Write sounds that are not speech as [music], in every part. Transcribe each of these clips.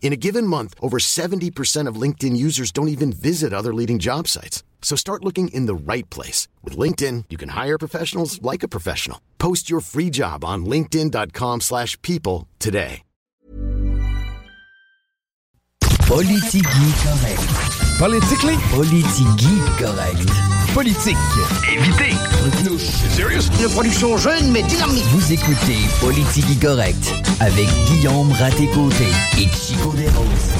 In a given month, over 70% of LinkedIn users don't even visit other leading job sites. So start looking in the right place. With LinkedIn, you can hire professionals like a professional. Post your free job on linkedin.com slash people today. Politigui correct. Politically? Politigui correct. Politique. Évitez. Serious? Une production jeune mais dynamique. Vous écoutez Politigui correct avec Guillaume Raté-Côté et Chico Desroses.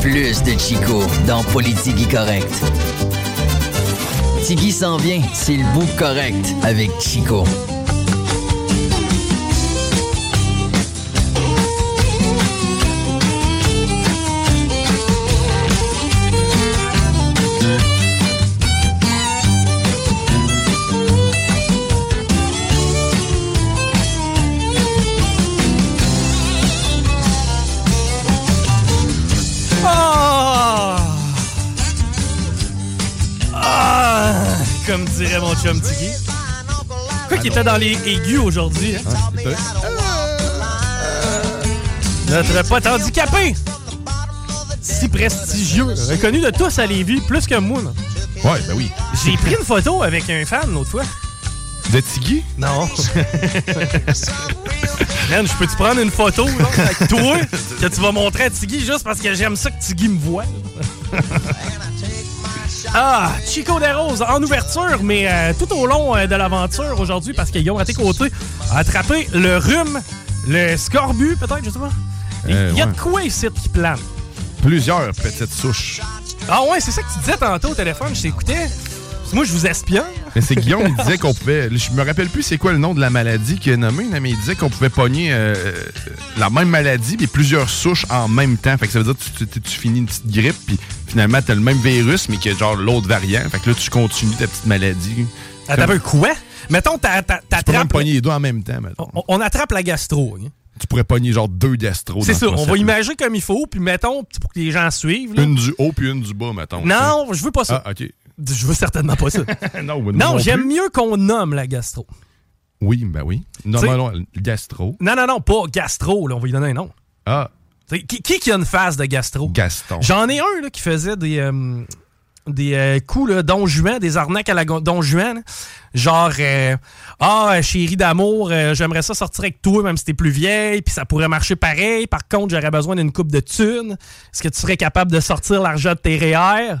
Plus de Chico dans Politigui correct. Tigui s'en vient, c'est le bout correct avec Chico. Comme dirait mon chum Tiggy. Quoi qu'il était dans les aigus aujourd'hui. hein? Notre pote handicapé! Si prestigieux, reconnu de tous à Lévis, plus que moi. là. Ouais, ben oui. J'ai pris une photo avec un fan l'autre fois. De Tiggy? Non. [laughs] Man, je peux-tu prendre une photo là, avec toi que tu vas montrer à Tiggy juste parce que j'aime ça que Tiggy me voit? [laughs] ah, Chico des Roses en ouverture, mais euh, tout au long euh, de l'aventure aujourd'hui parce qu'ils ont raté côté a attrapé le rhume, le scorbut peut-être, je sais pas. Il Euh, y a ouais. de quoi ici qui plane. Plusieurs petites souches. Ah ouais, c'est ça que tu disais tantôt au téléphone, je t'écoutais. Moi, je vous espionne. Mais c'est Guillaume, il disait qu'on pouvait. Je me rappelle plus c'est quoi le nom de la maladie qu'il a nommé, là, mais il disait qu'on pouvait pogner euh, euh, la même maladie puis plusieurs souches en même temps. Fait que ça veut dire que tu, tu- tu finis une petite grippe puis finalement t'as le même virus mais qui est genre l'autre variant. Fait que là tu continues ta petite maladie. Un peu, quoi? Mettons, t'a- t'a- Tu peux même t'attrapes. pogner les deux en même temps. mettons. On, on attrape la gastro. hein. Tu pourrais pogner genre deux gastro. C'est ça, on va imaginer comme il faut, puis mettons, pour que les gens suivent. là. Une du haut puis une du bas, mettons. Non, je veux pas ça. Ah, ok. Je veux certainement pas ça. [laughs] non, j'aime mieux qu'on nomme la gastro. Oui, ben oui. Non, T'sais- non, non, le gastro. Non, non, non, pas gastro, là, on va lui donner un nom. Ah, T'sais, Qui, qui a une phase de gastro? Gaston. J'en ai un là, qui faisait des, euh, des euh, coups là, Don Juan, des arnaques à la Don Juan. Genre, euh, ah, chérie d'amour, j'aimerais ça sortir avec toi, même si t'es plus vieille, puis ça pourrait marcher pareil. Par contre, j'aurais besoin d'une coupe de thunes. Est-ce que tu serais capable de sortir l'argent de tes REER?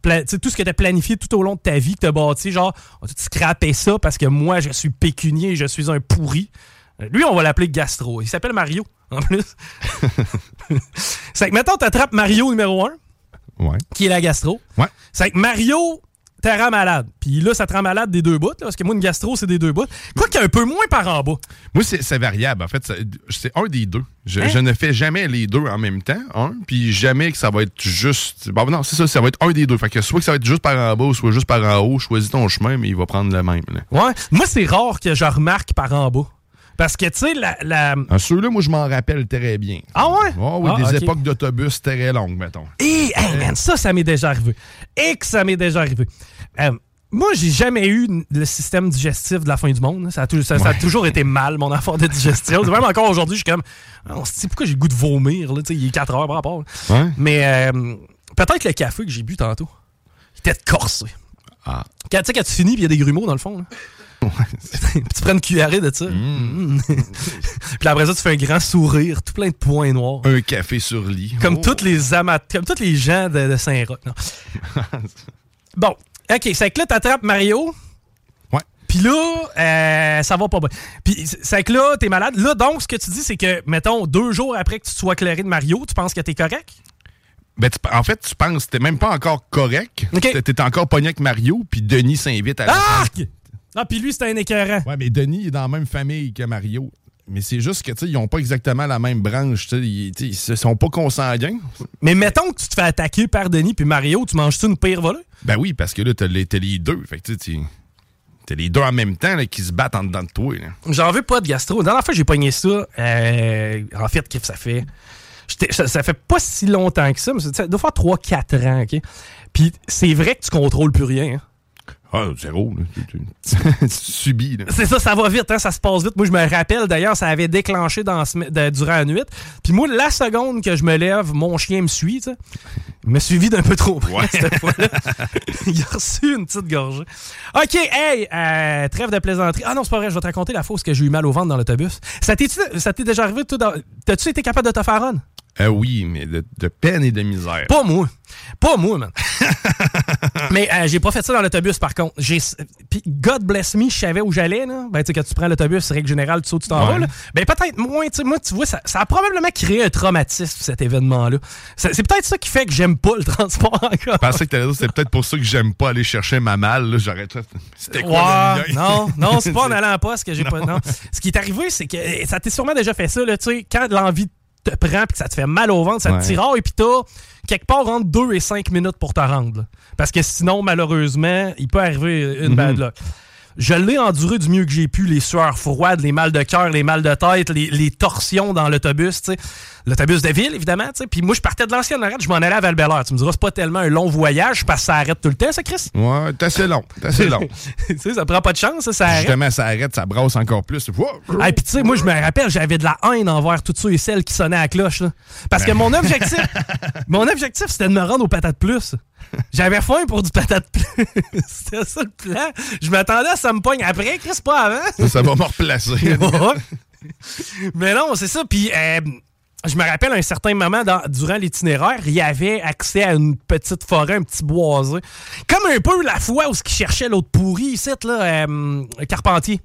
Tu tout ce que tu as planifié tout au long de ta vie, que tu as bâti, genre, on va tout scraper ça parce que moi, je suis pécunier, je suis un pourri. Euh, Lui, on va l'appeler Gastro. Il s'appelle Mario, en plus. [laughs] C'est que, mettons, t'attrapes Mario numéro 1, Ouais. qui est la gastro. Ouais. C'est que Mario te rend malade. Puis là, ça te rend malade des deux bouts, là, parce que moi, une gastro, c'est des deux bouts. Quoi qu'il y a un peu moins par en bas. Moi, c'est variable. En fait, c'est un des deux. Je, Hein? je ne fais jamais les deux en même temps, un, puis jamais que ça va être juste. Bon, non, c'est ça, ça va être un des deux. Fait que soit que ça va être juste par en bas ou soit juste par en haut, choisis ton chemin, mais il va prendre le même. là. Ouais. Moi, c'est rare que je remarque par en bas. Parce que, tu sais, la, la- En ceux-là, moi, je m'en rappelle très bien. Ah ouais? Oh, oui, Ah, des époques d'autobus très longues, mettons. Et, hey, man, ça, ça m'est déjà arrivé. Et que ça m'est déjà arrivé. Euh, moi, j'ai jamais eu le système digestif de la fin du monde. hein. Ça a, tou- ça- ça a Ouais. toujours été mal, mon affaire de digestion. Même encore aujourd'hui, je suis comme, Ah, on se dit pourquoi j'ai le goût de vomir. Là, Tu sais, il est 4 heures par rapport. Ouais. Mais euh, peut-être le café que j'ai bu tantôt. Il était corsé. Ah. Quand, tu sais, quand tu finis, il y a des grumeaux dans le fond. là. Tu prends une cuillerée de ça. Mm. [laughs] puis après ça, tu fais un grand sourire, tout plein de points noirs. Un café sur lit. Comme Oh. tous les comme tous les gens de, de Saint-Roch. [laughs] bon, ok, c'est que là, t'attrapes Mario. Ouais. Puis là, euh, ça va pas bien. Puis c'est que là, t'es malade. Là, donc, ce que tu dis, c'est que, mettons, deux jours après que tu sois éclairé de Mario, tu penses que t'es correct? Ben, tu- en fait, tu penses que t'es même pas encore correct. Ok. T'es- encore pogné avec Mario, puis Denis s'invite à la Arc! Ah, puis lui, c'était un écœurant. Ouais, mais Denis est dans la même famille que Mario. Mais c'est juste que, tu ils ont pas exactement la même branche. tu sais, Ils, tu sais, ils sont pas consanguins. Mais mettons que tu te fais attaquer par Denis puis Mario, tu manges-tu une pire volée? Ben oui, parce que là, t'as les, les deux. Fait que, tu t'as les deux en même temps là, qui se battent en dedans de toi. J'en veux pas de gastro. La dernière fois j'ai pogné ça, euh, en fait, qu'est-ce que ça fait? Ça, ça fait pas si longtemps que ça, mais ça ça doit faire 3-4 ans, OK? Puis c'est vrai que tu contrôles plus rien. hein. Ah, zéro. là. Tu, tu- [laughs] tu subis. C'est ça, ça va vite, hein, ça se passe vite. Moi, je me rappelle, d'ailleurs, ça avait déclenché dans, de- durant la nuit. Puis moi, la seconde que je me lève, mon chien me suit, tu sais. Il m'a suivi d'un peu trop près Ouais. cette fois-là. [laughs] Il a reçu une petite gorgée. OK, hey, euh, trêve de plaisanterie. Ah non, c'est pas vrai, je vais te raconter la où que j'ai eu mal au ventre dans l'autobus. Ça t'est déjà arrivé, toi, dans- T'as-tu été capable de te faire run? Euh, oui, mais de, de peine et de misère. Pas moi. Pas moi, man. [laughs] Mais euh, j'ai pas fait ça dans l'autobus, par contre. J'ai Puis, God bless me, je savais où j'allais. là. Ben, tu sais, quand tu prends l'autobus, règle générale, tu sautes, tu t'en Ouais. vas. là. Ben, peut-être moins. tu Moi, tu vois, ça, ça a probablement créé un traumatisme, cet événement-là. C'est c'est peut-être ça qui fait que j'aime pas le transport [laughs] encore. Je pensais que t'allais dire, c'est peut-être pour ça que j'aime pas aller chercher ma malle. là. J'aurais C'était quoi Ouais, non, non, c'est pas en [laughs] allant en poste que j'ai pas. Non. Ce qui est arrivé, c'est que ça t'est sûrement déjà fait ça, là, tu sais, quand l'envie te prend puis que ça te fait mal au ventre, ça Ouais. te tire et puis t'as quelque part entre 2 et 5 minutes pour te rendre. là. Parce que sinon, malheureusement, il peut arriver une bad luck. Je l'ai enduré du mieux que j'ai pu, les sueurs froides, les mal de cœur, les mal de tête, les, les torsions dans l'autobus, tu sais. L'autobus de ville, évidemment, tu sais. Puis moi, je partais de l'ancienne arrête, je m'en allais à val Tu me diras, c'est pas tellement un long voyage parce que ça arrête tout le temps, ça, Chris? Ouais, t'es assez long. Assez long. [laughs] tu sais, ça prend pas de chance, ça, ça arrête. Justement, ça arrête, ça brasse encore plus. Ah, puis tu sais, moi, je me rappelle, j'avais de la haine envers tous ceux et celles qui sonnaient à la cloche. là. Parce que mon objectif, [laughs] mon objectif, c'était de me rendre aux patates plus. J'avais faim pour du patate plus. [laughs] c'était ça le plan. Je m'attendais à ça me pogne après, Chris, pas avant. Ça, ça va me replacer. Mais non, c'est ça. Puis, euh, je me rappelle à un certain moment, dans- durant l'itinéraire, il y avait accès à une petite forêt, un petit boisé. Comme un peu la fois où ce qui cherchait l'autre pourri, ici, là, euh, Carpentier.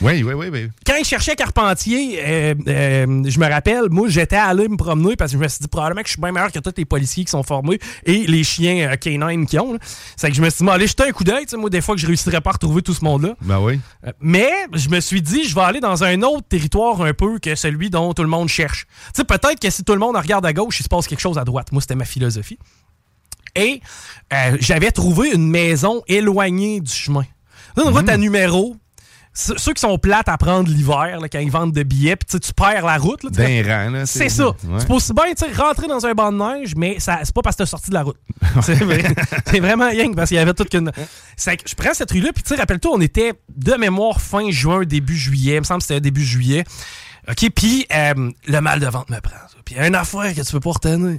Oui, oui, oui, oui. Quand il cherchait Carpentier, euh, euh, je me rappelle, moi, j'étais allé me promener parce que je me suis dit probablement que je suis bien meilleur que tous les policiers qui sont formés et les chiens euh, canines qui ont. C'est que je me suis dit, allez, jeter un coup d'œil. tu sais, Moi, des fois que je réussirais pas à retrouver tout ce monde-là. Ben oui. Euh, Mais je me suis dit, je vais aller dans un autre territoire un peu que celui dont tout le monde cherche. Tu sais, peut-être que si tout le monde regarde à gauche, il se passe quelque chose à droite. Moi, c'était ma philosophie. Et euh, j'avais trouvé une maison éloignée du chemin. Là, Une route à numéro. Ce- Ceux qui sont plates à prendre l'hiver, quand ils vendent de billets, puis tu tu perds la route. tu c'est ça. Ouais. C'est pas aussi bien tu rentrer dans un banc de neige, mais c'est pas parce que t'as sorti de la route. [laughs] c'est vrai- vraiment rien que parce qu'il y avait toute qu'une. Je prends cette rue-là, puis tu rappelle-toi, on était de mémoire fin juin, début juillet. Il me semble que c'était début juillet. OK, puis euh, le mal de ventre me prend. Puis une affaire que tu peux pas retenir.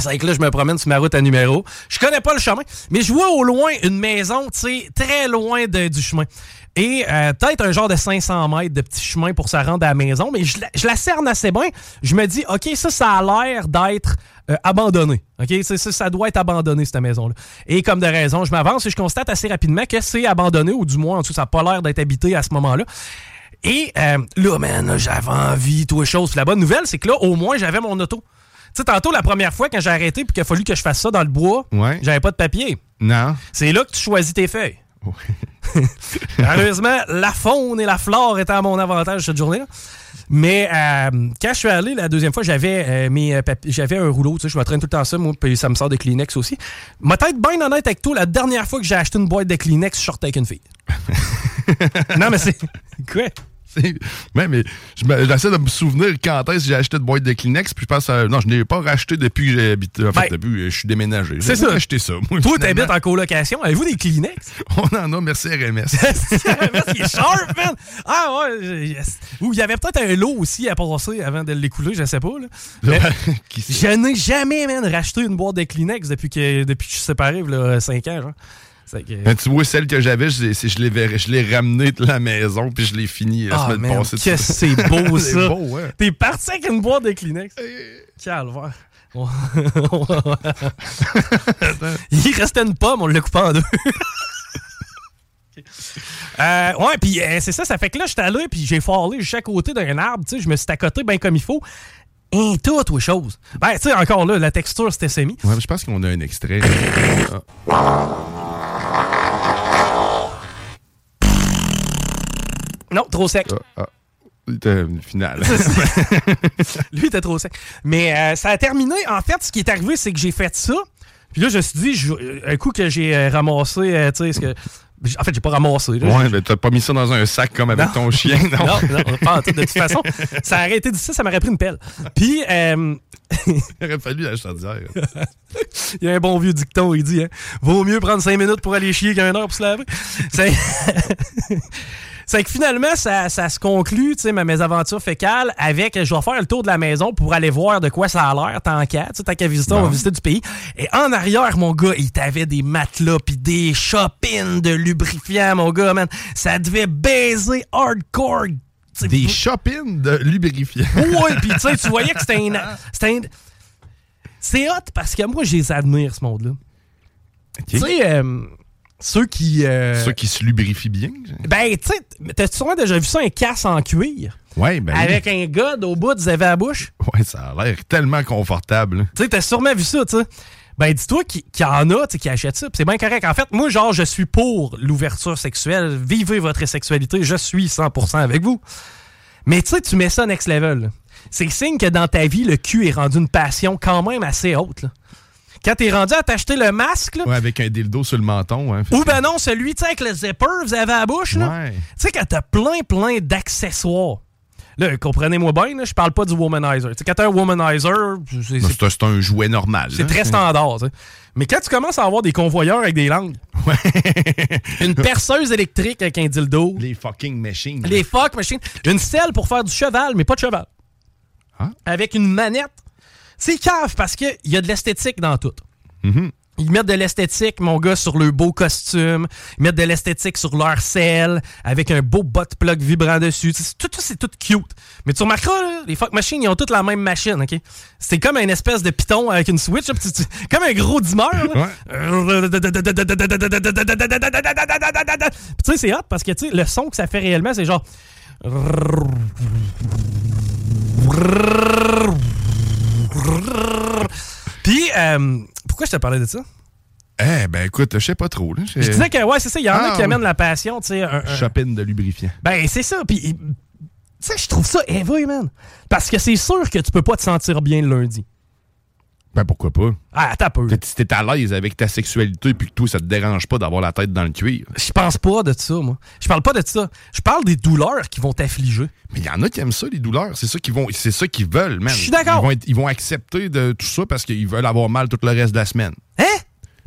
C'est que là, je me promène sur ma route à numéro. Je connais pas le chemin, mais je vois au loin une maison, tu sais, très loin de- du chemin. Et euh, peut-être un genre de 500 mètres de petit chemin pour se rendre à la maison, mais je la, je la cerne assez bien. Je me dis, OK, ça, ça a l'air d'être euh, abandonné. OK, ça, ça doit être abandonné, cette maison-là. Et comme de raison, je m'avance et je constate assez rapidement que c'est abandonné, ou du moins, en tout ça n'a pas l'air d'être habité à ce moment-là. Et euh, là, man, j'avais envie, tout les choses. Puis la bonne nouvelle, c'est que là, au moins, j'avais mon auto. Tu sais, tantôt, la première fois, quand j'ai arrêté puis qu'il a fallu que je fasse ça dans le bois, Ouais. j'avais pas de papier. Non. C'est là que tu choisis tes feuilles. [laughs] Heureusement, la faune et la flore étaient à mon avantage cette journée-là. Mais euh, quand je suis allé la deuxième fois, j'avais euh, mes euh, j'avais un rouleau, tu sais, je me traîne tout le temps ça, moi, puis ça me sort de Kleenex aussi. Ma tête bien honnête avec toi, la dernière fois que j'ai acheté une boîte de Kleenex, je sortais avec une fille. [laughs] non, mais c'est. Quoi? [laughs] Ouais, mais j'essaie de me souvenir quand est-ce que j'ai acheté de boîte de Kleenex, puis je pense euh, non, je n'ai pas racheté depuis que j'ai habité. En fait, Ben, depuis que je suis déménagé. c'est ça. acheté ça. Moi, Toi, t'habites en colocation. Avez-vous des Kleenex? [laughs] On en a, merci RMS. [laughs] il est sharp, man! Ah ouais, yes. Ou il y avait peut-être un lot aussi à passer avant de l'écouler, je sais pas. Là. Mais je n'ai jamais, man, racheté une boîte de Kleenex depuis que, depuis que je suis séparé, là, 5 ans, genre. Que- tu vois, celle que j'avais, je, je l'ai ramenée de la maison, puis je l'ai fini la Ah, semaine man, passée. que c'est beau, [laughs] C'est ça! beau, ouais. T'es parti avec une boîte de Kleenex. Calvaire. [laughs] [laughs] Il restait une pomme, on l'a coupé en deux. Euh, ouais, puis euh, c'est ça, ça fait que là, j'étais allé, puis j'ai juste à côté d'un arbre, tu sais, je me suis accoté bien comme il faut. Et tout, ou chose. Ben, tu sais, encore là, la texture, c'était semi. Ouais, mais je pense qu'on a un extrait. Non, trop sec. Ah, ah. C'était une finale. [laughs] Lui, il était trop sec. Mais euh, ça a terminé. En fait, ce qui est arrivé, c'est que j'ai fait ça. Puis là, je me suis dit, je- un coup que j'ai euh, ramassé, euh, tu sais, ce que. En fait, j'ai pas ramassé. Là. ouais, mais t'as pas mis ça dans un sac comme avec Non. ton chien, [laughs] non? non, non, pas en tout. De toute façon, ça aurait été difficile, ça m'aurait pris une pelle. Puis, euh, [laughs] Il aurait fallu la chaudière. il y a un bon vieux dicton, il dit hein, Vaut mieux prendre cinq minutes pour aller chier qu'un heure pour se laver. C'est. Que finalement, ça, ça se conclut, tu sais, ma mésaventure fécale, avec je vais faire le tour de la maison pour aller voir de quoi ça a l'air, tant qu'à, tu sais, tant qu'à visiter, on va visiter du pays. Et en arrière, mon gars, il t'avait des matelas puis des shoppings de lubrifiants, mon gars, man. Ça devait baiser hardcore. Des shoppings de lubrifiant. Ouais, puis tu sais, tu voyais que c'était un. [laughs] C'était un- C'est hot parce que moi, je les admire, ce monde-là. Tu sais, euh, ceux qui. euh, Ceux qui se lubrifient bien. Ben, tu sais, t'as sûrement déjà vu ça, un casse en cuir? Ouais, ben. Avec un gars au bout, vous avez à la bouche? Ouais, ça a l'air tellement confortable. Tu sais, t'as sûrement vu ça, tu sais. Ben, dis-toi qu'il y en a, qui achètent ça. C'est bien correct. En fait, moi, genre, je suis pour l'ouverture sexuelle. Vivez votre sexualité. Je suis 100% avec vous. Mais tu sais, tu mets ça next level. C'est signe que dans ta vie, le cul est rendu une passion quand même assez haute. là. Quand t'es rendu à t'acheter le masque, là, Ouais, avec un dildo sur le menton. Hein, ou ben non, celui, avec le zipper, vous avez à la bouche, là. Ouais. Tu sais, quand t'as plein, plein d'accessoires. Là, comprenez-moi bien, je parle pas du womanizer. Tu sais, quand t'as un womanizer, c'est- un- jouet normal. c'est très standard. Mais quand tu commences à avoir des convoyeurs avec des langues, une perceuse électrique avec un dildo, Les fucking machines. les fuck machines, une selle pour faire du cheval, mais pas de cheval. Ah. Avec une manette. C'est cave parce qu'il y a de l'esthétique dans tout. Mhm. Ils mettent de l'esthétique, mon gars, sur le beau costume. Ils mettent de l'esthétique sur leur selle, avec un beau bot plug vibrant dessus. C'est- Tout ça, c'est tout cute. Mais tu remarqueras, là, les fuck machines, ils ont toutes la même machine, OK? C'est comme une espèce de piton avec une switch, là, puis tu- tu- comme un gros dimmer. tu sais, c'est hot parce que tu sais, le son que ça fait réellement, c'est genre. Puis, euh, pourquoi je te parlais de ça? Eh, ben écoute, je sais pas trop. Là. Je disais que, ouais, c'est ça, il y en a Ah, qui oui. amènent la passion, tu sais. un- un- Shopping de lubrifiant. Ben, c'est ça. Puis, tu sais, je trouve ça heavy, man. Parce que c'est sûr que tu peux pas te sentir bien le lundi. Ben pourquoi pas? Ah, t'as peu. Si t'es à l'aise avec ta sexualité puis que toi, ça te dérange pas d'avoir la tête dans le cuir. Je pense pas de ça, moi. Je parle pas de ça. Je parle des douleurs qui vont t'affliger. Mais il y en a qui aiment ça, les douleurs. C'est ça qu'ils vont, c'est ça qu'ils veulent, man. Je suis d'accord. Ils vont, être- ils vont accepter de tout ça parce qu'ils veulent avoir mal tout le reste de la semaine. Hein?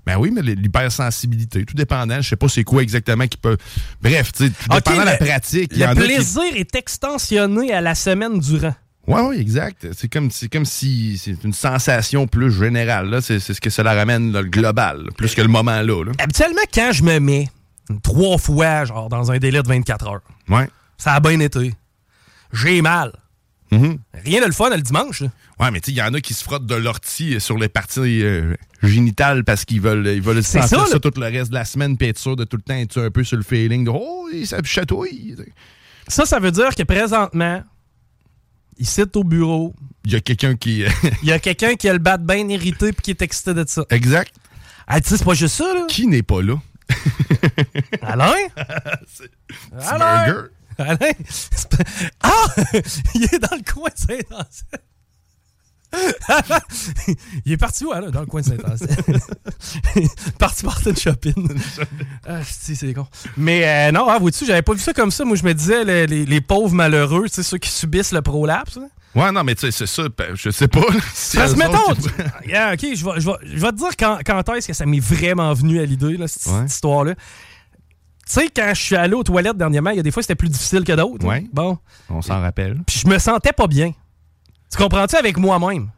Ben oui, mais l'hypersensibilité, tout dépendant, je sais pas c'est quoi exactement qui peut. Bref, tu sais, tout Ok, dépendant de la pratique. y Le en a qui- plaisir est extensionné à la semaine durant. Ouais, oui, exact. C'est comme, c'est comme si c'est une sensation plus générale. là. C'est, c'est ce que cela ramène le global, plus que le moment là. là. Habituellement, quand je me mets trois fois, genre dans un délai de 24 heures, Ouais. ça a bien été. J'ai mal. Mhm. Rien de le fun le dimanche. là. Ouais, mais tu sais, il y en a qui se frottent de l'ortie sur les parties euh, génitales parce qu'ils veulent, ils veulent sentir ça, ça, tout le reste de la semaine puis être sûr de tout le temps être un peu sur le feeling de Oh, ça chatouille. Ça, ça veut dire que présentement, ici au bureau, Il y a quelqu'un qui. [laughs] il y a quelqu'un qui a le bat bien irrité puis qui est excité de ça. exact. Ah, tu sais, c'est pas juste ça, là. Qui n'est pas là? [laughs] Alain? [laughs] Alain? burger. Alain? c'est Ah! il est dans le coin de Saint-Ancel. [laughs] il est parti où, là, dans le coin de Saint-Ancel? [laughs] parti porter de shopping. ah, si, c'est con. Mais euh, non, ah, vois-tu, j'avais pas vu ça comme ça. Moi, je me disais, les, les- les pauvres malheureux, sais, ceux qui subissent le prolapse. Ouais, non, mais tu sais, c'est ça. ben, Je sais pas. si Parce que, mettons, autres, tu- [laughs] Yeah, ok, je vais, je vais- je vais te dire quand, quand est-ce que ça m'est vraiment venu à l'idée, cette, Ouais. cette histoire-là. Tu sais, quand je suis allé aux toilettes dernièrement, il y a des fois c'était plus difficile que d'autres. Ouais. hein. Bon. On s'en rappelle. Puis je me sentais pas bien. Tu comprends-tu avec moi-même?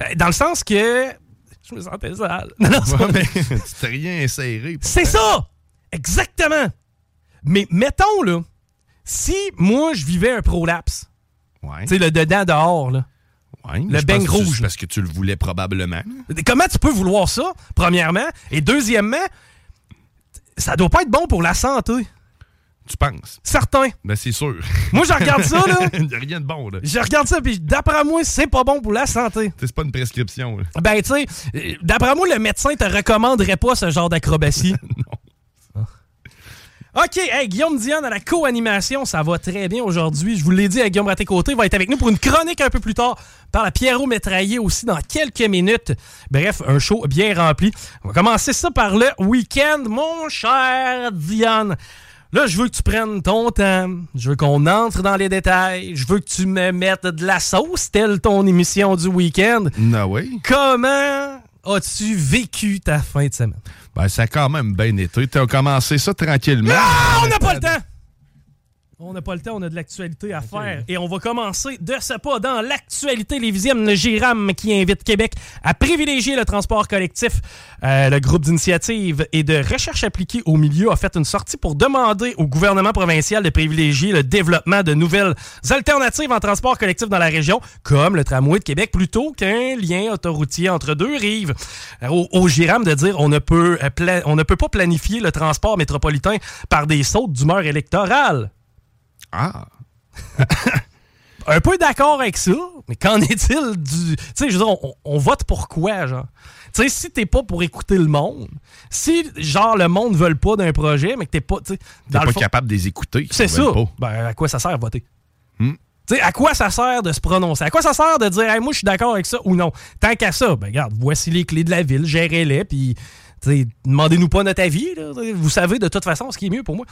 Euh, Dans le sens que. Je me sentais sale. [laughs] Non, non, Ouais, mais t'es rien inséré. C'est ça! Exactement! Mais mettons, là, si moi je vivais un prolapse, Ouais. tu sais, le dedans dehors, là. Ouais, le beigne que rouge. Parce que tu le voulais probablement. Comment tu peux vouloir ça, premièrement? Et deuxièmement, ça doit pas être bon pour la santé. Tu penses? Certain. Ben, c'est sûr. [laughs] Moi, je regarde ça, là. Il n'y a rien de bon, là. Je regarde ça, puis d'après moi, c'est pas bon pour la santé. C'est pas une prescription, là. Ben, tu sais, d'après moi, le médecin te recommanderait pas ce genre d'acrobatie. [laughs] non. OK, hey, Guillaume Dion à la co-animation, ça va très bien aujourd'hui. Je vous l'ai dit, à Guillaume Raté-Côté va être avec nous pour une chronique un peu plus tard par la Pierrot Métraillé aussi dans quelques minutes. Bref, un show bien rempli. On va commencer ça par le week-end, mon cher Dion. Là, je veux que tu prennes ton temps. Je veux qu'on entre dans les détails. Je veux que tu me mettes de la sauce, telle ton émission du week-end. Non, oui. Comment as-tu vécu ta fin de semaine? Ben, ça a quand même bien été. Tu as commencé ça tranquillement. Ah, on n'a pas le temps! On n'a pas le temps, on a de l'actualité à faire. Et on va commencer de ce pas dans l'actualité lévisienne. Le GIRAM qui invite Québec à privilégier le transport collectif. Euh, le groupe d'initiative et de recherche appliquée au milieu a fait une sortie pour demander au gouvernement provincial de privilégier le développement de nouvelles alternatives en transport collectif dans la région, comme le tramway de Québec, plutôt qu'un lien autoroutier entre deux rives. Au, au GIRAM de dire on ne, peut, euh, on ne peut pas planifier le transport métropolitain par des sautes d'humeur électorale. Ah! [laughs] un peu d'accord avec ça, mais qu'en est-il du. Tu sais, je veux dire, on, on, vote pour quoi, genre? Tu sais, si t'es pas pour écouter le monde, si, genre, le monde ne veut pas d'un projet, mais que t'es pas. T'es pas fond, capable de les écouter. C'est ça. Ben, à quoi ça sert voter? Hmm. Tu sais, à quoi ça sert de se prononcer? À quoi ça sert de dire, hey, moi, je suis d'accord avec ça ou non? Tant qu'à ça, ben, regarde, voici les clés de la ville, gérez-les, puis demandez-nous pas notre avis. Là. Vous savez de toute façon ce qui est mieux pour moi.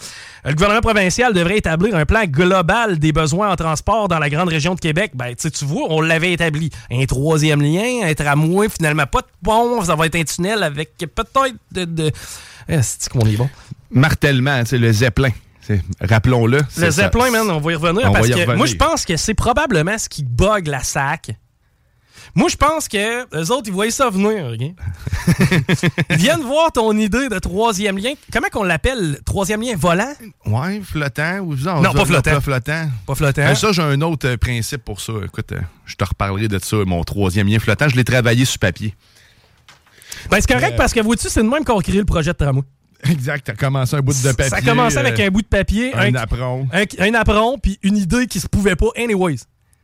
Le gouvernement provincial devrait établir un plan global des besoins en transport dans la grande région de Québec. Ben, tu vois, on l'avait établi. Un troisième lien, un tramway, finalement pas de pont, ça va être un tunnel avec peut-être de... de... Eh, c'est qu'on est bon. Martellement, c'est le Zeppelin. Rappelons-le. Le Zeppelin, man, on va y revenir. parce que moi, je pense que c'est probablement ce qui bug la SAC moi, je pense que les autres, ils voyaient ça venir. [laughs] ils viennent voir ton idée de troisième lien. Comment qu'on l'appelle? Troisième lien? Volant? Oui, flottant. Ou, non, non pas flottant. Pas flottant. Pas flottant. Mais ça, j'ai un autre euh, principe pour ça. Écoute, euh, je te reparlerai de ça, mon troisième lien flottant. Je l'ai travaillé sur papier. Ben, c'est correct euh... parce que, vois-tu, c'est de même qu'on crée le projet de tramway. Exact, t'as commencé un bout de papier. Ça a commencé avec un bout de papier. Un, un apron. Un, un apron, puis une idée qui se pouvait pas anyways.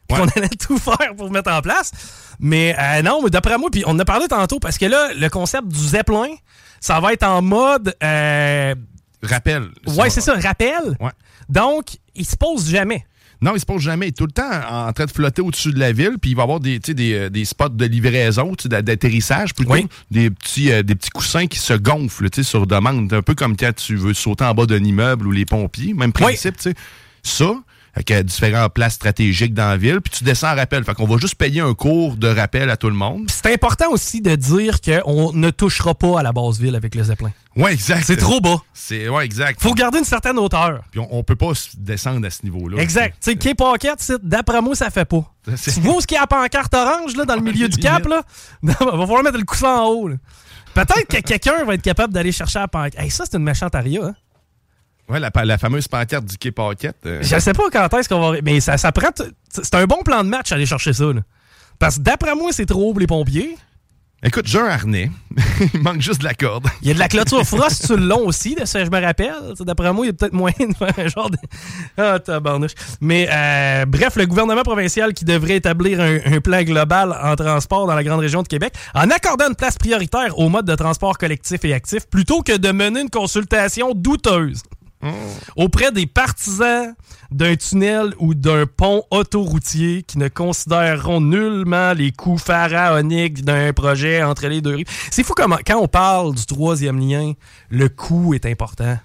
Puis on allait [laughs] tout faire pour mettre en place. Mais euh, non, mais d'après moi, puis on en a parlé tantôt, parce que là, le concept du Zeppelin, ça va être en mode... Euh, rappel. Ouais, c'est ça, rappel. Ouais. Donc, il se pose jamais. Non, il se pose jamais. Il est tout le temps en train de flotter au-dessus de la ville, puis il va avoir des, des, des spots de livraison, d'atterrissage plutôt, oui. des, petits, euh, des petits coussins qui se gonflent sur demande, un peu comme quand tu veux sauter en bas d'un immeuble ou les pompiers, même principe. Oui. Ça, avec euh, différentes places stratégiques dans la ville, puis tu descends en rappel. Fait qu'on va juste payer un cours de rappel à tout le monde. C'est important aussi de dire qu'on ne touchera pas à la base ville avec le Zeppelin. Oui, exact. C'est trop bas. C'est ouais, exact. Faut garder une certaine hauteur. Puis on, on peut pas descendre à ce niveau-là. Exact. Tu sais, Pocket, d'après moi, ça fait pas. Tu vois ce qu'il y a à pancarte orange là, dans le milieu du cap? Là? [laughs] va falloir mettre le coussin en haut. Peut-être que quelqu'un va être capable d'aller chercher à pancarte. Hey, ça, c'est une méchante aria. Hein? Oui, la, la, fameuse pancarte du Quai Pocket. Euh... Je sais pas quand est-ce qu'on va. Mais ça, ça prend. C'est un bon plan de match aller chercher ça. Là. Parce que d'après moi, c'est trop les pompiers. Écoute, j'ai un harnais. [laughs] il manque juste de la corde. Il y a de la clôture frost sur le long aussi, de ce que je me rappelle. D'après moi, il y a peut-être moyen de faire un genre de. [laughs] Ah, tabarnouche. Mais euh, bref, le gouvernement provincial qui devrait établir un, un, plan global en transport dans la grande région de Québec en accordant une place prioritaire au mode de transport collectif et actif plutôt que de mener une consultation douteuse. Mmh. auprès des partisans d'un tunnel ou d'un pont autoroutier qui ne considéreront nullement les coûts pharaoniques d'un projet entre les deux rives. C'est fou comment, quand on parle du troisième lien, le coût est important.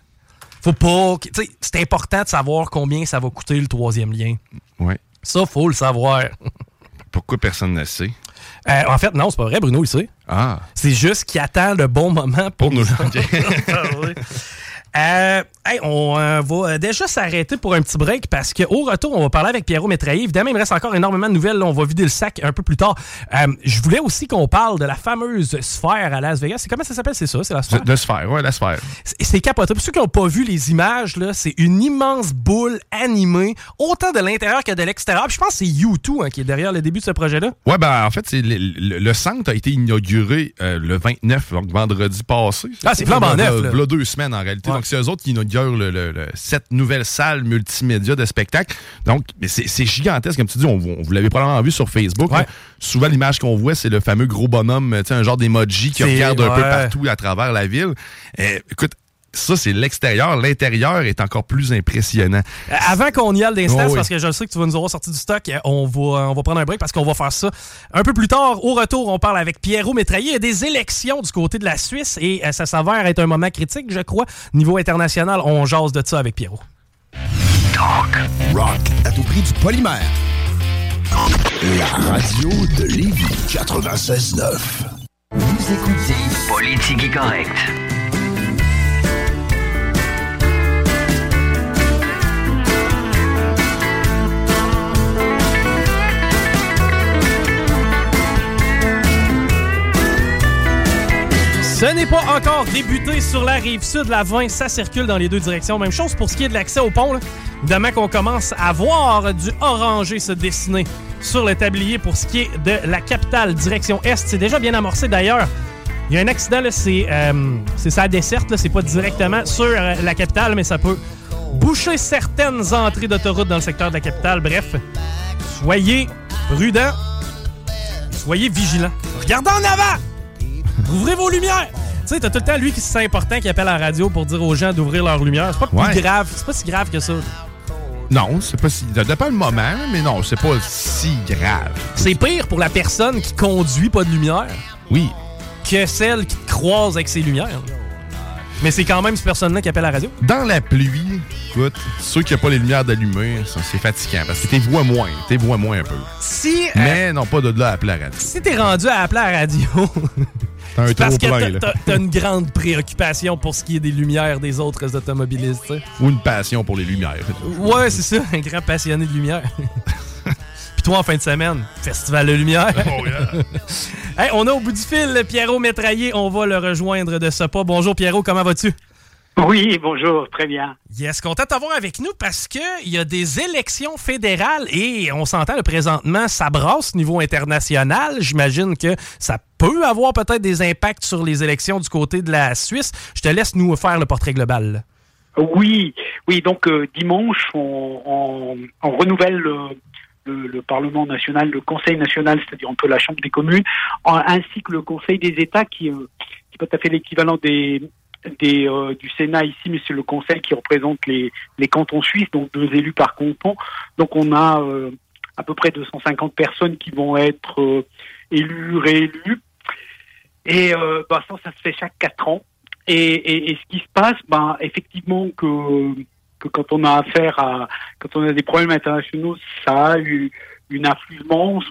Faut pas. C'est important de savoir combien ça va coûter le troisième lien. Ouais. Ça, faut le savoir. [laughs] Pourquoi personne ne sait? Euh, en fait, non, c'est pas vrai, Bruno, il sait. Ah. C'est juste qu'il attend le bon moment pour, pour nous [laughs] [laughs] euh, Hey, on euh, va euh, déjà s'arrêter pour un petit break parce qu'au retour, on va parler avec Pierrot Métraillé. Évidemment, il me reste encore énormément de nouvelles. Là, on va vider le sac un peu plus tard. Euh, je voulais aussi qu'on parle de la fameuse sphère à Las Vegas. C'est comment ça s'appelle? C'est ça, c'est la sphère? De sphère, ouais, la sphère. C'est- capoté. Pour ceux qui n'ont pas vu les images, là, c'est une immense boule animée, autant de l'intérieur que de l'extérieur. Puis je pense que c'est U2 hein, qui est derrière le début de ce projet-là. Ouais, ben en fait, le, le- le centre a été inauguré euh, le 29, donc vendredi passé. Ah, c'est flambant neuf, v'là deux semaines en réalité. Ouais. Donc c'est eux autres qui inaugurent le, le- le- cette nouvelle salle multimédia de spectacle. Donc, c'est gigantesque, comme tu dis, on, on- vous l'avez probablement vu sur Facebook. Ouais. Souvent, l'image qu'on voit, c'est le fameux gros bonhomme, un genre d'emoji qui regarde un peu partout à travers la ville. Euh, écoute, ça, c'est l'extérieur. L'intérieur est encore plus impressionnant. Euh, Avant qu'on y aille d'instant, Oh, oui. parce que je sais que tu vas nous avoir sorti du stock, euh, on va, on va prendre un break parce qu'on va faire ça un peu plus tard. Au retour, on parle avec Pierrot Métraillé. Il y a des élections du côté de la Suisse et euh, ça s'avère être un moment critique, je crois. Niveau international, on jase de ça avec Pierrot. Rock à tout prix du polymère. La radio de Lévis 96.9. Vous écoutez Politique Correct. Ce n'est pas encore débuté sur la rive sud. La 20, ça circule dans les deux directions. Même chose pour ce qui est de l'accès au pont. là. Qu'on commence à voir du orangé se dessiner sur le tablier pour ce qui est de la capitale direction est. C'est déjà bien amorcé d'ailleurs. Il y a un accident, c'est euh, sa desserte, c'est pas directement sur euh, la capitale, mais ça peut boucher certaines entrées d'autoroute dans le secteur de la capitale. Bref, soyez prudents, soyez vigilants. Regardez en avant! Ouvrez vos lumières! Tu sais, t'as tout le temps lui qui se sent important qui appelle à la radio pour dire aux gens d'ouvrir leurs lumières. C'est pas plus Ouais. grave, c'est pas si grave que ça. Non, c'est pas si. Ça dépend le moment, mais non, c'est pas si grave. C'est pire pour la personne qui conduit pas de lumière Oui. que celle qui te croise avec ses lumières. Mais c'est quand même cette personne-là qui appelle la radio. Dans la pluie, écoute, ceux qui n'ont pas les lumières d'allumées, ça, c'est fatigant parce que t'es vois moins. T'es vois moins un peu. Si, euh, Mais non, pas de là à appeler la radio. si t'es rendu à appeler à la radio, [laughs] un parce que t'as- une grande préoccupation pour ce qui est des lumières des autres automobilistes. Ou une passion pour les lumières. Ouais, c'est ça, un grand passionné de lumière. [laughs] Puis toi, en fin de semaine, Festival de lumière. Oh, yeah. [laughs] Hey, on a au bout du fil Pierrot Métraillé. On va le rejoindre de ce pas. Bonjour Pierrot, comment vas-tu? Oui, bonjour, très bien. Yes, content de t'avoir avec nous parce qu'il y a des élections fédérales et on s'entend le présentement, ça brasse au niveau international. J'imagine que ça peut avoir peut-être des impacts sur les élections du côté de la Suisse. Je te laisse nous faire le portrait global. Oui, oui, donc euh, dimanche, on, on- on renouvelle le, le- le Parlement national, le Conseil national, c'est-à-dire un peu la Chambre des communes, ainsi que le Conseil des États, qui euh, tout à fait l'équivalent des, euh, du Sénat ici, mais c'est le Conseil qui représente les, les cantons suisses, donc deux élus par canton. Donc on a euh, à peu près 250 personnes qui vont être euh, élues, réélues. Et euh, bah, ça, ça se fait chaque quatre ans. Et, et, et ce qui se passe, ben, effectivement, que, que quand on a affaire à, quand on a des problèmes internationaux, ça a eu une influence.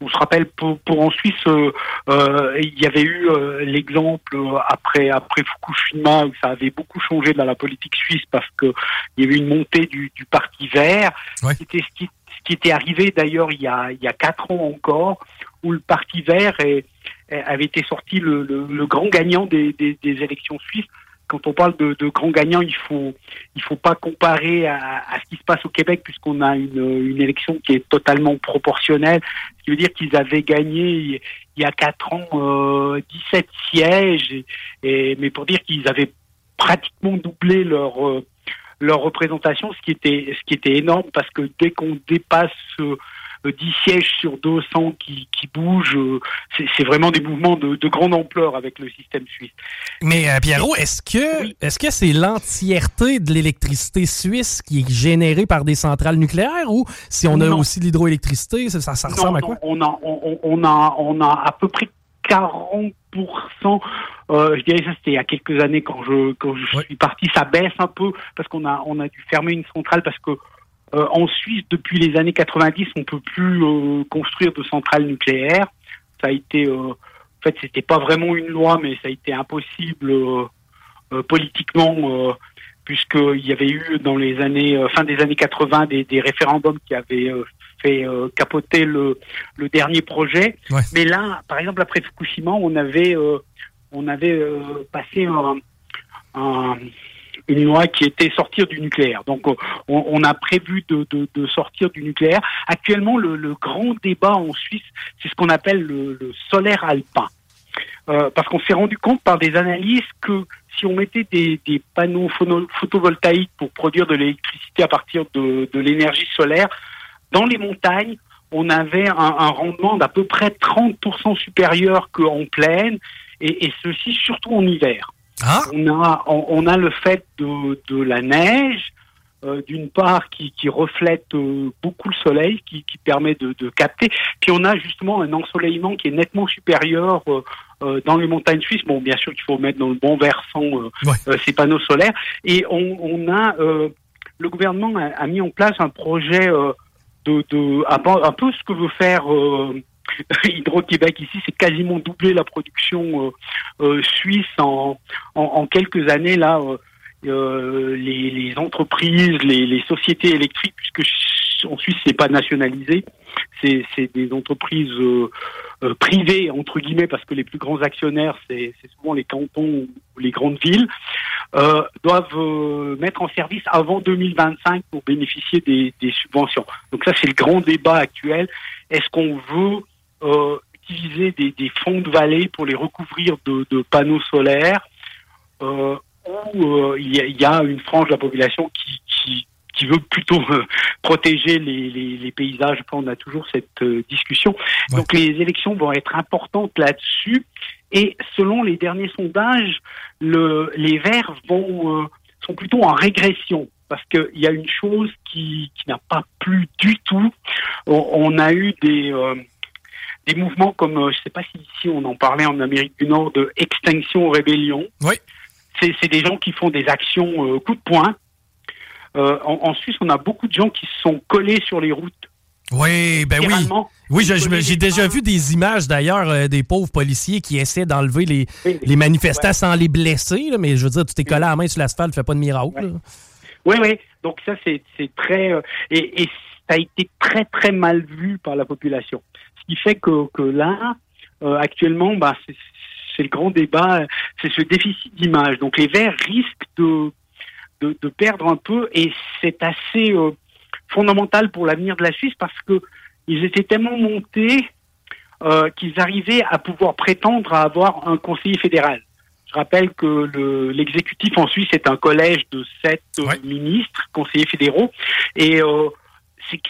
On, se rappelle pour, pour en Suisse, euh, euh, il y avait eu euh, l'exemple euh, après après Fukushima où ça avait beaucoup changé dans la politique suisse parce que il y avait une montée du, du parti vert. Ouais. C'était ce qui, ce qui était arrivé d'ailleurs il y a il y a quatre ans encore où le parti vert est, avait été sorti le, le, le grand gagnant des, des, des élections suisses. Quand on parle de, de grand gagnant, il faut il faut pas comparer à, à ce qui se passe au Québec puisqu'on a une, une élection qui est totalement proportionnelle. Ce qui veut dire qu'ils avaient gagné il y a quatre ans euh, 17 sièges, et- mais pour dire qu'ils avaient pratiquement doublé leur euh, leur représentation, ce qui était ce qui était énorme parce que dès qu'on dépasse euh, 10 sièges sur 200 qui, qui bougent, euh, c'est vraiment des mouvements de, de grande ampleur avec le système suisse. Mais euh, Pierrot, est-ce que Oui. est-ce que c'est l'entièreté de l'électricité suisse qui est générée par des centrales nucléaires ou si on a Non. aussi de l'hydroélectricité, ça, ressemble Non, à quoi? on a, on, on a, on a à peu près 40%. Euh, je dirais ça, c'était il y a quelques années quand je, quand je Ouais. suis parti. Ça baisse un peu parce qu'on a, on a dû fermer une centrale parce que euh, en Suisse, depuis les années 90, on peut plus euh, construire de centrales nucléaires. Ça a été, euh, en fait, c'était pas vraiment une loi, mais ça a été impossible euh, euh, politiquement. euh, puisqu'il y avait eu dans les années fin des années 80 des, des référendums qui avaient euh, fait euh, capoter le, le dernier projet. Ouais. Mais là, par exemple, après Fukushima, on avait euh, on avait euh, passé un, un- une loi qui était sortir du nucléaire. Donc, euh, on, on a prévu de, de, de sortir du nucléaire. Actuellement, le, le grand débat en Suisse, c'est ce qu'on appelle le, le solaire alpin. Euh, parce qu'on s'est rendu compte par des analyses que si on mettait des, des panneaux photovoltaïques pour produire de l'électricité à partir de, de l'énergie solaire, dans les montagnes, on avait un, un rendement d'à peu près 30% supérieur qu'en plaine, et, et ceci surtout en hiver. Ah, On a, on, on a le fait de, de la neige, euh, d'une part qui, qui reflète euh, beaucoup le soleil, qui, qui permet de, de capter. Puis on a justement un ensoleillement qui est nettement supérieur euh, dans les montagnes suisses. Bon, bien sûr qu'il faut mettre dans le bon versant Ouais. ces panneaux solaires. Et on, on a, le gouvernement a, a mis en place un projet de, de un, peu, un peu ce que veut faire. [laughs] Hydro-Québec ici, c'est quasiment doubler la production euh, euh, suisse en, en, quelques années là. euh, les, entreprises, les, sociétés électriques, puisque en Suisse c'est pas nationalisé, c'est des entreprises privées entre guillemets parce que les plus grands actionnaires c'est souvent les cantons ou les grandes villes doivent mettre en service avant 2025 pour bénéficier des, des subventions. Donc ça c'est le grand débat actuel. Est-ce qu'on veut utiliser des, des fonds de vallée pour les recouvrir de, de panneaux solaires euh, ou euh, il y, a- il y a une frange de la population qui, qui, qui veut plutôt euh, [laughs] protéger les, les, les paysages. On a toujours cette euh, discussion. Ouais. Donc les élections vont être importantes là-dessus. Et selon les derniers sondages, le, les Verts vont euh, sont plutôt en régression parce qu'il y a une chose qui, qui n'a pas plu du tout. On, on a eu des euh, des mouvements comme, euh, je ne sais pas si ici on en parlait en Amérique du Nord, de Extinction Rébellion. Oui. C'est c'est des gens qui font des actions euh, coup de poing. Euh, en, en Suisse, on a beaucoup de gens qui se sont collés sur les routes. oui, ben oui. Oui, j'ai déjà vu des images d'ailleurs euh, des pauvres policiers qui essaient d'enlever les, Oui, les manifestants Ouais. sans les blesser, là, mais je veux dire, tu t'es collé à la main sur l'asphalte, fais pas de miracle. Ouais. Oui, oui. Donc ça, c'est c'est très... et, et ça a été très, très mal vu par la population. Qui fait que, que là, euh, actuellement, bah, c'est le grand débat, c'est ce déficit d'image. Donc les Verts risquent de, de, de perdre un peu et c'est assez euh, fondamental pour l'avenir de la Suisse parce que ils étaient tellement montés euh, qu'ils arrivaient à pouvoir prétendre à avoir un conseiller fédéral. Je rappelle que le- l'exécutif en Suisse est un collège de sept Ouais. ministres, conseillers fédéraux, et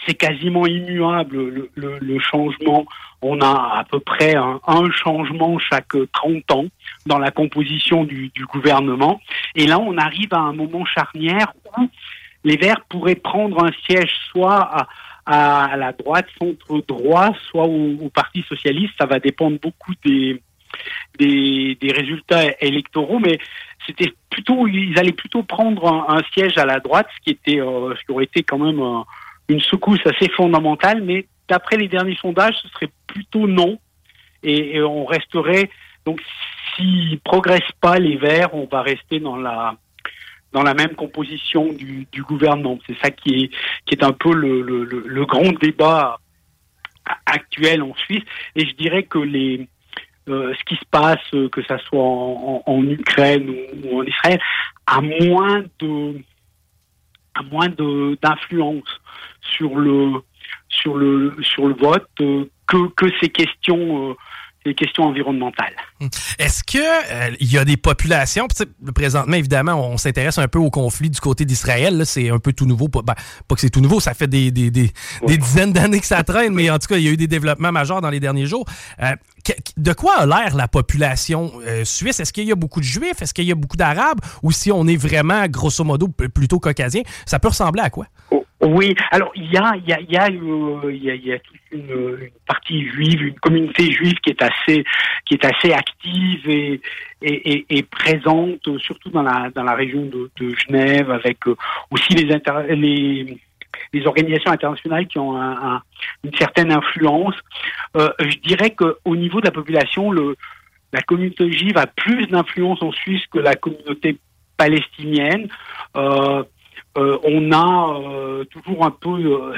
c'est quasiment immuable le, changement. On a à peu près un, changement chaque 30 ans dans la composition du, gouvernement. Et là, on arrive à un moment charnière où les Verts pourraient prendre un siège soit à, à la droite, centre-droit, soit au, Parti socialiste. Ça va dépendre beaucoup des, des, résultats électoraux, mais c'était plutôt, ils allaient plutôt prendre un, siège à la droite, ce qui était, euh, ce qui aurait été quand même une secousse assez fondamentale. Mais d'après les derniers sondages, ce serait plutôt non, et, on resterait donc s'ils progressent pas les Verts, on va rester dans la dans la même composition du, gouvernement. C'est ça qui est qui est un peu le, le, grand débat actuel en Suisse. Et je dirais que les euh, ce qui se passe, que ça soit en Ukraine ou, ou en Israël, a moins de moins d'influence sur le sur le sur le vote euh, que que ces questions ces questions environnementales. Est-ce que euh, il y a des populations, présentement évidemment, on s'intéresse un peu au conflit du côté d'Israël, c'est un peu tout nouveau, pas, ben, pas que c'est tout nouveau, ça fait des, des, des, des dizaines d'années que ça traîne, mais en tout cas, il y a eu des développements majeurs dans les derniers jours. Euh, de quoi a l'air la population euh, suisse? Est-ce qu'il y a beaucoup de juifs? Est-ce qu'il y a beaucoup d'arabes? Ou si on est vraiment, grosso modo, plutôt caucasien, ça peut ressembler à quoi? Oh, Oui, alors il y a, il y a, il y a, il y a, une, partie juive, une communauté juive qui est assez, qui est assez active et, présente, surtout dans la, dans la région de, Genève, avec euh, aussi les, les, organisations internationales qui ont un- un- une certaine influence. Euh, je dirais qu'au niveau de la population, la communauté juive a plus d'influence en Suisse que la communauté palestinienne. Euh, on a toujours un peu,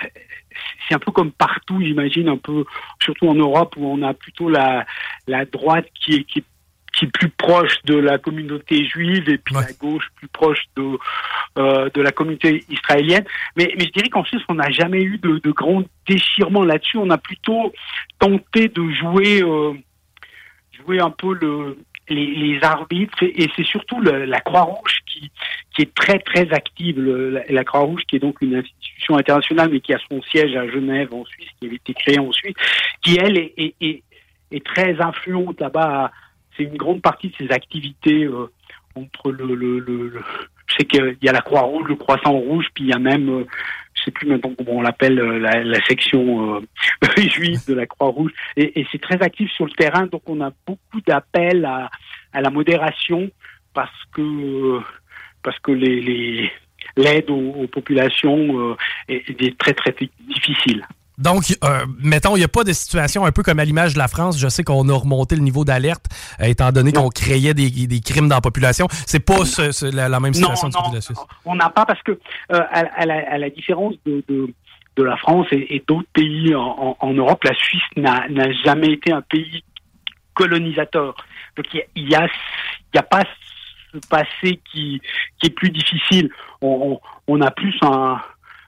c'est un peu comme partout, j'imagine, un peu, surtout en Europe où on a plutôt la, la droite qui est, qui est qui est plus proche de la communauté juive et puis la gauche plus proche de euh, de la communauté israélienne. Mais, mais je dirais qu'en Suisse, on n'a jamais eu de, de grands déchirements là-dessus. On a plutôt tenté de jouer euh, jouer un peu le les, les arbitres et, et c'est surtout le, la Croix-Rouge qui qui est très très active. La, Croix-Rouge qui est donc une institution internationale mais qui a son siège à Genève en Suisse, qui avait été créée en Suisse, qui elle est, est, est, très influente là-bas c'est une grande partie de ses activités euh, entre le, le, le, le je sais qu'il y a la Croix Rouge, le Croissant Rouge, puis il y a même, euh, je sais plus maintenant comment on l'appelle, euh, la, la, section euh, [laughs] juive de la Croix Rouge, et, et c'est très actif sur le terrain, donc on a beaucoup d'appels à, à la modération parce que parce que les, les l'aide aux, aux, populations est, est très très difficile. Donc, euh, mettons, il n'y a pas de situation un peu comme à l'image de la France. Je sais qu'on a remonté le niveau d'alerte, euh, étant donné qu'on créait des, des, crimes dans la population. C'est pas ce, ce, la, la, même situation non, de la Suisse. On n'a pas parce que, euh, à, à, la, à, la, différence de, de, de la France et, et d'autres pays en, en, Europe, la Suisse n'a jamais été un pays colonisateur. Donc, il n'y a, y a pas ce passé qui, est plus difficile. On, a plus un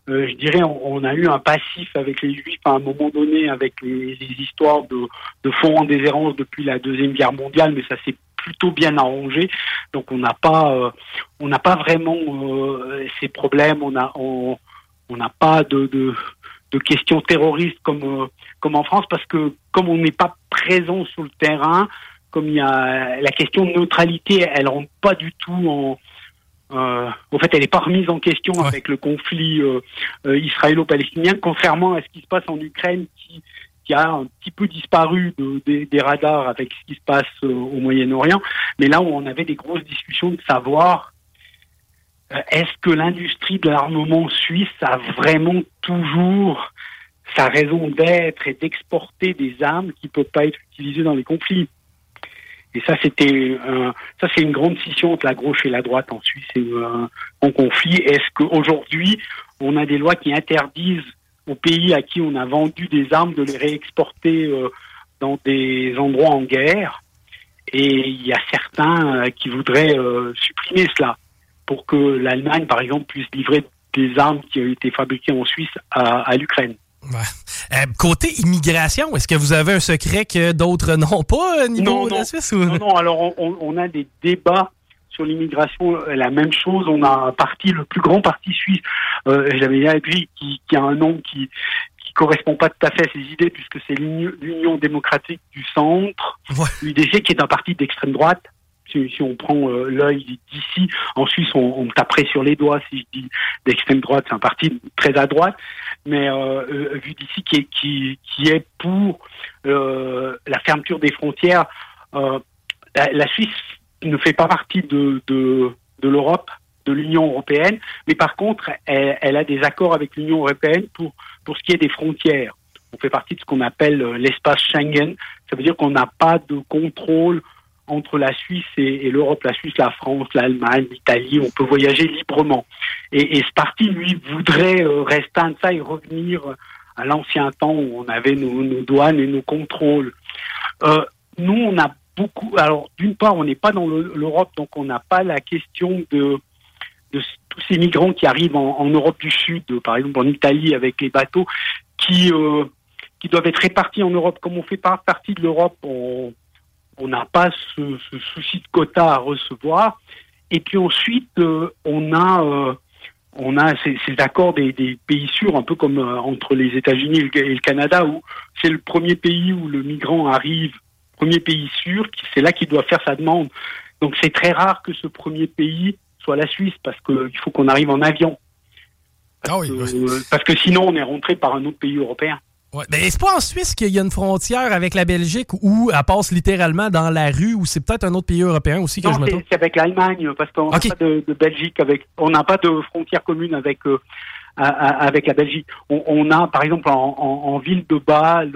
euh, je dirais, on, a eu un passif avec les Juifs à un moment donné, avec les, histoires de, fonds en déshérence depuis la deuxième guerre mondiale, mais ça s'est plutôt bien arrangé. Donc on n'a pas, euh, pas vraiment euh, ces problèmes. On a, on n'a pas de, questions terroristes comme en France, parce que comme on n'est pas présent sur le terrain, comme il y a la question de neutralité, elle rentre pas du tout en euh, au fait, elle n'est pas remise en question ouais. avec le conflit euh, euh, israélo-palestinien, contrairement à ce qui se passe en Ukraine, qui, qui a un petit peu disparu de, de, des radars avec ce qui se passe au Moyen-Orient. Mais là où on avait des grosses discussions de savoir est-ce que l'industrie de l'armement suisse a vraiment toujours sa raison d'être et d'exporter des armes qui ne peuvent pas être utilisées dans les conflits? Et ça, c'était un, ça, c'est une grande scission entre la gauche et la droite en Suisse et un, un conflit. Est-ce qu'aujourd'hui, on a des lois qui interdisent aux pays à qui on a vendu des armes de les réexporter euh, dans des endroits en guerre? Et il y a certains euh, qui voudraient euh, supprimer cela pour que l'Allemagne, par exemple, puisse livrer des armes qui ont été fabriquées en Suisse à, à l'Ukraine. Ouais. Euh, côté immigration, est-ce que vous avez un secret que d'autres [laughs] n'ont pas au niveau non, de non, la Suisse? Ou... Non, non, alors on, on, a des débats sur l'immigration, la même chose. On a un parti, le plus grand parti suisse, euh, j'avais bien dit, qui, qui, a un nom qui qui correspond pas tout à fait à ses idées, puisque c'est l'Union démocratique du centre, ouais. l'UDC, qui est un parti d'extrême droite. Si, on prend euh, l'œil d'ici, en Suisse, on, me taperait sur les doigts si je dis d'extrême droite, c'est un parti très à droite mais euh, euh, vu d'ici qui est, pour la fermeture des frontières. La, Suisse ne fait pas partie de, l'Europe, de l'Union européenne, mais par contre, elle, a des accords avec l'Union européenne pour ce qui est des frontières. On fait partie de ce qu'on appelle l'espace Schengen. Ça veut dire qu'on n'a pas de contrôle entre la Suisse et, l'Europe, la Suisse, la France, l'Allemagne, l'Italie, on peut voyager librement. Et, et ce parti, lui, voudrait euh, restreindre ça et revenir à l'ancien temps où on avait nos, douanes et nos contrôles. Euh, nous, on a beaucoup. Alors, d'une part, on n'est pas dans l'Europe, donc on n'a pas la question de, tous ces migrants qui arrivent en, Europe du Sud, par exemple en Italie avec les bateaux, qui euh, qui doivent être répartis en Europe. Comme on fait pas partie de l'Europe, on on n'a pas ce, ce, souci de quota à recevoir. Et puis ensuite, euh, on a euh, on a ces, ces accords des, des, pays sûrs, un peu comme euh, entre les États-Unis et, et le Canada, où c'est le premier pays où le migrant arrive, premier pays sûr, c'est là qu'il doit faire sa demande. Donc c'est très rare que ce premier pays soit la Suisse, parce qu'il faut qu'on arrive en avion. Parce, ah oui, que, oui. parce que sinon on est rentré par un autre pays européen. Ouais. Mais est-ce pas en Suisse qu'il y a une frontière avec la Belgique où elle passe littéralement dans la rue ou c'est peut-être un autre pays européen aussi que non, je me trompe? c'est avec l'Allemagne parce qu'on n'a okay. pas de, de, Belgique avec, on n'a pas de frontière commune avec euh, à, à, avec la Belgique. On, on, a par exemple en, en, en ville de Bâle,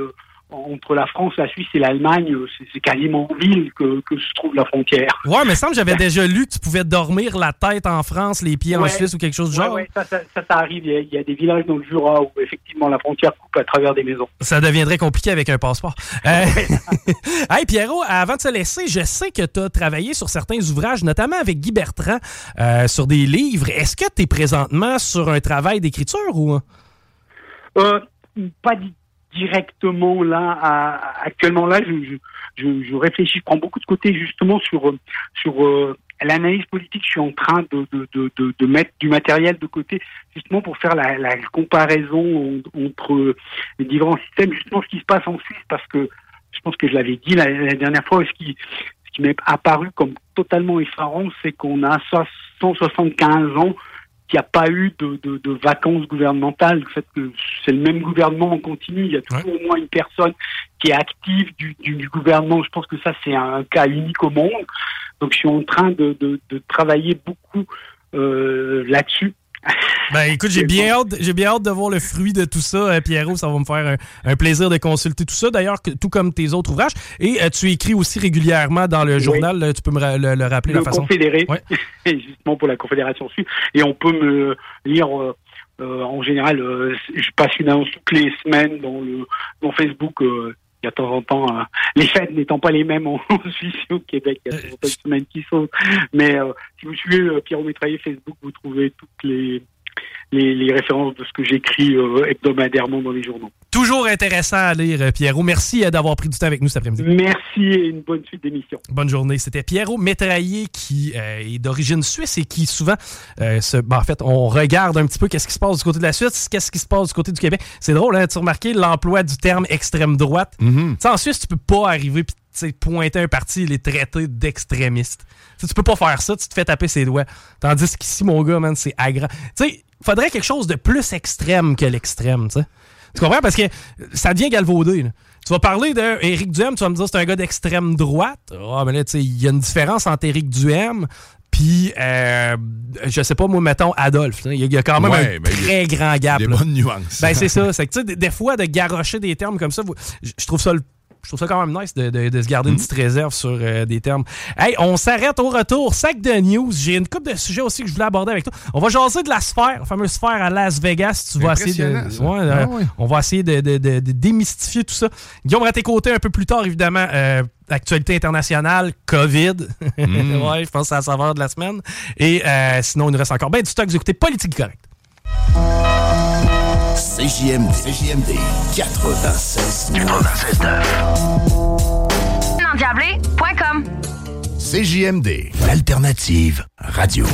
entre la France, la Suisse et l'Allemagne, c'est- quasiment en ville que, que se trouve la frontière. Ouais, mais semble que j'avais déjà lu que tu pouvais dormir la tête en France, les pieds en. Suisse ou quelque chose du Ouais, genre. ouais, ça, ça, ça, ça arrive. Il y, a, il y a des villages dans le Jura où effectivement la frontière coupe à travers des maisons. Ça deviendrait compliqué avec un passeport. Euh, [laughs] hey Pierrot, avant de se laisser, je sais que tu as travaillé sur certains ouvrages, notamment avec Guy Bertrand, euh, sur des livres. Est-ce que tu es présentement sur un travail d'écriture ou... Euh, pas directement là. à- actuellement là, je, je, je, réfléchis, je prends beaucoup de côté justement sur sur euh, l'analyse politique. Je suis en train de, de, de, de, de mettre du matériel de côté justement pour faire la, la comparaison en- entre les différents systèmes, justement ce qui se passe en Suisse, parce que je pense que je l'avais dit la, la dernière fois, ce qui ce qui m'est apparu comme totalement effarant, c'est qu'on a 175 ans qu'il n'y a pas eu de, de, de vacances gouvernementales. Le fait que c'est le même gouvernement en continu, il y a toujours au moins une personne qui est active du, du, du gouvernement. Je pense que ça, c'est un cas unique au monde. Donc, je suis en train de travailler beaucoup euh, là-dessus. Ben écoute, j'ai bien hâte, j'ai bien hâte de voir le fruit de tout ça, euh, Pierrot. Ça va me faire un, un plaisir de consulter tout ça. D'ailleurs, que- tout comme tes autres ouvrages. Et euh, tu écris aussi régulièrement dans le journal. là, tu peux me ra- le, le rappeler le la façon. Confédéré, Ouais. [laughs] justement pour la Confédération Suisse. Et on peut me lire euh, euh, en général. je passe une annonce toutes les semaines dans le dans Facebook. Euh, il y a de temps en temps, euh, les fêtes n'étant pas les mêmes en, [laughs] en Suisse et au Québec, il y a de temps en temps une semaine qui sautent. Mais euh, si vous suivez euh, Pierrot Métraillé Facebook, vous trouvez toutes les, les, les références de ce que j'écris euh, hebdomadairement dans les journaux. Toujours intéressant à lire, euh, Pierrot. Merci euh, d'avoir pris du temps avec nous cet après-midi. Merci et une bonne suite d'émission. Bonne journée. C'était Pierrot Métraillé qui euh, est d'origine suisse et qui souvent, euh, se, ben, en fait, on regarde un petit peu qu'est-ce qui se passe du côté de la Suisse, qu'est-ce qui se passe du côté du Québec. C'est drôle, hein, tu remarqué l'emploi du terme extrême droite? Tu sais, En Suisse, tu peux pas arriver sais, pointer un parti et les traiter d'extrémistes. Tu sais, tu peux pas faire ça, tu te fais taper ses doigts. Tandis qu'ici, mon gars, man, c'est agréable. Tu sais, faudrait quelque chose de plus extrême que l'extrême, tu sais. Tu comprends? Parce que ça devient galvaudé. là. Tu vas parler d'Éric Duhem, tu vas me dire c'est un gars d'extrême droite. Ah, mais là, tu sais, il y a une différence entre Éric Duhem puis, euh, je sais pas, moi, mettons, Adolphe. Il y, a- quand même Ouais, un il y a très grand gap. des là. bonnes nuances. Ben, c'est [laughs] ça. C'est que, tu sais, des, des fois, de garrocher des termes comme ça, vous- je trouve ça le- je trouve ça quand même nice de, de- de se garder une petite réserve sur euh, des termes. Hey, on s'arrête au retour. Sac de news. J'ai une couple de sujets aussi que je voulais aborder avec toi. On va jaser de la sphère, la fameuse sphère à Las Vegas. Tu vas essayer de. Ouais, euh, Ah ouais. On va essayer de, démystifier tout ça. Guillaume à tes côtés un peu plus tard, évidemment. euh, Actualité internationale, COVID. Mm. [laughs] ouais, je pense que c'est la saveur de la semaine. Et euh, sinon, il nous reste encore bien du stock. Vous écoutez Politique Correct. CJMD, CJMD 96 Endiablé.com CJMD, l'alternative radio.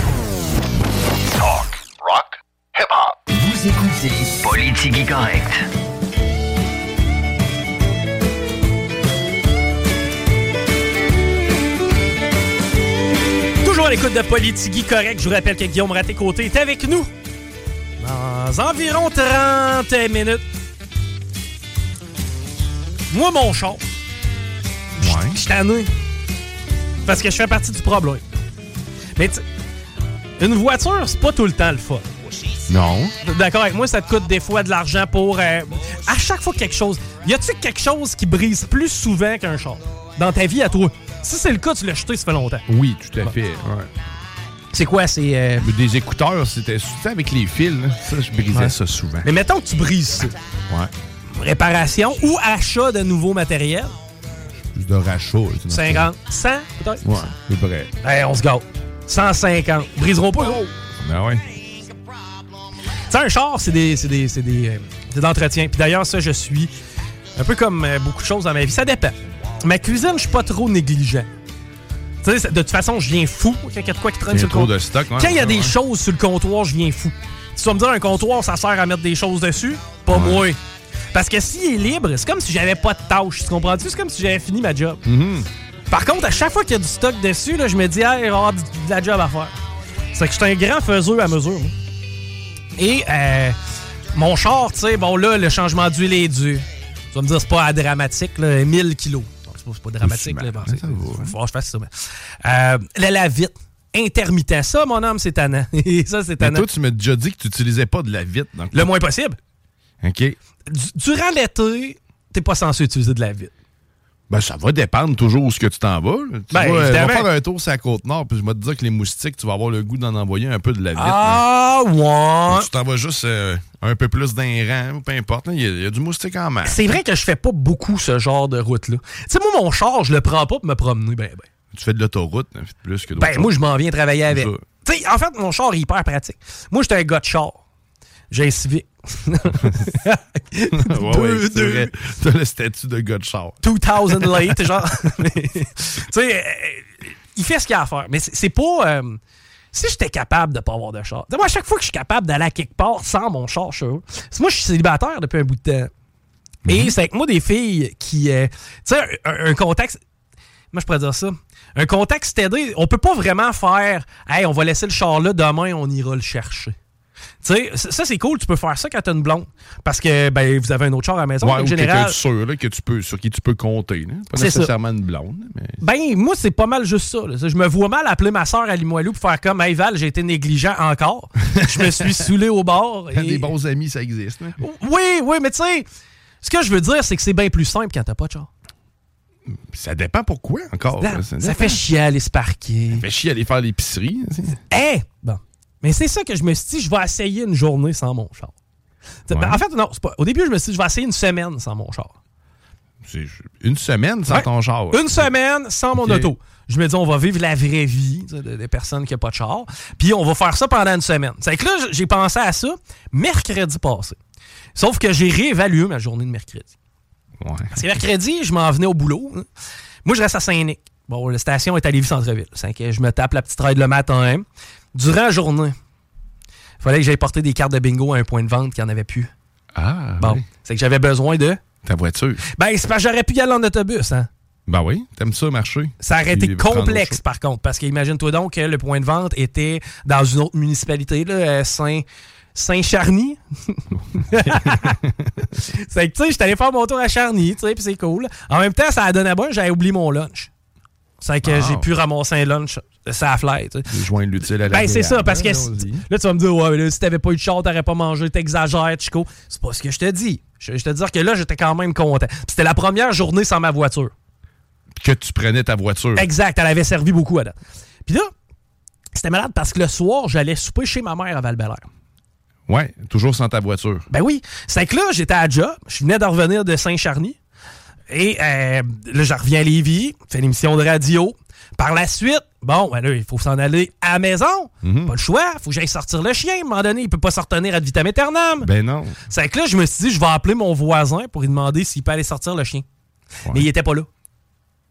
Vous écoutez Politique Correct. Toujours à l'écoute de Politigui Correct. Je vous rappelle que Guillaume Raté-Côté est avec nous dans environ 30 minutes. Moi, mon char, je je suis tanné. Parce que je fais partie du problème. Mais tu- une voiture, c'est pas tout le temps le fun. Non. D'accord avec moi, ça te coûte des fois de l'argent pour... euh, à chaque fois que quelque chose... Y a-tu quelque chose qui brise plus souvent qu'un char? Dans ta vie à toi? Si c'est le cas, tu l'as jeté, ça fait longtemps. Oui, tout à fait. ouais. C'est quoi? C'est... euh, Des écouteurs, c'était c'était avec les fils. là. Ça, je brisais Ouais. ça souvent. Mais mettons que tu brises ça. Ouais. Réparation ou achat de nouveaux matériels? Plus de rachat. là, tu sais, 50, 100 peut-être? Ouais, c'est vrai. Hey, on se gâte. 150. Briseront pas, gros. Ben ouais. Tu un char, c'est des, c'est des, c'est des, euh, c'est de l'entretien. Puis d'ailleurs, ça, je suis un peu comme euh, beaucoup de choses dans ma vie. Ça dépend. Ma cuisine, je suis pas trop négligent. Tu sais, c'est- de toute façon, je viens fou quand il y a de quoi qui traîne sur le trop comptoir. de stock, ouais, quand il y a ouais, des ouais. choses sur le comptoir, je viens fou. Si tu vas me dire un comptoir, ça sert à mettre des choses dessus, pas moi. Parce que s'il est libre, c'est comme si j'avais pas de tâche. Tu comprends-tu? C'est comme si j'avais fini ma job. Mm-hmm. Par contre, à chaque fois qu'il y a du stock dessus, là, je me dis, hey, il va y avoir de la job à faire. C'est que je suis un grand faiseux à mesure. Et euh, mon char, tu sais, bon là, le changement d'huile est dû. Tu vas me dire, c'est pas dramatique, là, 1000 kilos. C'est pas, dramatique. Là, bon, c'est- faut falloir que je fasse ça. mais- Euh, le lave-vite, intermittent. Ça, mon homme, c'est tannant. [laughs] Et ça, c'est Mais tannant. toi, tu m'as déjà dit que tu n'utilisais pas de la vitre. Donc... Le moins possible. OK. Du- durant l'été, t'es pas censé utiliser de la vitre. Ben, ça va dépendre toujours où ce que tu t'en vas. Tu Ben, vas, euh, évidemment. va faire un tour sur la côte nord, puis je vais te dire que les moustiques, tu vas avoir le goût d'en envoyer un peu de la vitre. Ah, ouais. Tu t'en vas juste euh, un peu plus d'un rang, ou peu importe. Il y, a- il y a du moustique en masse. C'est vrai que je fais pas beaucoup ce genre de route-là. Tu sais, moi, mon char, je le prends pas pour me promener. Ben, ben. Tu fais de l'autoroute, hein, plus que d'autres Ben, moi, je m'en viens travailler avec. Tu sais, en fait, mon char est hyper pratique. Moi, j'étais un gars de char. J'ai un Civic. [laughs] ouais. T'as le statut de gars de char. 2000 [laughs] late, genre. [laughs] tu sais, euh, il fait ce qu'il a à faire. Mais c'est pas. euh, si j'étais capable de pas avoir de char. Moi, à chaque fois que je suis capable d'aller à quelque part sans mon char, je suis Moi, je suis célibataire depuis un bout de temps. Et c'est avec moi des filles qui. euh, tu sais, un, un contexte. Moi, je pourrais dire ça. Un contexte aidé, on peut pas vraiment faire. Hey, on va laisser le char là, demain, on ira le chercher. Tu sais, ça, c'est cool, tu peux faire ça quand t'as une blonde. Parce que, ben, vous avez un autre char à la maison. Ouais, en ou général. sûr là, que tu peux, sur qui tu peux compter. là. Pas ça. nécessairement une blonde. Mais... Ben, moi, c'est pas mal juste ça. là. Je me vois mal appeler ma soeur à Limoilou pour faire comme Hey Val, j'ai été négligent encore. je me suis [laughs] saoulé au bord. et- Des bons amis, ça existe. là. Oui, oui, mais tu sais, ce que je veux dire, c'est que c'est bien plus simple quand t'as pas de char. Ça dépend pourquoi encore. Ça, fait chier aller se parquer. Ça fait chier aller faire l'épicerie. tu sais. Eh! Bon. Mais c'est ça que je me suis dit, je vais essayer une journée sans mon char. Ben, en fait, non, c'est pas. Au début, je me suis dit, je vais essayer une semaine sans mon char. Une semaine sans Ouais. ton char. Une semaine sans mon auto. Je me dis, on va vivre la vraie vie des personnes qui n'ont pas de char. Puis on va faire ça pendant une semaine. C'est que là, j'ai pensé à ça mercredi passé. Sauf que j'ai réévalué ma journée de mercredi. Ouais. Parce que mercredi, je m'en venais au boulot. hein. Moi, je reste à Saint-Nic. Bon, la station est à Lévis-Centreville. Je me tape la petite ride le matin. Durant la journée, il fallait que j'aille porter des cartes de bingo à un point de vente qui en avait plus. Ah, Bon, oui. c'est que j'avais besoin de... Ta voiture. Ben, c'est parce que j'aurais pu y aller en autobus, hein. Ben oui, t'aimes ça marcher. Ça aurait été complexe, par contre, parce qu'imagine-toi donc que le point de vente était dans une autre municipalité, là, euh, Saint... Saint-Charny. [laughs] [laughs] c'est que, tu sais, j'étais allé faire mon tour à Charny, tu sais, puis c'est cool. En même temps, ça a donné bon, j'avais oublié mon lunch. C'est que Ah. j'ai pu ramasser un lunch. Ça a fly. Joindre l'utile à la Ben, c'est ça, parce que Allons-y. là, tu vas me dire, ouais, mais là, si t'avais pas eu de char, t'aurais pas mangé, t'exagères, Chico. C'est pas ce que je te dis. Je, je te dis que là, j'étais quand même content. Puis C'était la première journée sans ma voiture. Que tu prenais ta voiture. Exact, elle avait servi beaucoup à date. Puis là, c'était malade parce que le soir, j'allais souper chez ma mère à val Ouais, toujours sans ta voiture. Ben oui. C'est que là, j'étais à job. Je venais de revenir de Saint-Charny. Et euh, là, je reviens à Lévis, fais l'émission de radio. Par la suite, bon, ben là, il faut s'en aller à la maison. Mhm. Pas le choix. faut que j'aille sortir le chien. À un moment donné, il peut pas se retenir ad vitam aeternam. Ben non. C'est que là, je me suis dit, je vais appeler mon voisin pour lui demander s'il peut aller sortir le chien. Mais il était pas là.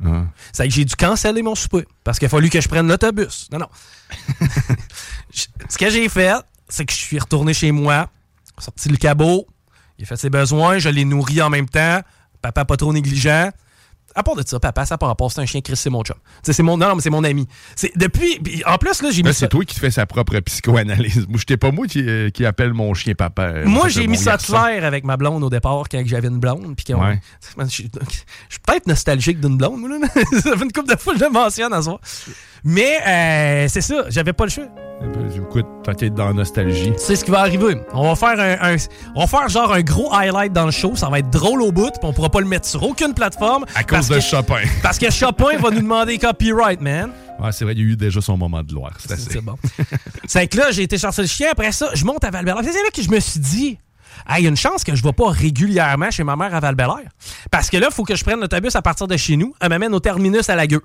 Ah. C'est que j'ai dû canceller mon souper parce qu'il a fallu que je prenne l'autobus. Non, non. [laughs] Ce que j'ai fait, c'est que je suis retourné chez moi, sorti le cabot, il a fait ses besoins, je l'ai nourri en même temps. Papa pas trop négligent. À part de ça, papa, ça par rapport, c'est un chien Chris, c'est mon chum. C'est mon, non, non, mais c'est mon ami. C'est depuis, puis en plus là, j'ai Là, mis c'est ça. toi qui te fais sa propre psychoanalyse. Moi, j'étais pas moi qui, euh, qui appelle mon chien papa. euh, Moi, j'ai mis ça clair avec ma blonde au départ quand j'avais une blonde. Puis Ouais. [laughs] Je suis peut-être nostalgique d'une blonde. là. [laughs] ça fait une couple de fois que je le mentionne à soir. Mais euh, c'est ça, j'avais pas le choix. Écoute, peut-être dans la nostalgie. C'est ce qui va arriver. On va faire un, un- on va faire genre un gros highlight dans le show. Ça va être drôle au bout, puis on pourra pas le mettre sur aucune plateforme. À cause de que- Chopin. [laughs] Parce que Chopin va nous demander copyright, man. Ouais, c'est vrai, il y a eu déjà son moment de gloire. C'est assez. C'est bon. c'est que là, j'ai été chercher le chien. Après ça, je monte à val C'est là que je me suis dit, il y a une chance que je ne vais pas régulièrement chez ma mère à val Parce que là, il faut que je prenne l'autobus à partir de chez nous. Elle m'amène au terminus à la gueule.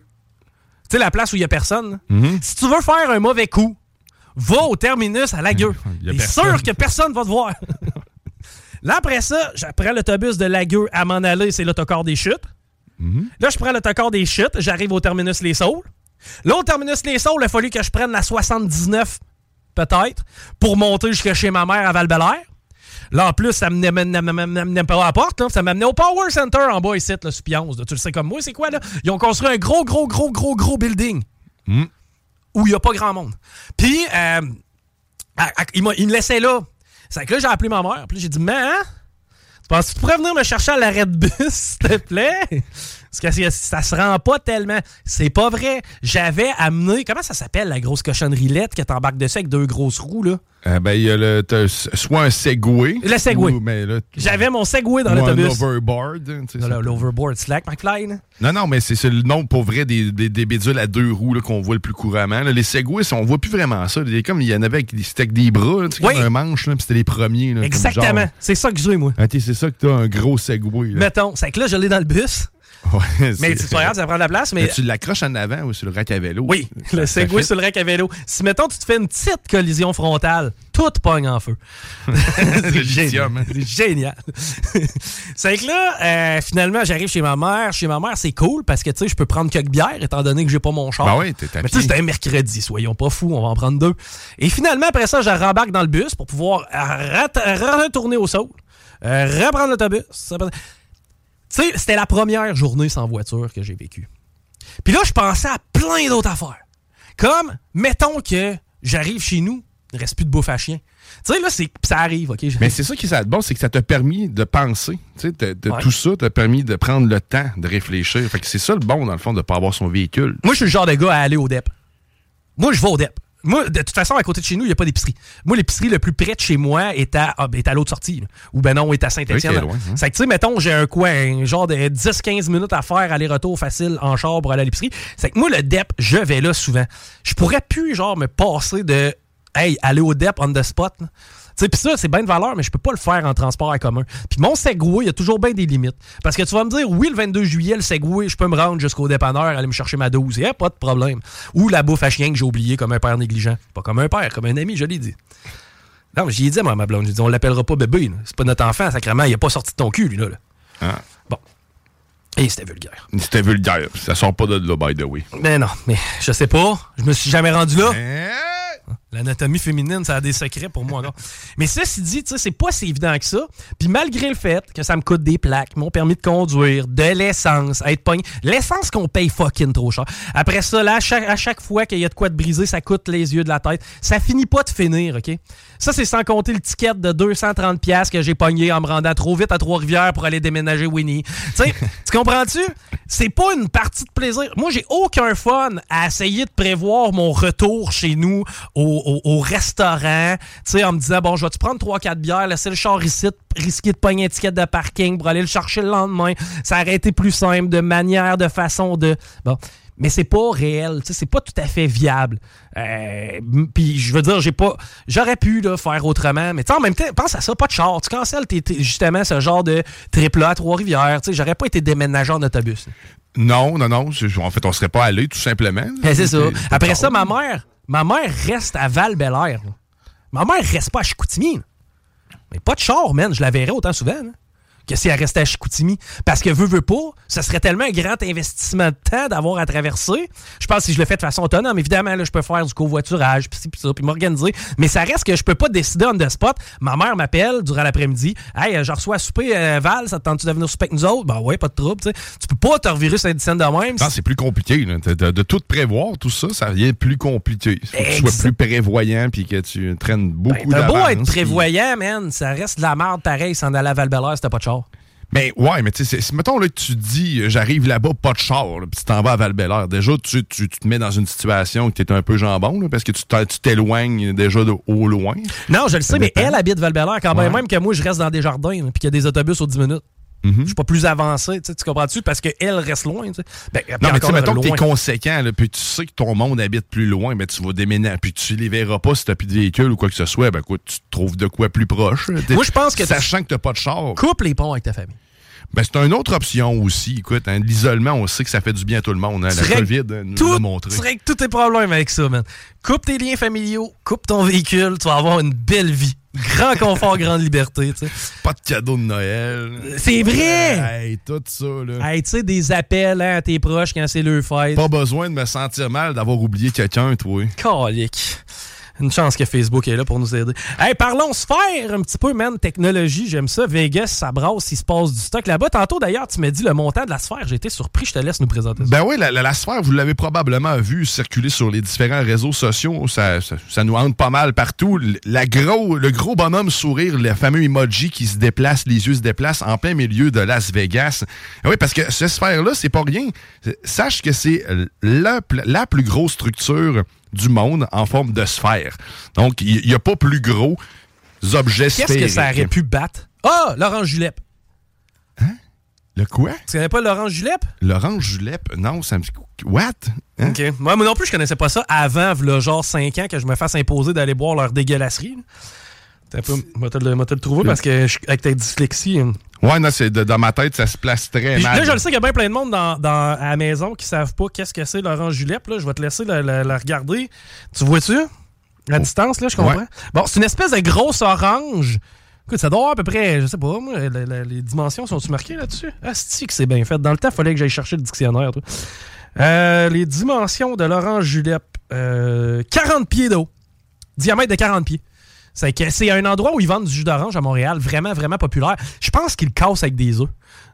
Tu sais, la place où il n'y a personne. Mhm. Si tu veux faire un mauvais coup, va au terminus à la gueule. T'es sûr que personne va te voir. là, après ça, je prends l'autobus de la gueule à m'en aller. C'est l'autocar des chutes. Mhm. Là, je prends l'autocar des chutes. J'arrive au terminus Les Saules. Là, au terminus Les Saules, il a fallu que je prenne la 79, peut-être, pour monter jusqu'à chez ma mère à val Là, en plus, ça me m'amenait pas à la porte. là. Ça m'amenait au Power Center en bas ici, Pionce. là. Tu le sais comme moi, c'est quoi, là? Ils ont construit un gros, gros, gros, gros, gros building Hmm. où il n'y a pas grand monde. Puis, euh, il, me laissait là. C'est que là, j'ai appelé ma mère. Puis j'ai dit, mais, hein? Tu penses que tu pourrais venir me chercher à l'arrêt de bus, [laughs] s'il te plaît? Parce que ça se rend pas tellement. C'est pas vrai. J'avais amené. Comment ça s'appelle la grosse cochonnerie-lette que t'embarques dessus avec deux grosses roues, là? Euh, ben, il y a le, soit un Segway. Le Segway. J'avais mon Segway dans l'autobus. overboard. tu sais, Là, ça- L'overboard slack, McFly, là. Non, non, mais c'est le nom pour vrai des, des, à deux roues là, qu'on voit le plus couramment. là. Les Segways, on voit plus vraiment ça. Il y a Comme il y en avait avec avec des bras, là, tu sais, Oui. comme un manche, là, puis c'était les premiers. Exactement. C'est ça que j'ai, moi. Ah, c'est ça que t'as un gros Segway. Là. Mettons. C'est que là, je l'ai dans le bus. Ouais, Mais c'est- pas grave, ça prend de la place. Mais Mais tu l'accroches en avant ou sur le rack à vélo? Oui, le Segway sur le rack à vélo. Si, mettons, tu te fais une petite collision frontale, tout pogne en feu. [laughs] [laughs] c'est génial. génial. c'est que là, euh, finalement, j'arrive chez ma mère. Chez ma mère, c'est cool parce que, tu sais, je peux prendre quelques bières étant donné que j'ai pas mon char. Ben oui, t'es Mais tu sais, un mercredi, soyons pas fous, on va en prendre deux. Et finalement, après ça, je rembarque dans le bus pour pouvoir rat- retourner au sol, euh, reprendre l'autobus. Tu sais, c'était la première journée sans voiture que j'ai vécue. Puis là, je pensais à plein d'autres affaires. Comme, mettons que j'arrive chez nous, il ne reste plus de bouffe à chien. Tu sais, là, c'est, ça arrive, OK? Mais c'est ça qui est bon, c'est que ça t'a permis de penser. Tu sais, de, de Ouais. Tout ça t'a permis de prendre le temps de réfléchir. Fait que c'est ça le bon, dans le fond, de pas avoir son véhicule. Moi, je suis le genre de gars à aller au DEP. Moi, je vais au DEP. Moi, de toute façon, à côté de chez nous, il n'y a pas d'épicerie. Moi, l'épicerie le plus près de chez moi est à, ah, ben, est à l'autre sortie. là. Ou ben non, est à Saint-Étienne. Oui, c'est hein. C'est que, tu sais, mettons, j'ai un coin, un genre de 10-15 minutes à faire aller-retour facile en char pour aller à l'épicerie. C'est que moi, le DEP, je vais là souvent. Je pourrais plus, genre, me passer de, hey, aller au DEP on the spot. là. Tu sais, Puis ça, c'est bien de valeur, mais je peux pas le faire en transport en commun. Puis mon Segway, il y a toujours bien des limites. Parce que tu vas me dire, oui, le 22 juillet, le Segway, je peux me rendre jusqu'au dépanneur, aller me chercher ma dose. Il a pas de problème. Ou la bouffe à chien que j'ai oublié comme un père négligent. Pas comme un père, comme un ami, je l'ai dit. Non, mais j'y ai dit, moi, ma blonde, j'ai dit, on l'appellera pas bébé. C'est pas notre enfant, sacrément, il a pas sorti de ton cul, lui, là. là. Ah. Bon. Et c'était vulgaire. C'était vulgaire. Ça sort pas de là, by the way. Mais non, mais je sais pas. Je me suis jamais rendu là. L'anatomie féminine, ça a des secrets pour moi encore. Mais ceci dit, tu sais, c'est pas si évident que ça. Puis malgré le fait que ça me coûte des plaques, mon permis de conduire, de l'essence, être pogné. L'essence qu'on paye fucking trop cher. Après ça, là, à chaque, à chaque fois qu'il y a de quoi de briser, ça coûte les yeux de la tête. Ça finit pas de finir, OK? Ça, c'est sans compter le ticket de 230$ piastres que j'ai pogné en me rendant trop vite à Trois-Rivières pour aller déménager Winnie. Tu sais, [laughs] tu comprends-tu? C'est pas une partie de plaisir. Moi, j'ai aucun fun à essayer de prévoir mon retour chez nous au, au- au restaurant, tu sais, en me disant, bon, je vais-tu prendre 3-4 bières, laisser le char ici, risquer de pogner un ticket de parking pour aller le chercher le lendemain. Ça aurait été plus simple, de manière, de façon de... Bon. Mais c'est pas réel, tu sais, c'est pas tout à fait viable. Euh, Puis je veux dire, j'ai pas, j'aurais pu là, faire autrement, mais tu sais, en même temps, pense à ça, pas de char. Tu cancelles justement ce genre de triple A à Trois-Rivières. Tu sais, j'aurais pas été déménageur d'autobus. Non, non, non. je- En fait, on serait pas allé, tout simplement. [laughs] C'est ça. Après ça, ma mère, ma mère reste à val là. Ma mère reste pas à Chicoutimi. Mais pas de char, man. Je la verrais autant souvent que si elle restait à Chicoutimi. Parce que veut, veut pas, ce serait tellement un grand investissement de temps d'avoir à traverser. Je pense que si je le fais de façon autonome, évidemment, là, je peux faire du covoiturage, puis puis ça, puis m'organiser. Mais ça reste que je peux pas décider on the spot. Ma mère m'appelle durant l'après-midi. Hey, je reçois à souper euh, Val, ça te tente-tu de venir souper avec nous autres? Ben ouais, pas de trouble, tu sais. Tu peux pas te revirer sur une scène de même. Non, c'est plus compliqué. là. De, de- de tout prévoir, tout ça, ça devient plus compliqué. Faut que tu sois plus prévoyant puis que tu traînes beaucoup T'as beau d'avance, être puis- prévoyant, man, ça reste de la merde pareil s'en aller à val t'as pas de char. Mais ouais, mais tu sais, mettons là, que tu dis euh, j'arrive là-bas, pas de char, là, puis tu t'en vas à val Déjà, tu, tu, tu te mets dans une situation où tu es un peu jambon, là, parce que tu t'éloignes déjà de au loin. Non, je le sais, mais elle habite val quand Ouais. même, même que moi, je reste dans des jardins, puis qu'il y a des autobus aux 10 minutes. Mhm. Je suis pas plus avancé, tu comprends-tu? Parce qu'elle reste loin. Ben, Non, mais tu mettons que t'es conséquent, là, puis tu sais que ton monde habite plus loin, mais tu vas déménager, puis tu les verras pas si t'as plus de véhicule ou quoi que ce soit, ben écoute, tu te trouves de quoi plus proche. Moi, je pense que tu- Sachant que t'as pas de char, Coupe les ponts avec ta famille. ben c'est une autre option aussi. Écoute, hein, l'isolement, on sait que ça fait du bien à tout le monde. hein. La COVID hein, nous tout- l'a montré. Tu règles tous tes problèmes avec ça, man. Coupe tes liens familiaux, coupe ton véhicule, tu vas avoir une belle vie. Grand confort, grande liberté, tu sais. Pas de cadeau de Noël. C'est vrai! Hey, tout ça, là. Hey, tu sais, des appels hein, à tes proches quand c'est leur fête. Pas besoin de me sentir mal d'avoir oublié quelqu'un, toi. Calique. Une chance que Facebook est là pour nous aider. Hey, parlons sphère un petit peu, man. Technologie, j'aime ça. Vegas, ça brasse, il se passe du stock là-bas. Tantôt, d'ailleurs, tu m'as dit le montant de la sphère. J'ai été surpris. Je te laisse nous présenter ça. Ben oui, la, sphère, vous l'avez probablement vu circuler sur les différents réseaux sociaux. Ça, ça, ça nous hante pas mal partout. La gros, le gros bonhomme sourire, le fameux emoji qui se déplace, les yeux se déplacent en plein milieu de Las Vegas. Ah Oui, parce que cette sphère-là, c'est pas rien. Sache que c'est la, la plus grosse structure du monde en forme de sphère. Donc, il n'y a pas plus gros objets Qu'est-ce que ça aurait pu battre? Ah, Laurent Julep. Le quoi? Tu connais pas Laurent Julep? L'orange julep? Non, ça me. What? Hein? OK. Moi, moi non plus, je connaissais pas ça avant, v'là, genre 5 ans, que je me fasse imposer d'aller boire leur dégueulasserie. T'as un peu, moi te le, moi te le trouver parce que je- avec ta dyslexie. hein. Ouais, non, c'est dans ma tête, ça se place très Puis mal. là, je le sais qu'il y a bien plein de monde dans, dans- à la maison qui savent pas qu'est-ce que c'est Laurent Julep. Là. Je vais te laisser la, la- la regarder. Tu vois-tu? À distance, là, je comprends. Ouais. Bon, c'est une espèce de grosse orange. Écoute, ça doit avoir à peu près, je sais pas, moi, la- la- les dimensions sont-tu marquées là-dessus? Ah, c'est que c'est bien fait. Dans le temps, il fallait que j'aille chercher le dictionnaire. toi. Euh, les dimensions de l'orange julep. Euh, 40 pieds d'eau. Diamètre de 40 pieds. C'est un endroit où ils vendent du jus d'orange à Montréal, vraiment, vraiment populaire. Je pense qu'ils cassent avec des œufs.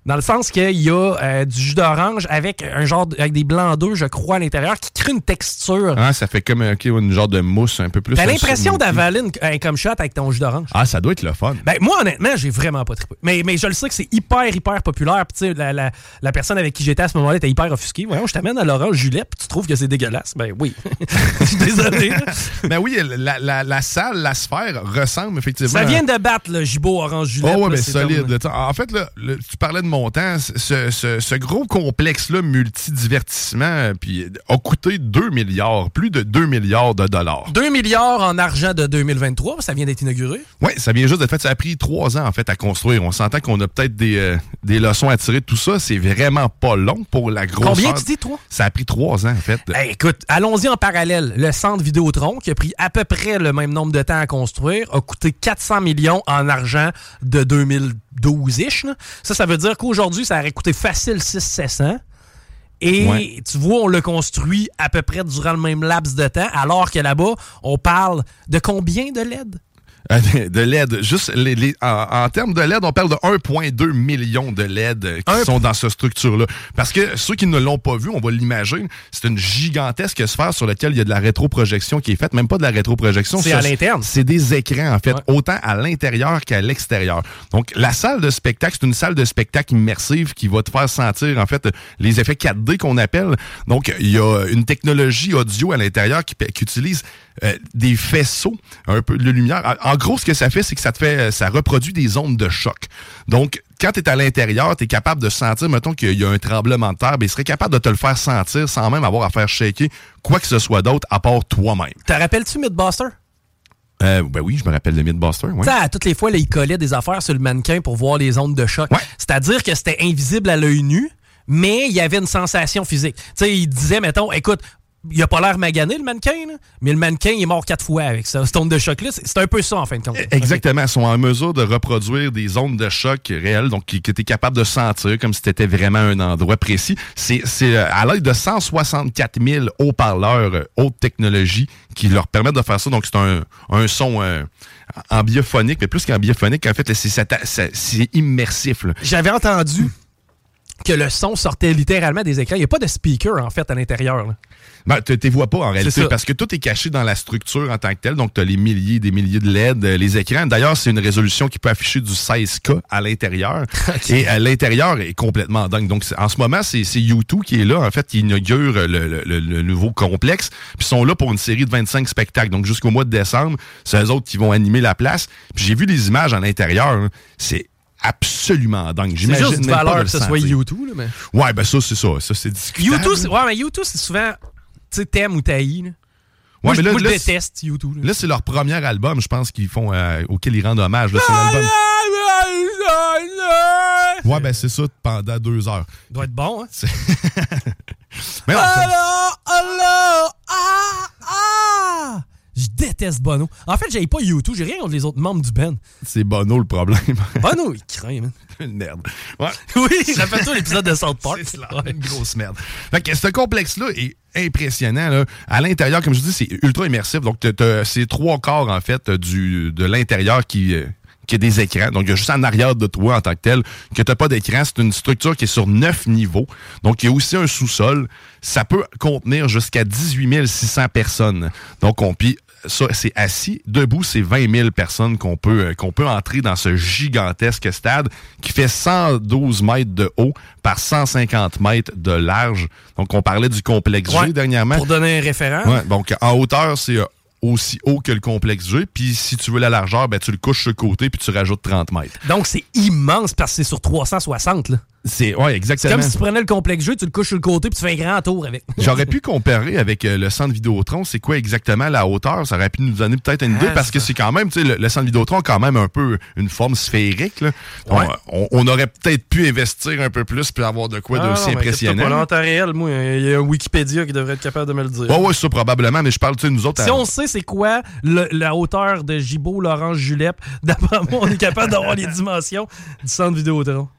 Dans le sens qu'il y a euh, du jus d'orange avec un genre de- avec des blancs d'œufs, je crois, à l'intérieur, qui crée une texture. Ah, ça fait comme une genre de mousse un peu plus. T'as l'impression d'avaler un comme shot avec ton jus d'orange? Ah, ça doit être le fun. Ben, moi, honnêtement, j'ai vraiment pas trippé. Mais, mais je le sais que c'est hyper, hyper populaire. Puis, tu sais, la, la, la personne avec qui j'étais à ce moment-là était hyper offusquée. Voyons, je t'amène à l'orange Juliette, puis tu trouves que c'est dégueulasse. Ben oui. [laughs] Je suis désolé. [laughs] Ben oui, la, la- la salle, la sphère ressemble effectivement. Ça vient de battre le gibo orange Juliette. Oh ouais, là, mais solide. comme- En fait, là, le- tu parlais de ce, gros complexe-là, multidivertissement, euh, puis, euh, a coûté 2 milliards, plus de 2 milliards de dollars. 2 milliards en argent de 2023, ça vient d'être inauguré? Oui, ça vient juste d'être fait. Ça a pris trois ans, en fait, à construire. On s'entend qu'on a peut-être des, euh, des leçons à tirer de tout ça. C'est vraiment pas long pour la grosse. Combien tu dis, trois? Ça a pris trois ans, en fait. Écoute, allons-y en parallèle. Le centre Vidéotron, qui a pris à peu près le même nombre de temps à construire, a coûté 400 millions en argent de 2023 12-ish. Ça, ça veut dire qu'aujourd'hui, ça aurait coûté facile 6-700. Et tu vois, on le construit à peu près durant le même laps de temps, alors que là-bas, on parle de combien de LED? Euh, de- LED. Juste les, les- en, en termes de LED, on parle de 1,2 million de LED qui Un- sont dans cette structure-là. Parce que ceux qui ne l'ont pas vu, on va l'imaginer, c'est une gigantesque sphère sur laquelle il y a de la rétroprojection qui est faite, même pas de la rétroprojection. C'est à l'interne. C'est des écrans, en fait, Ouais. autant à l'intérieur qu'à l'extérieur. Donc, la salle de spectacle, c'est une salle de spectacle immersive qui va te faire sentir, en fait, les effets 4D qu'on appelle. Donc, il y a une technologie audio à l'intérieur qui, qui utilise euh, des faisceaux, un peu de lumière. En, gros, ce que ça fait, c'est que ça te fait, ça reproduit des ondes de choc. Donc, quand tu es à l'intérieur, tu es capable de sentir, mettons qu'il y a un tremblement de terre, ben, il serait capable de te le faire sentir sans même avoir à faire shaker quoi que ce soit d'autre à part toi-même. Te rappelles-tu Mythbuster? Euh, ben oui, je me rappelle de Mythbuster. Ouais. À toutes les fois, là, il collait des affaires sur le mannequin pour voir les ondes de choc. Ouais. C'est-à-dire que c'était invisible à l'œil nu, mais il y avait une sensation physique. Tu sais, il disait, mettons, écoute, il a pas l'air magané, le mannequin, là, mais le mannequin, il est mort quatre fois avec ça. Cette onde de choc-là, c'est un peu ça, en fin de compte. Exactement. Ils sont en mesure de reproduire des ondes de choc réelles, donc qui- que tu es capable de sentir comme si tu étais vraiment un endroit précis. C'est c'est, euh, à l'aide de 164 000 haut-parleurs euh, haute technologie qui leur permettent de faire ça. Donc, c'est un, un son euh, en biophonique, mais plus qu'en biophonique, en fait, là, c'est c'est- c'est- c'est immersif. là. J'avais entendu que le son sortait littéralement des écrans. Il n'y a pas de speaker, en fait, à l'intérieur. Ben, tu ne vois pas en réalité parce que tout est caché dans la structure en tant que telle. Donc, tu as les milliers des milliers de LED, euh, les écrans. D'ailleurs, c'est une résolution qui peut afficher du 16K à l'intérieur. [laughs] Et à l'intérieur est complètement dingue. Donc, en ce moment, c'est c'est U2 qui est là, en fait, qui inaugure le, le- le- nouveau complexe. Puis, ils sont là pour une série de 25 spectacles. Donc, jusqu'au mois de décembre, c'est eux autres qui vont animer la place. Puis, j'ai vu les images à l'intérieur. hein. C'est absolument dingue. J'imagine juste pas valeur que ce soit. YouTube. Là, mais... Ouais, ben ça, c'est ça. Ça, c'est discutable. YouTube, c'est- ouais, mais YouTube, c'est souvent, tu sais, t'aimes ou t'haïs. là. Moi, Ouais, je, mais là- moi, je là, déteste YouTube. là. Là, c'est leur premier album, je pense, qu'ils font euh, auquel ils rendent hommage. là, C'est l'album. Ouais, ben c'est ça pendant deux heures. doit être bon, hein? [laughs] Mais non, ça- ah, ah! Je déteste Bono. En fait, j'ai pas YouTube, j'ai rien contre les autres membres du band. c'est Bono le problème. [laughs] Bono, il craint, man. [laughs] une merde. Ouais. Oui, rappelle-toi l'épisode de South Park. [laughs] C'est une grosse merde. Fait que ce complexe-là est impressionnant. Là. À l'intérieur, comme je dis, c'est ultra immersif. Donc, c'est trois quarts, en fait, du, de l'intérieur qui, euh, qui a des écrans. Donc, il y a juste en arrière de toi en tant que tel que tu pas d'écran. C'est une structure qui est sur neuf niveaux. Donc, il y a aussi un sous-sol. Ça peut contenir jusqu'à 18 600 personnes. Donc, on puis ça, c'est assis. Debout, c'est 20 000 personnes qu'on peut, euh, qu'on peut entrer dans ce gigantesque stade qui fait 112 mètres de haut par 150 mètres de large. Donc, on parlait du complexe G Ouais, dernièrement. Pour donner un référent. Ouais, donc, en hauteur, c'est euh, aussi haut que le complexe G. Puis, si tu veux la largeur, ben, tu le couches sur le côté puis tu rajoutes 30 mètres. Donc, c'est immense parce que c'est sur 360. là. C'est, ouais, exactement. comme si tu prenais le complexe jeu, tu le couches sur le côté puis tu fais un grand tour avec. [laughs] J'aurais pu comparer avec euh, le centre Vidéotron. C'est quoi exactement la hauteur? Ça aurait pu nous donner peut-être une idée Ah, parce que c'est quand même, tu sais, le, le centre Vidéotron a quand même un peu une forme sphérique. là. On- Ouais. On, on aurait peut-être pu investir un peu plus puis avoir de quoi Ah, d'aussi impressionnant. Pas, en temps réel, moi, il y a un Wikipédia qui devrait être capable de me le dire. Ouais, ouais, ça probablement, mais je parle, tu sais, nous autres. Si à- on sait c'est quoi le- la hauteur de Gibault, Laurence, Julep, [laughs] d'après moi, on est capable d'avoir les dimensions du centre Vidéotron.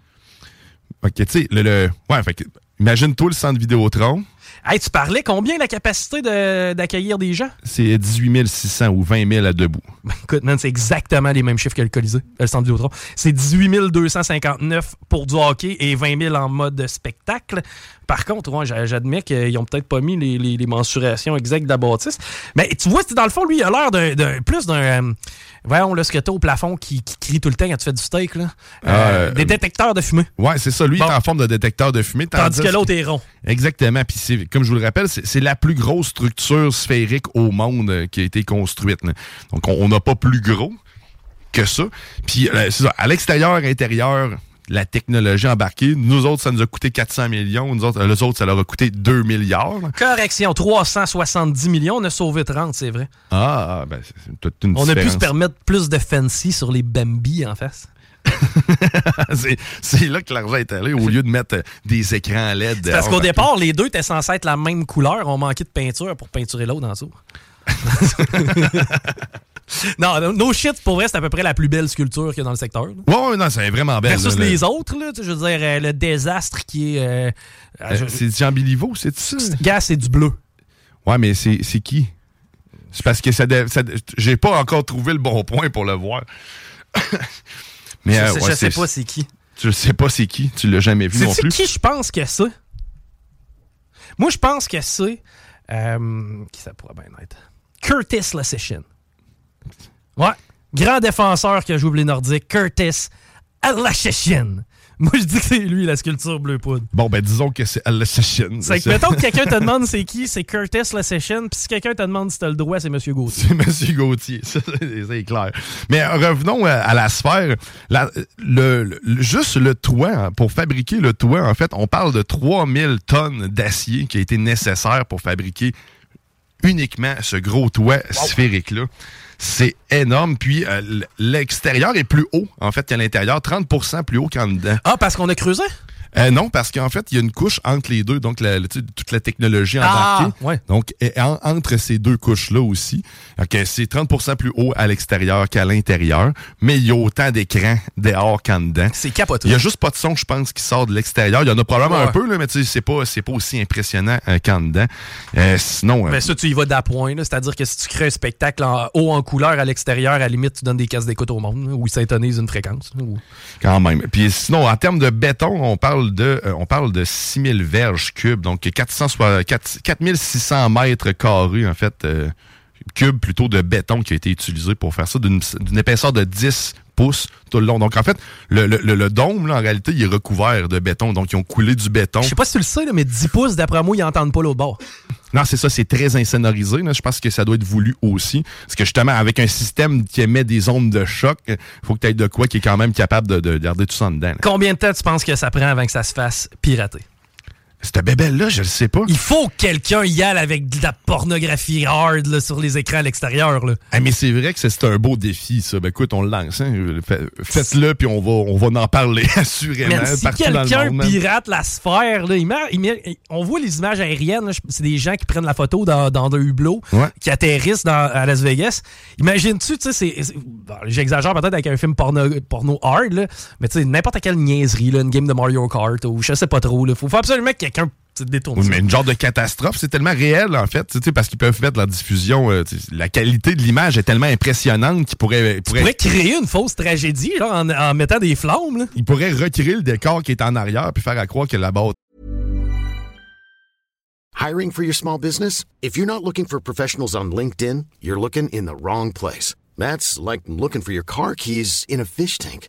Ok, tu sais, le, le- Ouais, fait que, imagine-toi le centre Vidéotron. Hey, tu parlais combien la capacité de- d'accueillir des gens? C'est 18 600 ou 20 000 à debout. Ben, écoute, man, c'est exactement les mêmes chiffres que le Colisée, le centre Vidéotron. C'est 18 259 pour du hockey et 20 000 en mode spectacle. Par contre, ouais, j'a- j'admets qu'ils ont peut-être pas mis les, les- les mensurations exactes bâtisse. Mais tu vois, c'est dans le fond, lui, il a l'air d'un- plus d'un... euh, voyons, là, ce que t'as au plafond qui, qui crie tout le temps quand tu fais du steak, là. Euh, Euh, des détecteurs de fumée. Ouais, c'est ça. Lui, Bon. il est en forme de détecteur de fumée. Tandis que l'autre est rond. Exactement. Puis comme je vous le rappelle, c'est la plus grosse structure sphérique au monde euh, qui a été construite. là. Donc on n'a pas plus gros que ça. Puis euh, c'est ça, à l'extérieur, à l'intérieur, la technologie embarquée, nous autres, ça nous a coûté 400 millions. Nous autres, euh, les autres, ça leur a coûté 2 milliards. là. Correction, 370 millions, on a sauvé 30, c'est vrai. Ah, ah, ben c'est toute une On a pu se permettre plus de fancy sur les Bambi en face. [laughs] c'est là que l'argent est allé au lieu de mettre euh, des écrans LED. Parce dehors qu'au partout. départ, les deux étaient censés être la même couleur. On manquait de peinture pour peinturer l'autre en dessous. [laughs] [laughs] non, no shit, pour vrai, c'est à peu près la plus belle sculpture qu'il y a dans le secteur. là. Ouais, non, c'est vraiment belle. Versus là, le- les autres, là, tu sais, je veux dire, euh, le désastre qui est. euh, Euh, je- c'est Jean Biliveau, c'est ça? Gars, c'est du bleu. Ouais, mais c'est c'est qui? C'est parce que ça, ça j'ai pas encore trouvé le bon point pour le voir. [coughs] mais je sais, ouais, je sais c'est- pas c'est qui. Tu sais pas c'est qui, tu l'as jamais vu non C'est plus. qui je pense que c'est? Moi, je pense que c'est. qui ça pourrait bien être? Curtis Lasseshin. Ouais. Grand défenseur qui a joué pour les Nordiques, Curtis Lasseshin. Moi, je dis que c'est lui, la sculpture bleu poudre. Bon, ben disons que c'est Al Session. C'est que, mettons que quelqu'un te demande c'est qui, c'est Curtis Lasseshin, puis si quelqu'un te demande si t'as le droit, c'est Monsieur Gauthier. C'est Monsieur Gauthier, ça, [laughs] c'est clair. Mais euh, revenons à, à la sphère. La- le, le- juste le toit, hein, pour fabriquer le toit, en fait, on parle de 3000 tonnes d'acier qui a été nécessaire pour fabriquer uniquement ce gros toit sphérique-là. C'est énorme. Puis euh, l'extérieur est plus haut, en fait, qu'à l'intérieur, 30% plus haut qu'en dedans. Ah, parce qu'on a creusé? Euh, non, parce qu'en fait, il y a une couche entre les deux, donc la- la- toute la technologie Ah, embarquée. ouais. Donc, en- entre ces deux couches-là aussi, ok, c'est 30% plus haut à l'extérieur qu'à l'intérieur, mais il y a autant d'écrans dehors qu'en dedans. C'est capoté. Il y a juste pas de son, je pense, qui sort de l'extérieur. Il y en a probablement Ouais. un peu, là, mais tu sais, c'est pas, c'est pas aussi impressionnant euh, qu'en dedans. Euh, sinon, euh, Ben ça, tu y vas d'appoint. là. C'est-à-dire que si tu crées un spectacle en haut en couleur à l'extérieur, à la limite, tu donnes des cases d'écoute au monde, là, ou ils s'intonisent une fréquence. là, Quand même. Puis sinon, en termes de béton, on parle de euh, on parle de 6000 verges cubes, donc 400, soit- 4 4600 mètres carrés, en fait, euh, cubes plutôt de béton qui a été utilisé pour faire ça, d'une d'une épaisseur de 10 pouces tout le long. Donc, en fait, le, le- le- dôme, là, en réalité, il est recouvert de béton. Donc, ils ont coulé du béton. Je sais pas si tu le sais, là, mais 10 pouces, d'après moi, ils n'entendent pas l'autre bord. Non, c'est ça, c'est très insonorisé. là. Je pense que ça doit être voulu aussi. Parce que justement, avec un système qui émet des ondes de choc, il faut que tu aies de quoi qui est quand même capable de, de garder tout ça en dedans. là. Combien de temps tu penses que ça prend avant que ça se fasse pirater? Cette bébelle-là, je le sais pas. Il faut que quelqu'un y aille avec de la pornographie hard là, sur les écrans à l'extérieur. là. Ah, mais c'est vrai que c'est un beau défi, ça. Ben écoute, on le lance. Hein? Fait- Faites-le, puis on va, on va en parler, [laughs] assurément, Man, si quelqu'un pirate la sphère, là, il il on voit les images aériennes, c'est des gens qui prennent la photo dans, dans un hublot, Ouais. qui atterrissent dans- à Las Vegas. Imagine-tu, tu sais, bon, j'exagère peut-être avec un film porno, porno hard, là, mais tu sais, n'importe quelle niaiserie, là, une game de Mario Kart ou je sais pas trop, il faut, faut absolument que quelqu'un détourne Oui, mais une genre de catastrophe, c'est tellement réel, en fait, tu sais, parce qu'ils peuvent mettre la diffusion. euh, la qualité de l'image est tellement impressionnante qu'ils pourraient, pourraient- pourrais créer une fausse tragédie genre, en, en mettant des flammes. Là. ils pourraient recréer le décor qui est en arrière puis faire à croire que là-bas. Hiring for your small business? If you're not looking for professionals on LinkedIn, you're looking in the wrong place. That's like looking for your car keys in a fish tank.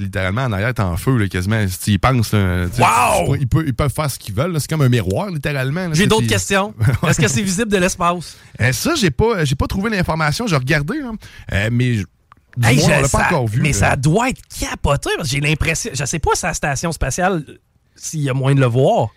Littéralement, en arrière, est en feu, là, quasiment. Ils pensent. là, Wow! Ils peuvent, ils peuvent faire ce qu'ils veulent. C'est comme un miroir, littéralement. J'ai d'autres questions. [laughs] Est-ce que c'est visible de l'espace? Euh, ça, j'ai pas, j'ai pas trouvé l'information. J'ai regardé, là. Euh, mais Hey, moins, on l'a pas ça- encore vu. Mais là. ça doit être capoté parce que j'ai l'impression. Je sais pas la station spatiale, s'il y a moyen de le voir.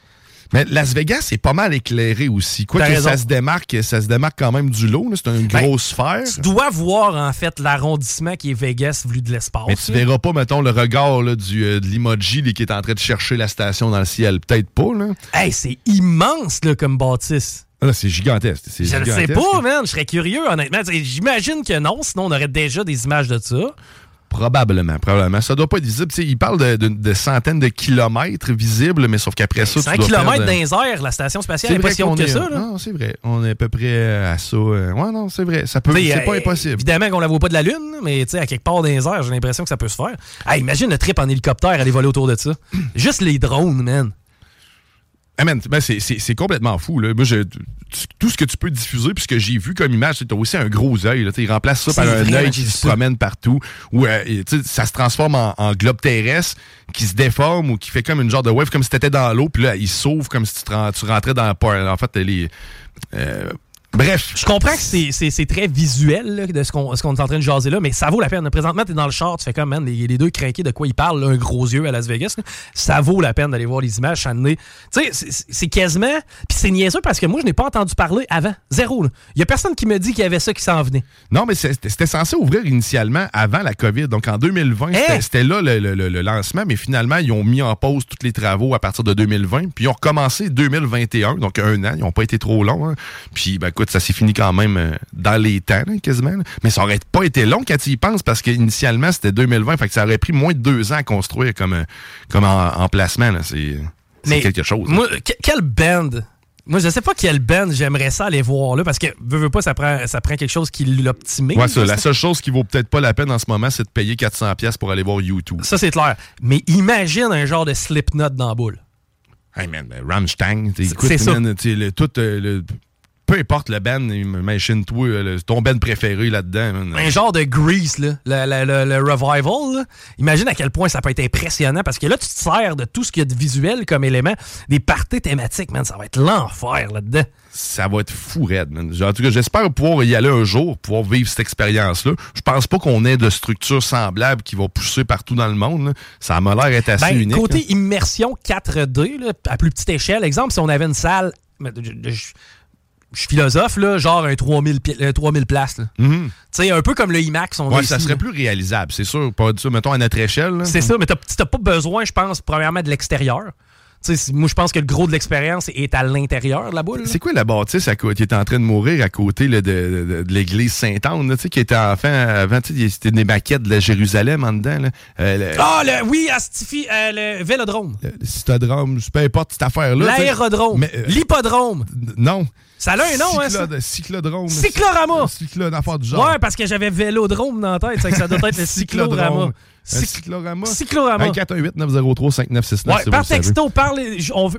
Mais Las Vegas, c'est pas mal éclairé aussi. Quoi que ça se démarque, ça se démarque quand même du lot. C'est une Ben, grosse sphère. Tu dois voir, en fait, l'arrondissement qui est Vegas vu de l'espace. Mais tu là. verras pas, mettons, le regard là, du, euh, de l'emoji qui est en train de chercher la station dans le ciel. Peut-être pas, là. Hey, c'est immense là, comme bâtisse. Ah, c'est gigantesque. Je le sais gigantesque. pas, man. Je serais curieux, honnêtement. J'imagine que non, sinon on aurait déjà des images de ça. Probablement, probablement. Ça doit pas être visible. Il parle de, de- de centaines de kilomètres visibles, mais sauf qu'après ça, 100 tu dois les airs, la station spatiale n'est pas vrai si haute que est- ça. Là. Non, c'est vrai. On est à peu près à ça. euh, Ouais, non, c'est vrai. Ça peut. C'est pas euh, impossible. Évidemment qu'on la voit pas de la Lune, mais à quelque part dans les airs, j'ai l'impression que ça peut se faire. Hey, imagine le trip en hélicoptère aller voler autour de ça. [clears throat] Juste les drones, man. Ah, man, ben, c'est- complètement fou. Là. Moi, je- tout ce que tu peux diffuser, puis ce que j'ai vu comme image, tu as aussi un gros œil. Il remplace ça par un œil qui se promène partout. Ou euh, et, tu sais, ça se transforme en, en globe terrestre qui se déforme ou qui fait comme une genre de wave, comme si tu étais dans l'eau, puis là, il s'ouvre comme si tu, te tu rentrais dans la En fait, les. euh, bref. Je comprends que c'est- c'est c'est très visuel là, de ce qu'on ce qu'on est en train de jaser là, mais ça vaut la peine. Présentement, t'es dans le char, tu fais comme, man, les, les deux craqués de quoi ils parlent, là, un gros yeux à Las Vegas. là. Ça vaut la peine d'aller voir les images, Tu sais, c'est- quasiment... Puis c'est niaiseux parce que moi, je n'ai pas entendu parler avant. Zéro. Il y a personne qui me dit qu'il y avait ça qui s'en venait. Non, mais c'était censé ouvrir initialement avant la COVID. Donc en 2020, Hein? c'était- c'était là le, le- le- le lancement, mais finalement, ils ont mis en pause tous les travaux à partir de 2020, puis ils ont recommencé 2021, donc un an. Ils n'ont pas été trop longs. hein. Puis, ben, écoute, ça s'est fini quand même euh, dans les temps, là, quasiment. là. Mais ça aurait pas été long quand tu y penses, parce qu'initialement, c'était 2020, fait que ça aurait pris moins de deux ans à construire comme, euh, comme en- emplacement. là. C'est quelque chose. là. Moi, que- quelle band? Moi, je sais pas quelle band j'aimerais ça aller voir là, parce que, veux, veux pas, ça prend, ça prend quelque chose qui l'optimise. Ouais, ça, la seule chose qui vaut peut-être pas la peine en ce moment, c'est de payer 400$ pièces pour aller voir YouTube. Ça, c'est clair. Mais imagine un genre de slipknot dans la boule. Hey man, ben, Rammstein, écoute, man, t'sais, le, tout, euh, le- peu importe le band, imagine-toi le- ton band préféré là-dedans. Un genre de Grease, là, le, le- le- le revival. là. Imagine à quel point ça peut être impressionnant parce que là, tu te sers de tout ce qu'il y a de visuel comme élément. Des parties thématiques, man, ça va être l'enfer là-dedans. Ça va être fou raide, man. En tout cas, j'espère pouvoir y aller un jour, pouvoir vivre cette expérience-là. Je pense pas qu'on ait de structure semblable qui va pousser partout dans le monde. là. Ça m'a l'air être assez Ben, unique. côté immersion 4D, là, à plus petite échelle, exemple, si on avait une salle, mais je, je- je suis philosophe, là, genre un 3000, pi- euh, 3000 places. sais, un peu comme le IMAX. On Ouais, ici, ça serait là. plus réalisable, c'est sûr. Pas ça, mettons, à notre échelle. C'est ça, mais t'as t'as pas besoin, je pense, premièrement, de l'extérieur. Moi, je pense que le gros de l'expérience est à l'intérieur de la boule. C'est quoi la bâtisse à qui était en train de mourir à côté là, de, de- de l'église Sainte-Anne, qui était enfin avant, c'était des maquettes de la Jérusalem en dedans. Là. Euh, le, Ah, le, oui, Astifi, euh, le vélodrome. le cytodrome, peu importe cette affaire-là. L'aérodrome. Euh, L'hippodrome. Non. Ça a un nom, hein, ça? Cyclode- Cyclodrome. Cyclorama. Cyclo, une affaire du genre. Ouais, parce que j'avais vélodrome dans la tête. que ça doit être le cyclorama. Cyc- cyclorama. Cyclorama. 1-418-903-5969. Ouais, si par texto, parle.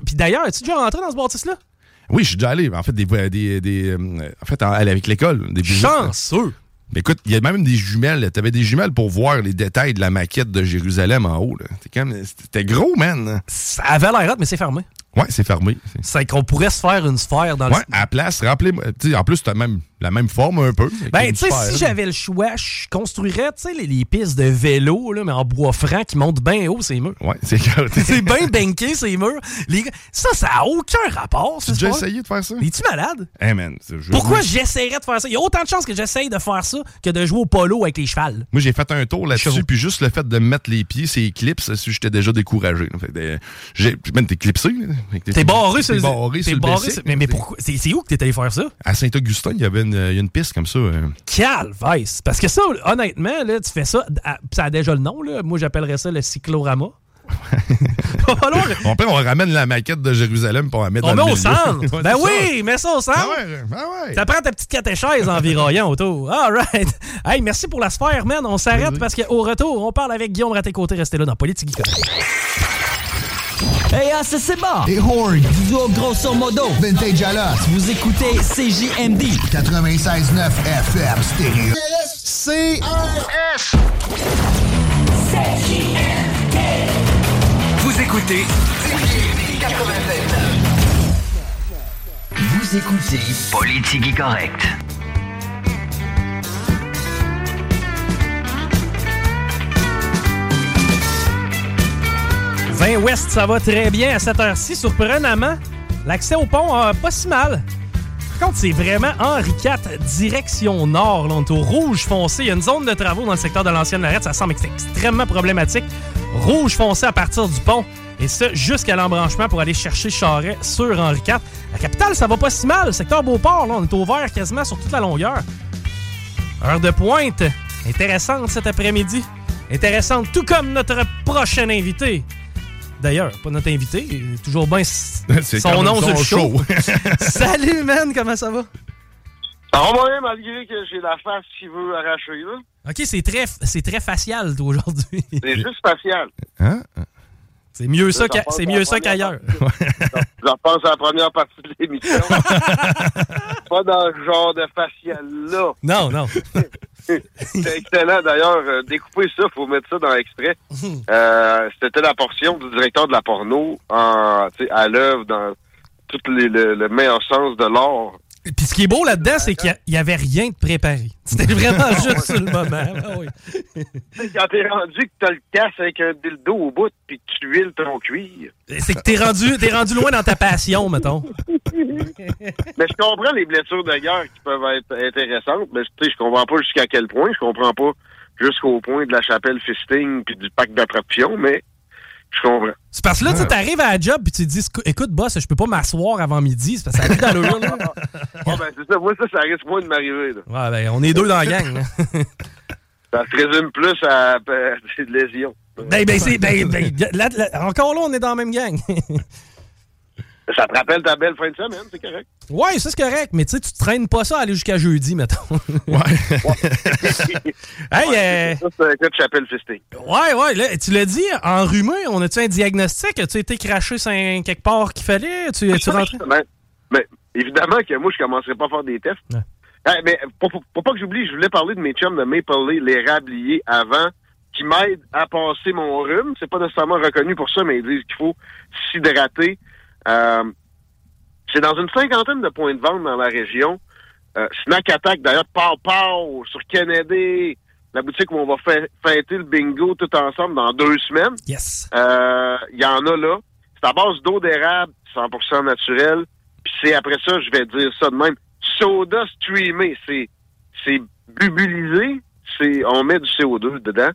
Puis d'ailleurs, es-tu déjà rentré dans ce bâtisse-là? Oui, je suis déjà allé. En fait, des, des, des, euh, en fait, avec l'école. Chanceux. Mais écoute, il y a même des jumelles. Tu avais des jumelles pour voir les détails de la maquette de Jérusalem en haut. C'était gros, man. Ça avait l'air hot, mais c'est fermé. Ouais, c'est fermé. C'est- qu'on pourrait se faire une sphère dans Ouais, le. à la place, rappelez-moi. En plus, tu as même la même forme un peu. Ben, tu sais, si j'avais le choix, je construirais, tu sais, les, les pistes de vélo, là, mais en bois franc qui montent bien haut ces murs. Ouais, c'est [laughs] C'est bien banqué, ces murs. Les ça, ça a aucun rapport, Tu déjà essayé de faire ça? Es-tu malade? Hey, man. c'est- je- Pourquoi moi, j'essayerais de faire ça? Il y a autant de chances que j'essaye de faire ça que de jouer au polo avec les chevals. Moi, j'ai fait un tour là-dessus, puis juste le fait de mettre les pieds, ces clips, j'étais déjà découragé. j'ai- même, t'es clipsé. T'es barré sur t'es le barré Mais, mais pourquoi? C'est c'est où que t'es allé faire ça? À Saint-Augustin, il y avait une, il y a une piste comme ça. euh. Calvice. Parce que ça, honnêtement, là, tu fais ça, ça a déjà le nom, là. Moi, j'appellerais ça le cyclorama. [laughs] Falloir- Bon, après, on ramène la maquette de Jérusalem pour la mettre On dans met le au centre. [laughs] Ben oui, mets ça au centre. Ah ouais, ben ouais. Ça prend ta petite catéchèse en viroyant autour. All right. Hey, merci pour la sphère, man. On s'arrête parce qu'au retour, on parle avec Guillaume Raté-Côté. Restez là dans Politique. Hey, ah, ACC Bar. Et Horn. Duo Grosso Modo. Vintage à Vous écoutez CJMD. 96.9 FM Stéréo. C-R-S. Vous écoutez CJMD 96.9. Vous écoutez Politique Correct! 20 Ouest, ça va très bien à cette heure-ci, surprenamment. L'accès au pont, euh, pas si mal. Par contre, c'est vraiment Henri IV, direction nord. Là, on est au rouge foncé. Il y a une zone de travaux dans le secteur de l'ancienne Lorette. Ça semble extrêmement problématique. Rouge foncé à partir du pont. Et ça jusqu'à l'embranchement pour aller chercher Charret sur Henri IV. La capitale, ça va pas si mal. Le secteur Beauport, là, on est au vert quasiment sur toute la longueur. Heure de pointe. Intéressante cet après-midi. Intéressante, tout comme notre prochain invité. D'ailleurs, pas notre invité, toujours bien [laughs] son nom sur le show. [laughs] [laughs] Salut, man, comment ça va? Ça va moyen malgré que j'ai la face qui veut arracher, là. Ok, c'est très, c'est très facial, toi, aujourd'hui. C'est juste spatial. Hein? C'est mieux ça, c'est mieux ça qu'ailleurs. Je repense à la première partie de l'émission. [laughs] Pas dans ce genre de facial-là. Non, non. [laughs] C'est excellent. D'ailleurs, euh, découper ça, faut mettre ça dans l'extrait. Euh, C'était la portion du directeur de la porno en, à l'œuvre dans tout les- le, le meilleur sens de l'art. Puis ce qui est beau là-dedans, c'est qu'il n'y avait rien de préparé. [laughs] C'était vraiment juste sur le moment. Oui. [laughs] Quand t'es rendu que t'as le casse avec un dildo au bout puis que tu huiles ton cuir. C'est que t'es rendu, t'es rendu loin dans ta passion, mettons. [laughs] Mais je comprends les blessures de guerre qui peuvent être intéressantes, mais je comprends pas jusqu'à quel point. Je comprends pas jusqu'au point de la chapelle fisting puis du pack d'attraction, mais je comprends. C'est parce que là, tu arrives à la job puis tu te dis Écou- Écoute, boss, je peux pas m'asseoir avant midi. C'est parce que ça a plus d'allure, là. Bon, [laughs] ben, c'est ça. Moi, ça, ça risque moins de m'arriver. Ouais, ben, on est deux dans la gang. là. [laughs] Ça se résume plus à euh, [laughs] des lésions. Ben, ben, c'est. Ben, ben, là- là- encore là, on est dans la même gang. Ça te rappelle ta belle fin de semaine, c'est correct. ouais, ça, c'est correct. Mais tu sais, tu traînes pas ça à aller jusqu'à jeudi, mettons. [laughs] [laughs] hey, euh, Ça, c'est un cas de chapelle fisting. ouais, ouais, là, tu l'as dit, enrhumé, on a-tu un diagnostic? As-tu été craché sur un- quelque part qu'il fallait? Tu es rentré? Ben, ben, évidemment que moi, je commencerai pas à faire des tests. Ouais. Hey, mais pour, pour- pour pas que j'oublie, je voulais parler de mes chums de Maple Leaf, les rabliers avant, qui m'aident à passer mon rhume. C'est pas nécessairement reconnu pour ça, mais ils disent qu'il faut s'hydrater. Euh, c'est dans une cinquantaine de points de vente dans la région. Euh, Snack Attack, d'ailleurs, Pow Pow, sur Kennedy, la boutique où on va fê- fêter le bingo tout ensemble dans deux semaines. Yes. Euh, Il y en a là. C'est à base d'eau d'érable, 100% naturel. Puis c'est après ça, je vais dire ça de même. Soda streamé, c'est c'est bubulisé, c'est on met du CO2 dedans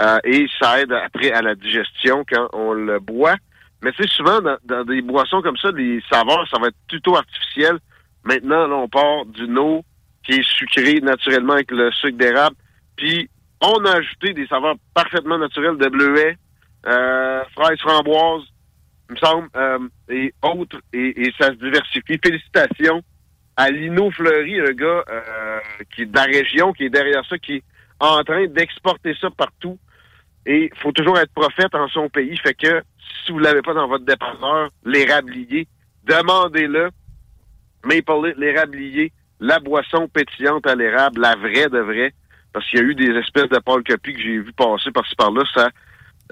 euh, et ça aide après à la digestion quand on le boit. Mais tu sais, souvent, dans, dans des boissons comme ça, les saveurs, ça va être plutôt artificiel. Maintenant, là, on part d'une eau qui est sucrée naturellement avec le sucre d'érable. Puis, on a ajouté des saveurs parfaitement naturelles de bleuet, euh, fraises framboises, il me semble, euh, et autres, et, et ça se diversifie. Félicitations à Lino Fleury, un gars euh, qui est de la région, qui est derrière ça, qui est en train d'exporter ça partout. Et faut toujours être prophète en son pays. Fait que si vous l'avez pas dans votre dépanneur, l'érablier, demandez-le. Maple l'érablier, la boisson pétillante à l'érable, la vraie de vraie. Parce qu'il y a eu des espèces de pâle copie que j'ai vu passer par-ci par-là. Ça,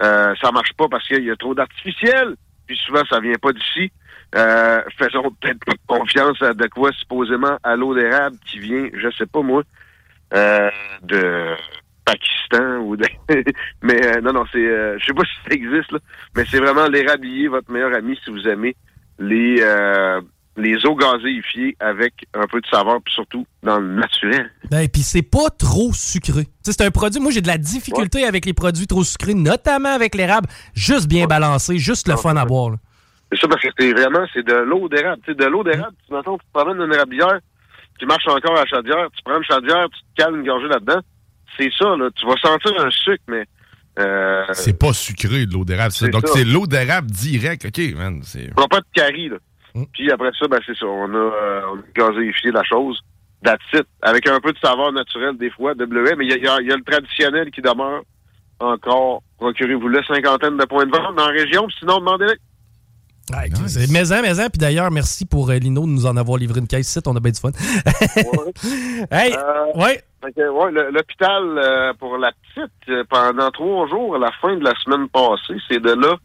euh, ça marche pas parce qu'il y a trop d'artificiel. Puis souvent, ça vient pas d'ici. Euh, faisons peut-être pas confiance à de quoi supposément à l'eau d'érable qui vient, je sais pas moi, euh, de Pakistan ou de... [laughs] mais euh, non non c'est euh, je sais pas [laughs] si ça existe là, mais c'est vraiment l'érablier votre meilleur ami si vous aimez les euh, les eaux gazéifiées avec un peu de saveur puis surtout dans le naturel. Ben, puis c'est pas trop sucré. C'est un produit, moi j'ai de la difficulté avec les produits trop sucrés, notamment avec l'érable. Juste bien balancé, juste le fun à boire. C'est ça parce que c'est vraiment c'est de l'eau d'érable. Tu de l'eau d'érable, tu m'entends, tu te promènes une érablière, tu marches encore à la chaudière, tu prends une chaudière, tu te cales une gorgée là-dedans. C'est ça, là. Tu vas sentir un sucre, mais euh, C'est pas sucré de l'eau d'érable. c'est Donc, c'est l'eau d'érable direct. OK, man. C'est... on n'a pas de carie, là. Puis après ça, ben c'est ça. On a, euh, on a gazéifié la chose. That's it. Avec un peu de saveur naturelle, des fois, de bleuet. Mais il y a, il y a- il y a le traditionnel qui demeure encore. Procurez-vous-le cinquantaine de points de vente dans la région. Sinon, demandez-le. Ouais, c'est maison, maison. Puis d'ailleurs, merci pour euh, Lino de nous en avoir livré une caisse ici. On a bien du fun. [laughs] hey, ouais. Fait que, ouais, l'hôpital euh, pour la petite, euh, pendant trois jours, à la fin de la semaine passée, c'est de là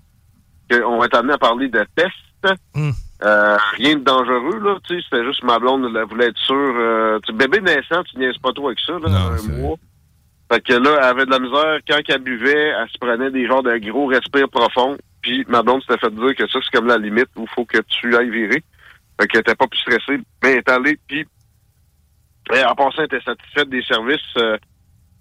qu'on va être amené à parler de tests. Hmm. Euh, rien de dangereux, là, tu sais, c'était juste ma blonde, elle voulait être sûre. Euh, tu bébé naissant, tu niaises pas trop avec ça, là, un mois. Fait que là, elle avait de la misère, quand elle buvait, elle se prenait des genres de gros respires profonds, puis ma blonde s'était fait dire que ça, c'est comme la limite où il faut que tu ailles virer. Fait qu'elle était pas plus stressée, mais elle est allée, puis et en passant, elle était satisfaite des services euh,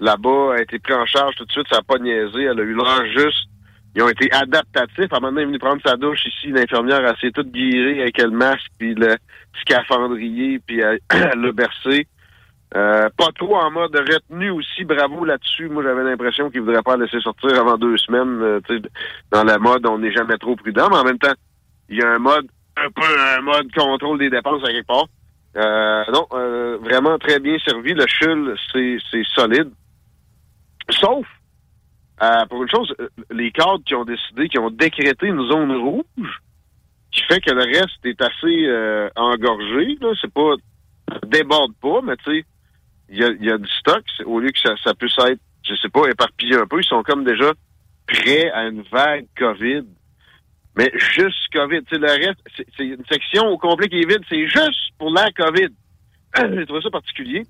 là-bas. Elle a été prise en charge tout de suite. Ça n'a pas niaisé. Elle a eu l'air juste. Ils ont été adaptatifs. À un moment donné, elle est venue prendre sa douche ici. L'infirmière, elle s'est toute guérie avec le masque, puis le scaphandrier, puis elle [clears throat] l'a bercé. Euh, pas trop en mode retenue aussi. Bravo là-dessus. Moi, j'avais l'impression qu'il voudrait pas la laisser sortir avant deux semaines. euh, dans la mode, on n'est jamais trop prudent. Mais en même temps, il y a un mode, un peu un mode contrôle des dépenses à quelque part. Euh, non, euh, vraiment très bien servi. Le chul, c'est, solide. Sauf, euh, pour une chose, les cadres qui ont décidé, qui ont décrété une zone rouge, qui fait que le reste est assez engorgé. C'est pas déborde pas, mais tu sais, il y a, il y a du stock. Au lieu que ça, ça puisse être, je sais pas, éparpillé un peu, ils sont comme déjà prêts à une vague COVID. Mais juste COVID. Tu sais, le reste, c'est, une section au complet qui est vide. C'est juste pour la COVID. [clears throat] J'ai trouvé ça particulier.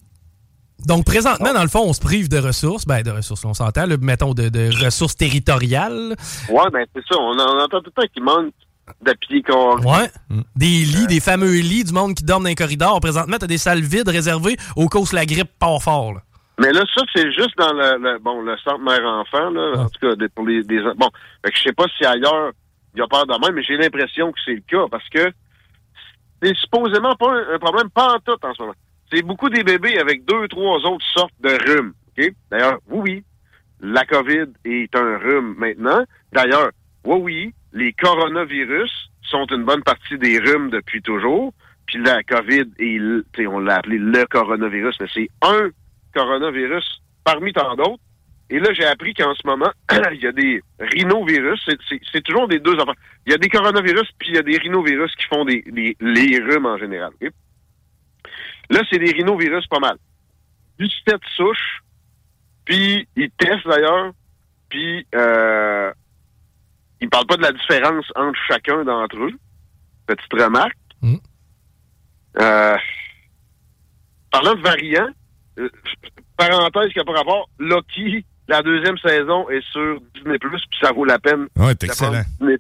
Donc, présentement, dans le fond, on se prive de ressources. Ben, de ressources, on s'entend, mettons, de, de ressources territoriales. Ouais, ben c'est ça. On, en- on entend tout le temps qu'il manque de pieds carrés. Ouais. Des lits, des fameux lits du monde qui dorment dans les corridors. Présentement, t'as des salles vides réservées au cas où la grippe part fort. là. Mais là, ça, c'est juste dans le, le- bon, le centre mère-enfant, là. En tout cas, des- pour les, des, bon. Fait que je sais pas si ailleurs, il y a peur de même, mais j'ai l'impression que c'est le cas parce que c'est supposément pas un, un problème pas en tout en ce moment. C'est beaucoup des bébés avec deux, trois autres sortes de rhumes. OK? D'ailleurs, oui, oui, la COVID est un rhume maintenant. D'ailleurs, oui, oui, les coronavirus sont une bonne partie des rhumes depuis toujours. Puis la COVID, sais, on l'a appelé le coronavirus, mais c'est un coronavirus parmi tant d'autres. Et là, j'ai appris qu'en ce moment, [clears throat] il y a des rhinovirus. C'est- toujours des deux affaires. Il y a des coronavirus, puis il y a des rhinovirus qui font des, des- les rhumes en général. Là, c'est des rhinovirus pas mal. 17 souches, puis ils testent d'ailleurs, puis euh, ils parlent pas de la différence entre chacun d'entre eux. Petite remarque. Euh, parlant de variants, euh, parenthèse qui n'a pas rapport, Loki, la deuxième saison est sur Disney+, puis ça vaut la peine. C'est prendre excellent. Disney+,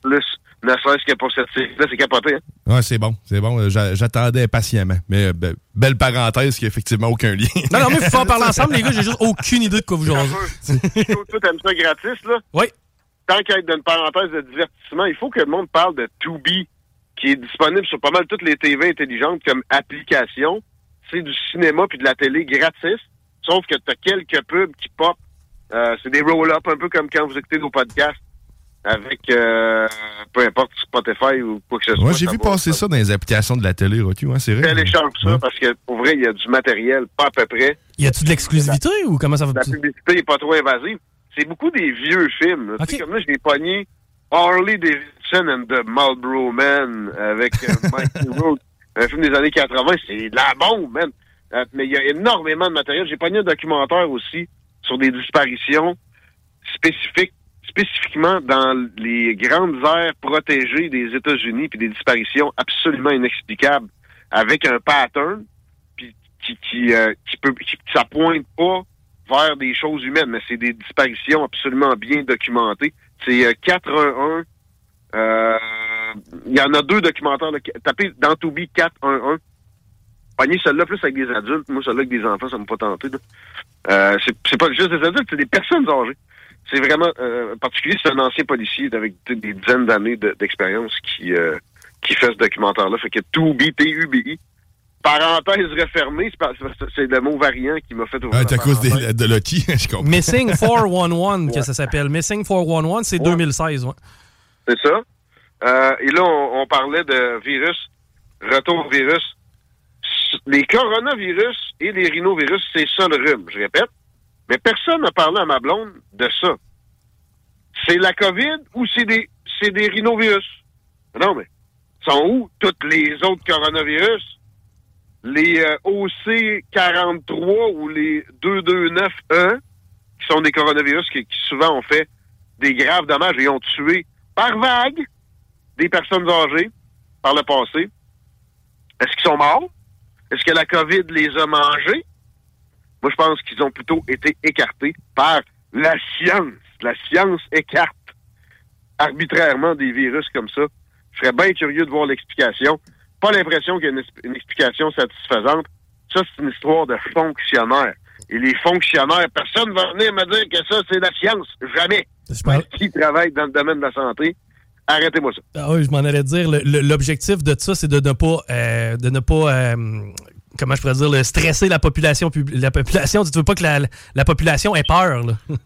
ne serait-ce que pour cette série-là, c'est capoté. Hein? Ouais, c'est bon, c'est bon. J'a- J'attendais patiemment. Mais euh, be- belle parenthèse qui a effectivement aucun lien. Non, non, mais il faut en parler [laughs] ensemble, les gars. J'ai juste aucune idée de quoi vous jasez. Toi, toi, t'aimes ça gratis, là? Oui. Tant qu'à être dans une parenthèse de divertissement, il faut que le monde parle de Tubi, qui est disponible sur pas mal toutes les TV intelligentes comme application. C'est du cinéma puis de la télé gratis, sauf que tu as quelques pubs qui pop. Euh, c'est des roll-up, un peu comme quand vous écoutez nos podcasts avec euh, peu importe Spotify ou quoi que ce soit. Moi, j'ai vu passer ça dans les applications de la télé, Rocky, ouais, c'est vrai. Télécharge ça parce que pour vrai, il y a du matériel, pas à peu près. Y a-tu de l'exclusivité ou comment ça va? La publicité est pas trop invasive. C'est beaucoup des vieux films. là. Tu sais, comme là, j'ai pogné Harley Davidson and the Marlboro Man avec euh, [laughs] Mikey Rourke, un film des années 80. C'est de la bombe, man. Euh, mais il y a énormément de matériel. J'ai pogné un documentaire aussi sur des disparitions spécifiques, spécifiquement dans les grandes aires protégées des États-Unis, puis des disparitions absolument inexplicables avec un pattern puis qui, qui, euh, qui peut qui, ça pointe pas des choses humaines, mais c'est des disparitions absolument bien documentées. C'est euh, 411. euh, Il y en a deux documentaires. là, tapez dans Tubi 411. Pognez celle-là plus avec des adultes. Moi, celle-là avec des enfants, ça m'a pas tenté. Euh, c'est pas juste des adultes, c'est des personnes âgées. C'est vraiment euh, particulier. C'est un ancien policier avec des dizaines d'années de- d'expérience qui, qui fait ce documentaire-là. Fait que Tubi, T-U-B-I. Parenthèse refermée, c'est le mot variant qui m'a fait ouvrir. Ah, à cause des- de Lucky, [laughs] je comprends. Missing [laughs] 411, que ça s'appelle. Missing 411, c'est 2016, ouais. C'est ça. Euh, et là, on, on parlait de virus, retour au virus. Les coronavirus et les rhinovirus, c'est ça le rhume, je répète. Mais personne n'a parlé à ma blonde de ça. C'est la COVID ou c'est des, c'est des rhinovirus? Non, mais sont où toutes les autres coronavirus? Les euh, OC43 ou les 229E, qui sont des coronavirus qui, qui souvent ont fait des graves dommages et ont tué par vague des personnes âgées par le passé. Est-ce qu'ils sont morts? Est-ce que la COVID les a mangés? Moi, je pense qu'ils ont plutôt été écartés par la science. La science écarte arbitrairement des virus comme ça. Je serais bien curieux de voir l'explication. Pas l'impression qu'il y a une, explication satisfaisante. Ça, c'est une histoire de fonctionnaires. Et les fonctionnaires, personne va venir me dire que ça, c'est la science. Jamais. Qui travaille dans le domaine de la santé, arrêtez-moi ça. Ah oui, je m'en allais dire. L'objectif de ça, c'est de ne pas, euh, de ne pas euh, comment je pourrais dire, le stresser la population. La population, tu veux pas que la, la population ait peur. Là. [laughs]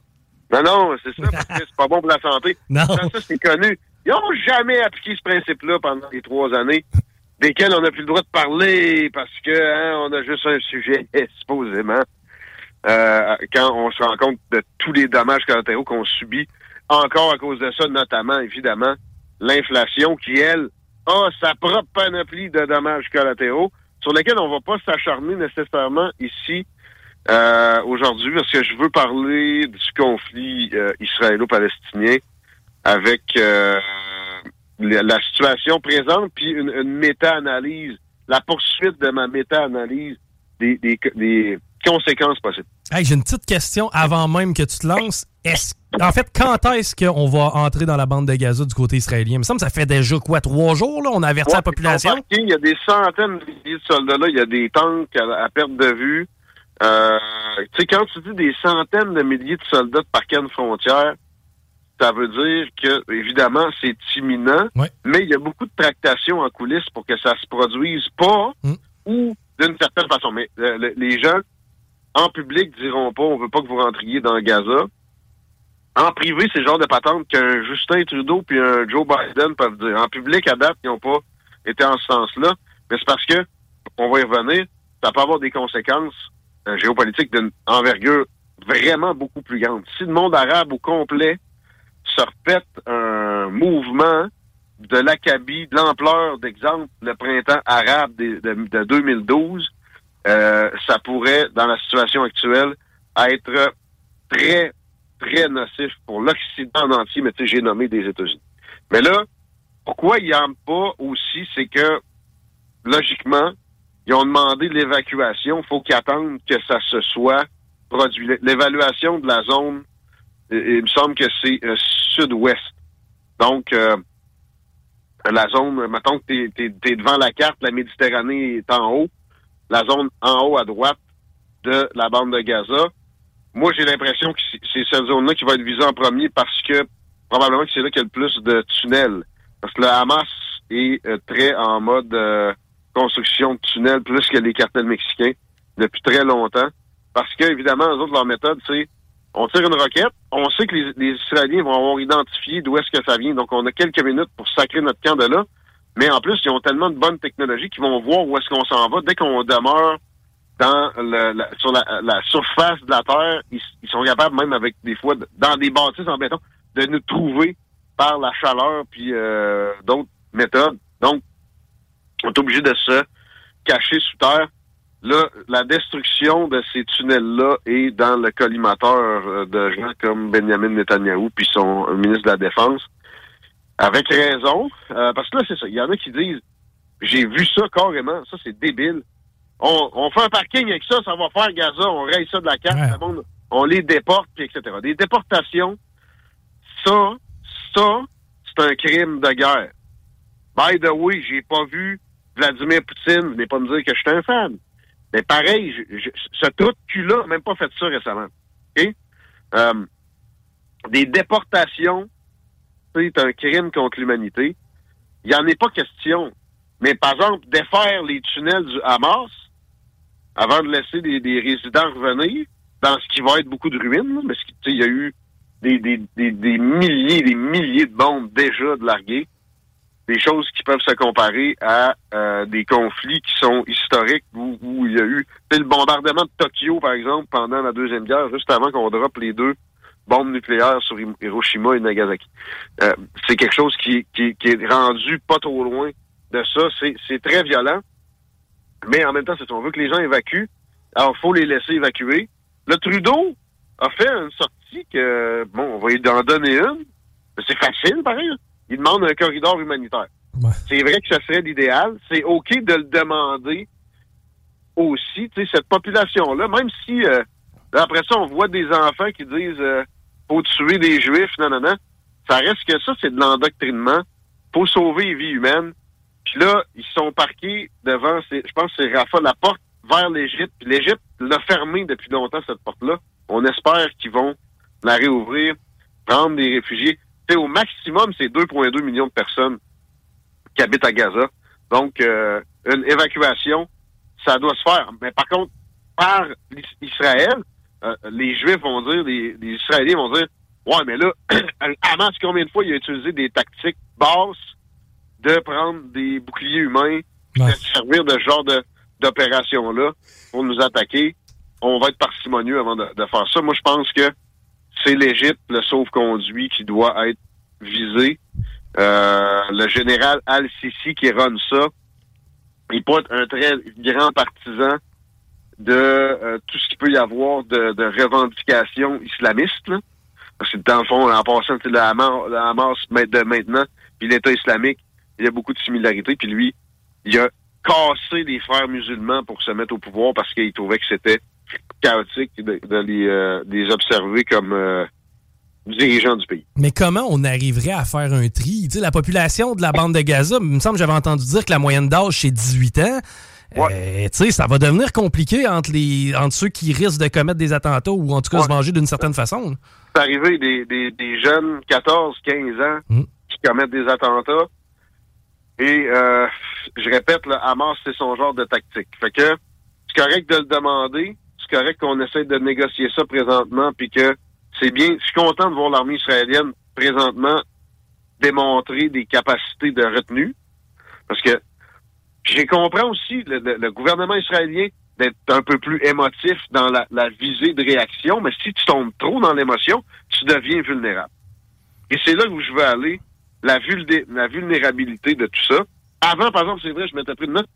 Non, non, c'est ça, parce que c'est pas bon pour la santé. [laughs] Non. Ça, ça, c'est connu. Ils n'ont jamais appliqué ce principe-là pendant les trois années, desquelles on n'a plus le droit de parler parce que hein, on a juste un sujet, [laughs] supposément. Euh, quand on se rend compte de tous les dommages collatéraux qu'on subit, encore à cause de ça, notamment, évidemment, l'inflation qui, elle, a sa propre panoplie de dommages collatéraux sur lesquels on va pas s'acharner nécessairement ici euh, aujourd'hui parce que je veux parler du conflit euh, israélo-palestinien avec euh, la, situation présente puis une, une méta-analyse, la poursuite de ma méta-analyse des, des, des conséquences possibles. Hey, J'ai une petite question avant même que tu te lances. Est-ce- en fait, quand est-ce qu'on va entrer dans la bande de Gaza du côté israélien? Il me semble que ça fait déjà quoi, trois jours? Là? On a averti la population? Il y a des centaines de milliers de soldats là. Il y a des tanks à, à perte de vue. Euh, tu sais, quand tu dis des centaines de milliers de soldats de parquet de frontière, ça veut dire que, évidemment, c'est imminent, mais il y a beaucoup de tractations en coulisses pour que ça se produise pas ou d'une certaine façon. Mais euh, le- les gens, en public, diront pas on veut pas que vous rentriez dans Gaza. En privé, c'est le genre de patente qu'un Justin Trudeau puis un Joe Biden peuvent dire. En public, à date, ils n'ont pas été en ce sens-là. Mais c'est parce que, on va y revenir, ça peut avoir des conséquences euh, géopolitiques d'une envergure vraiment beaucoup plus grande. Si le monde arabe au complet se répète un mouvement de l'acabit, de l'ampleur, d'exemple, le printemps arabe de, de- de 2012, euh, ça pourrait, dans la situation actuelle, être très, très nocif pour l'Occident en entier, mais tu sais, j'ai nommé des États-Unis. Mais là, pourquoi ils n'aiment pas aussi, c'est que, logiquement, ils ont demandé l'évacuation. Il faut qu'ils attendent que ça se soit produit. L'évaluation de la zone, il me semble que c'est euh, sud-ouest. Donc, euh, la zone, mettons que tu es, devant la carte, la Méditerranée est en haut, la zone en haut à droite de la bande de Gaza. Moi, j'ai l'impression que c'est cette zone-là qui va être visée en premier parce que probablement que c'est là qu'il y a le plus de tunnels. Parce que le Hamas est euh, très en mode euh, construction de tunnels, plus que les cartels mexicains, depuis très longtemps. Parce que, évidemment, eux autres, leur méthode, c'est on tire une roquette, on sait que les, les Israéliens vont avoir identifié d'où est-ce que ça vient, donc on a quelques minutes pour sacrer notre camp de là. Mais en plus, ils ont tellement de bonnes technologies qu'ils vont voir où est-ce qu'on s'en va. Dès qu'on demeure dans le, la, sur la, la surface de la Terre, ils, ils sont capables, même avec des fois, dans des bâtisses en béton, de nous trouver par la chaleur puis euh, d'autres méthodes. Donc, on est obligé de se cacher sous terre. Là, la destruction de ces tunnels-là est dans le collimateur euh, de gens comme Benjamin Netanyahu puis son euh, ministre de la Défense. Avec raison, euh, parce que là, c'est ça. Il y en a qui disent, j'ai vu ça carrément, ça c'est débile. On, on fait un parking avec ça, ça va faire Gaza, on raye ça de la carte, monde, on les déporte, puis etc. Des déportations, ça, ça, c'est un crime de guerre. By the way, j'ai pas vu Vladimir Poutine, venez pas me dire que je suis un fan. Mais pareil, je, je- ce trou de cul-là a même pas fait ça récemment. OK? Euh, des déportations, c'est un crime contre l'humanité. Il n'y en est pas question. Mais par exemple, défaire les tunnels du Hamas avant de laisser des, des résidents revenir dans ce qui va être beaucoup de ruines, là, parce qu'il y a eu des, des, des, des milliers des milliers de bombes déjà de larguées. Des choses qui peuvent se comparer à euh, des conflits qui sont historiques où, où il y a eu le bombardement de Tokyo, par exemple, pendant la Deuxième Guerre, juste avant qu'on droppe les deux bombes nucléaires sur Hi- Hiroshima et Nagasaki. Euh, c'est quelque chose qui, qui, qui est rendu pas trop loin de ça. C'est, très violent. Mais en même temps, ça. On veut que les gens évacuent. Alors, faut les laisser évacuer. Le Trudeau a fait une sortie que, bon, on va lui en donner une. C'est facile, pareil. Il demande un corridor humanitaire. C'est vrai que ça serait l'idéal. C'est OK de le demander aussi. Tu sais, cette population-là, même si, euh, après ça, on voit des enfants qui disent euh, faut tuer des juifs, non, non, non. Ça reste que ça, c'est de l'endoctrinement. faut sauver les vies humaines. Puis là, ils sont parqués devant, je pense que c'est Rafa, la porte vers l'Égypte. Puis l'Égypte l'a fermée depuis longtemps, cette porte-là. On espère qu'ils vont la réouvrir, prendre des réfugiés. Sais, au maximum, c'est 2,2 millions de personnes qui habitent à Gaza. Donc, euh, une évacuation, ça doit se faire. Mais par contre, par Israël, euh, les Juifs vont dire, les, les Israéliens vont dire, ouais, mais là, [clears throat] Hamas, combien de fois il a utilisé des tactiques basses de prendre des boucliers humains, puis de se servir de ce genre de, d'opération-là pour nous attaquer? On va être parcimonieux avant de, de faire ça. Moi, je pense que c'est l'Égypte, le sauve-conduit, qui doit être visé. Euh, le général Al-Sisi qui run ça, il peut être un très grand partisan de euh, tout ce qu'il peut y avoir de, de revendications islamistes. là. Parce que dans le fond, en passant, sais, le Hamas, le Hamas ma- de maintenant, puis l'État islamique, il y a beaucoup de similarités. Puis lui, il a cassé les frères musulmans pour se mettre au pouvoir parce qu'il trouvait que c'était chaotique de, de les, euh, de les observer comme euh, dirigeants du pays. Mais comment on arriverait à faire un tri? Tu sais, la population de la bande de Gaza, il me semble que j'avais entendu dire que la moyenne d'âge, c'est 18 ans. Euh, tu sais, ça va devenir compliqué entre, les, entre ceux qui risquent de commettre des attentats ou en tout cas se venger d'une certaine façon. là. C'est arrivé des, des, des jeunes 14, 15 ans qui commettent des attentats. Et euh, je répète, le Hamas, c'est son genre de tactique. Fait que c'est correct de le demander, c'est correct qu'on essaie de négocier ça présentement, puis que c'est bien. Je suis content de voir l'armée israélienne présentement démontrer des capacités de retenue. Parce que j'ai compris aussi le, gouvernement israélien d'être un peu plus émotif dans la, visée de réaction, mais si tu tombes trop dans l'émotion, tu deviens vulnérable. Et c'est là où je veux aller, la vulnérabilité de tout ça. Avant, par exemple, c'est vrai, je m'étais pris de note,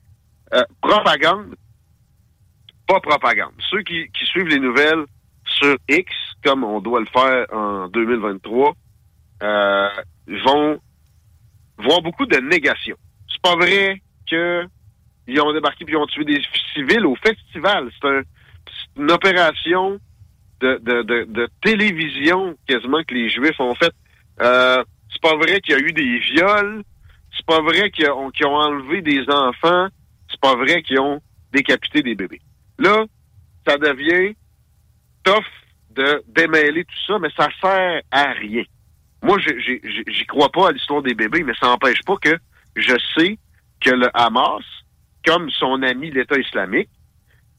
euh, propagande, pas propagande. Ceux qui, suivent les nouvelles sur X, comme on doit le faire en 2023, euh, vont voir beaucoup de négations. C'est pas vrai que ils ont débarqué puis ils ont tué des civils au festival. C'est un- c'est une opération de, de, télévision quasiment que les Juifs ont fait. Euh, c'est pas vrai qu'il y a eu des viols. C'est pas vrai qu'ils ont, ont enlevé des enfants. C'est pas vrai qu'ils ont décapité des bébés. Là, ça devient tough de démêler tout ça, mais ça sert à rien. moi, j'y crois pas à l'histoire des bébés, mais ça n'empêche pas que je sais que le Hamas, comme son ami l'État islamique,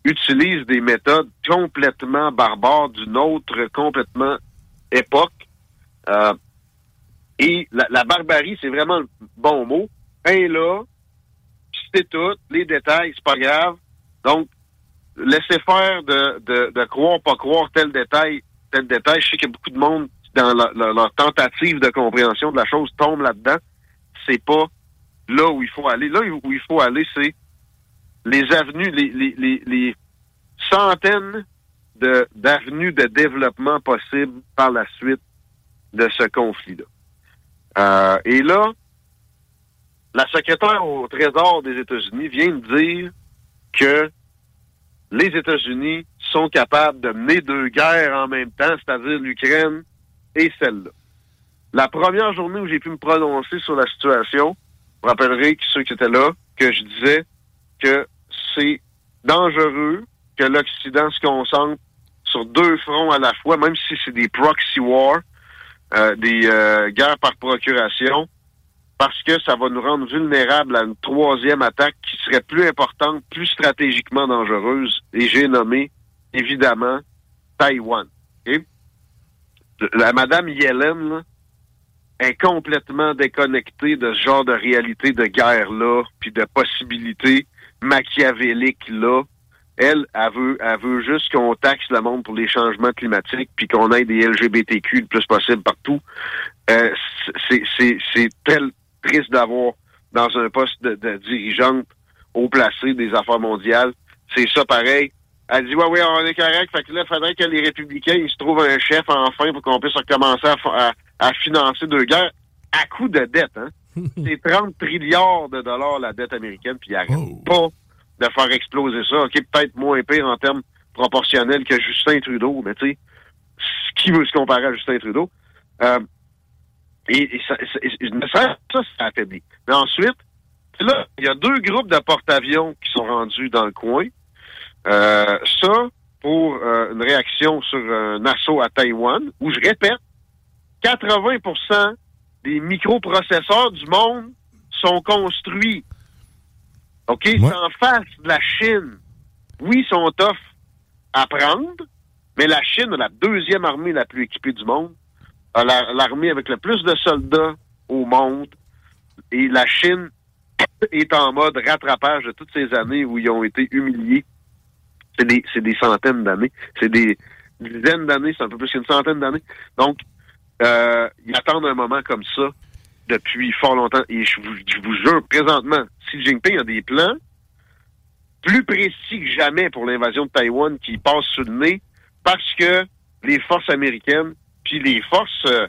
utilise des méthodes complètement barbares d'une autre complètement époque. Euh, et la, barbarie, c'est vraiment le bon mot. Un là, puis c'est tout, les détails, c'est pas grave. Donc, laissez faire de, de, de croire, pas croire tel détail, tel détail. Je sais qu'il beaucoup de monde dans leur, leur- tentative de compréhension de la chose tombe là-dedans. C'est pas là où il faut aller. Là où il faut aller, c'est les avenues, les, les, les, centaines d'avenues de, développement possibles par la suite de ce conflit-là. Euh, et là, la secrétaire au Trésor des États-Unis vient de dire que les États-Unis sont capables de mener deux guerres en même temps, c'est-à-dire l'Ukraine et celle-là. La première journée où j'ai pu me prononcer sur la situation, vous rappellerez que ceux qui étaient là, que je disais que c'est dangereux que l'Occident se concentre sur deux fronts à la fois, même si c'est des proxy wars, euh, des euh, guerres par procuration, parce que ça va nous rendre vulnérables à une troisième attaque qui serait plus importante, plus stratégiquement dangereuse. Et j'ai nommé, évidemment, Taïwan. La Madame Yellen est complètement déconnectée de ce genre de réalité de guerre-là, puis de possibilités machiavéliques-là. Elle, elle veut, elle veut juste qu'on taxe le monde pour les changements climatiques, puis qu'on ait des LGBTQ le plus possible partout. Euh, c'est tel triste d'avoir dans un poste de, de dirigeante haut placé des affaires mondiales. C'est ça pareil. Elle dit, ouais, oui, on est correct. Fait que là, il faudrait que les républicains, ils se trouvent un chef enfin pour qu'on puisse recommencer à, fa- à- à financer deux guerres à coup de dette, hein. [laughs] C'est 30 trilliards de dollars la dette américaine, puis ils arrêtent pas de faire exploser ça. OK, peut-être moins pire en termes proportionnels que Justin Trudeau, mais tu sais, qui veut se comparer à Justin Trudeau? Euh, et, et ça, ça, ça, affaiblit. Mais ensuite, là, il y a deux groupes de porte-avions qui sont rendus dans le coin. Euh, ça, pour euh, une réaction sur un assaut à Taïwan, où je répète, 80% des microprocesseurs du monde sont construits. OK? C'est en face de la Chine. Oui, ils sont tough à prendre, mais la Chine a la deuxième armée la plus équipée du monde, l'armée avec le plus de soldats au monde, et la Chine est en mode rattrapage de toutes ces années où ils ont été humiliés. C'est des, des centaines d'années. C'est des dizaines d'années, c'est un peu plus qu'une centaine d'années. Donc, euh, ils attendent un moment comme ça depuis fort longtemps. Et je vous, je vous jure, présentement, Xi Jinping a des plans plus précis que jamais pour l'invasion de Taïwan qui passe sous le nez parce que les forces américaines puis les forces euh,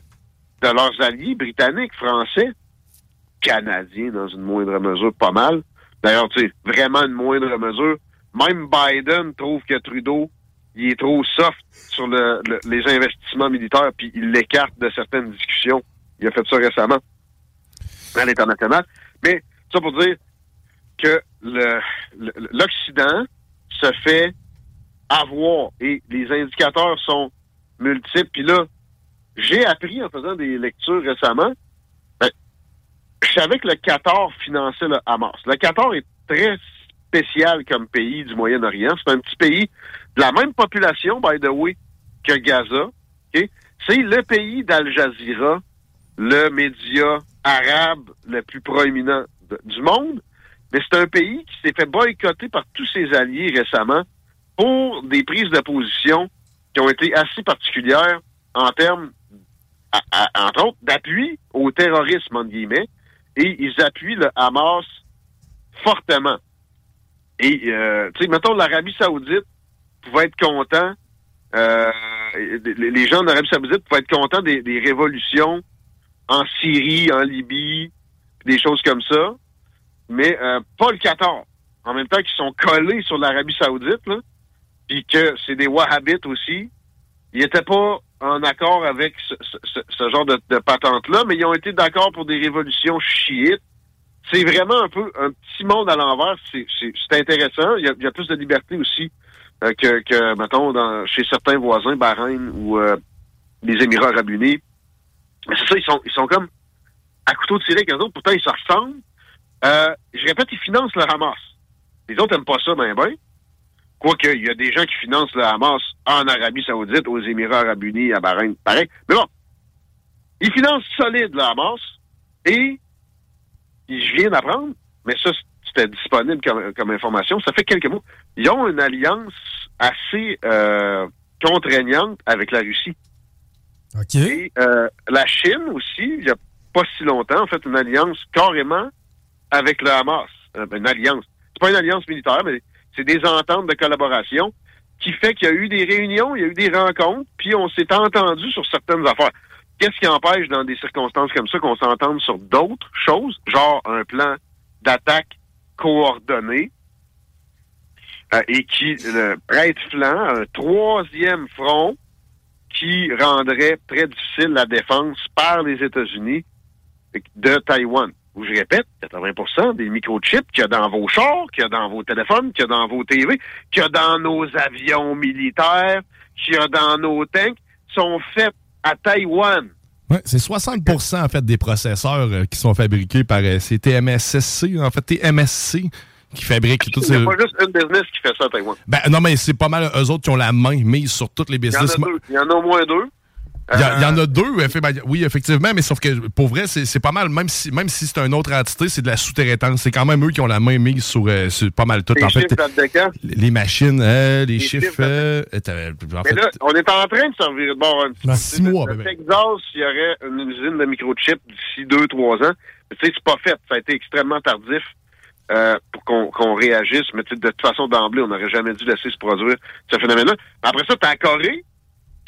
de leurs alliés britanniques, français, canadiens dans une moindre mesure, pas mal. D'ailleurs, tu sais, vraiment une moindre mesure. Même Biden trouve que Trudeau, il est trop soft sur le- le- les investissements militaires, puis il l'écarte de certaines discussions. Il a fait ça récemment à l'international. Mais ça pour dire que l'Occident se fait avoir et les indicateurs sont multiples. Puis là, j'ai appris en faisant des lectures récemment, ben, je savais que le Qatar finançait le Hamas. Le Qatar est très spécial comme pays du Moyen-Orient. C'est un petit pays de la même population, by the way, que Gaza. C'est le pays d'Al Jazeera, le média arabe le plus proéminent du monde. Mais c'est un pays qui s'est fait boycotter par tous ses alliés récemment pour des prises de position qui ont été assez particulières en termes, entre autres, d'appui au terrorisme, entre guillemets, et ils appuient le Hamas fortement. Et, euh, tu sais, mettons, l'Arabie saoudite pouvait être content, euh, les gens d'Arabie saoudite pouvaient être contents des, révolutions en Syrie, en Libye, des choses comme ça, mais euh, pas le Qatar. En même temps qu'ils sont collés sur l'Arabie saoudite, là, puis que c'est des wahhabites aussi, ils n'étaient pas en accord avec ce, genre de, patente-là, mais ils ont été d'accord pour des révolutions chiites. C'est vraiment un peu un petit monde à l'envers. C'est intéressant. Il y, a, il y a plus de liberté aussi euh, que, que, mettons, dans, chez certains voisins, Bahreïn ou euh, les Émirats arabes unis. Mais c'est ça, ils sont, ils sont comme à couteau tiré avec eux autres, pourtant ils se ressemblent. Euh, je répète, ils financent le Hamas. Les autres n'aiment pas ça, ben ben. Quoique, il y a des gens qui financent le Hamas en Arabie Saoudite, aux Émirats Arabes Unis, à Bahreïn, pareil. Mais bon, ils financent solide le Hamas et je viens d'apprendre, mais ça, c'était disponible comme, comme information, ça fait quelques mois. Ils ont une alliance assez euh, contraignante avec la Russie. OK. Et euh, la Chine aussi, il n'y a pas si longtemps, en fait, une alliance carrément avec le Hamas. Euh, une alliance. C'est pas une alliance militaire, mais c'est des ententes de collaboration qui fait qu'il y a eu des réunions, il y a eu des rencontres, puis on s'est entendu sur certaines affaires. Qu'est-ce qui empêche dans des circonstances comme ça qu'on s'entende sur d'autres choses, genre un plan d'attaque coordonné euh, et qui prête flanc à un troisième front qui rendrait très difficile la défense par les États-Unis de Taïwan? Où je répète, 80% des microchips qu'il y a dans vos chars, qu'il y a dans vos téléphones, qu'il y a dans vos TV, qu'il y a dans nos avions militaires, qu'il y a dans nos tanks, sont faits à Taïwan. Ouais, c'est 60 en fait des processeurs euh, qui sont fabriqués par euh, c'est TMSSC, en fait TMSC qui fabrique toutes Il n'y ces. a pas juste une business qui fait ça à Taïwan. Ben non, mais c'est pas mal eux autres qui ont la main mise sur toutes les Il y en a business. deux. Il y en a au moins deux. Il y, Euh, en a deux, effe- ben, oui, effectivement, mais sauf que pour vrai, c'est pas mal, même si, même si c'est une autre entité, c'est de la sous-traitance. C'est quand même eux qui ont la main mise sur, euh, sur pas mal tout. Les En chiffres les machines, euh, les, chiffres. chiffres euh, en Mais fait, là, on est en train de servir de bord un petit Dans six mois, Le bébé. Texas, il y aurait une usine de microchips d'ici deux, trois ans. Mais tu sais, c'est pas fait. Ça a été extrêmement tardif euh, pour qu'on réagisse. Mais de toute façon, d'emblée, on n'aurait jamais dû laisser se produire ce phénomène-là. Après ça, t'as la Corée,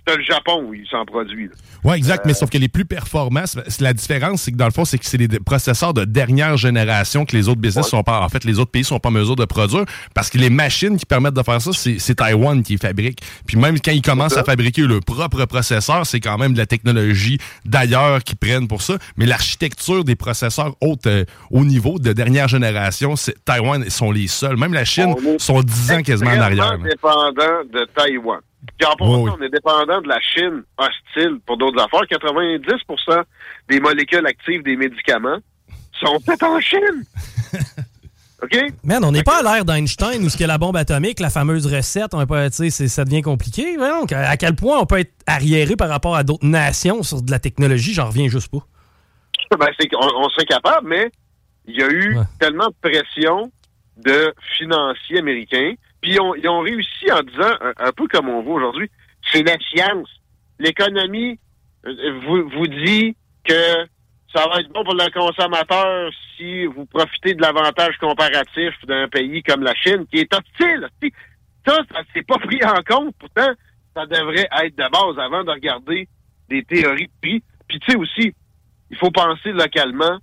t'as le Japon où il s'en produit. Ouais, exact, Euh, mais sauf que les plus performants, la différence, c'est que dans le fond, c'est que c'est les processeurs de dernière génération que les autres business sont pas, en fait, les autres pays sont pas en mesure de produire parce que les machines qui permettent de faire ça, c'est Taïwan qui les fabrique. Puis même quand ils commencent à fabriquer leur propre processeur, c'est quand même de la technologie d'ailleurs qu'ils prennent pour ça. Mais l'architecture des processeurs haute, euh, haut niveau de dernière génération, c'est Taïwan sont les seuls. Même la Chine sont 10 ans quasiment en arrière. dépendant de Taïwan. Puis en passant, oui. on est dépendant de la Chine hostile pour d'autres affaires. 90% des molécules actives des médicaments sont faites en Chine. [laughs] OK? Man, on n'est pas à l'ère d'Einstein où ce que la bombe atomique, la fameuse recette, on pas, ça devient compliqué. À à quel point on peut être arriéré par rapport à d'autres nations sur de la technologie, j'en reviens juste pas. [laughs] Ben, c'est qu'on on serait capable, mais il y a eu tellement de pression de financiers américains. Puis ils ont, réussi en disant, un, un peu comme on voit aujourd'hui, c'est la science. L'économie euh, vous, vous dit que ça va être bon pour le consommateur si vous profitez de l'avantage comparatif d'un pays comme la Chine, qui est hostile. Ça, ça s'est pas [laughs] pris en compte. Pourtant, ça devrait être de base avant de regarder des théories de prix. Puis tu sais aussi, il faut penser localement.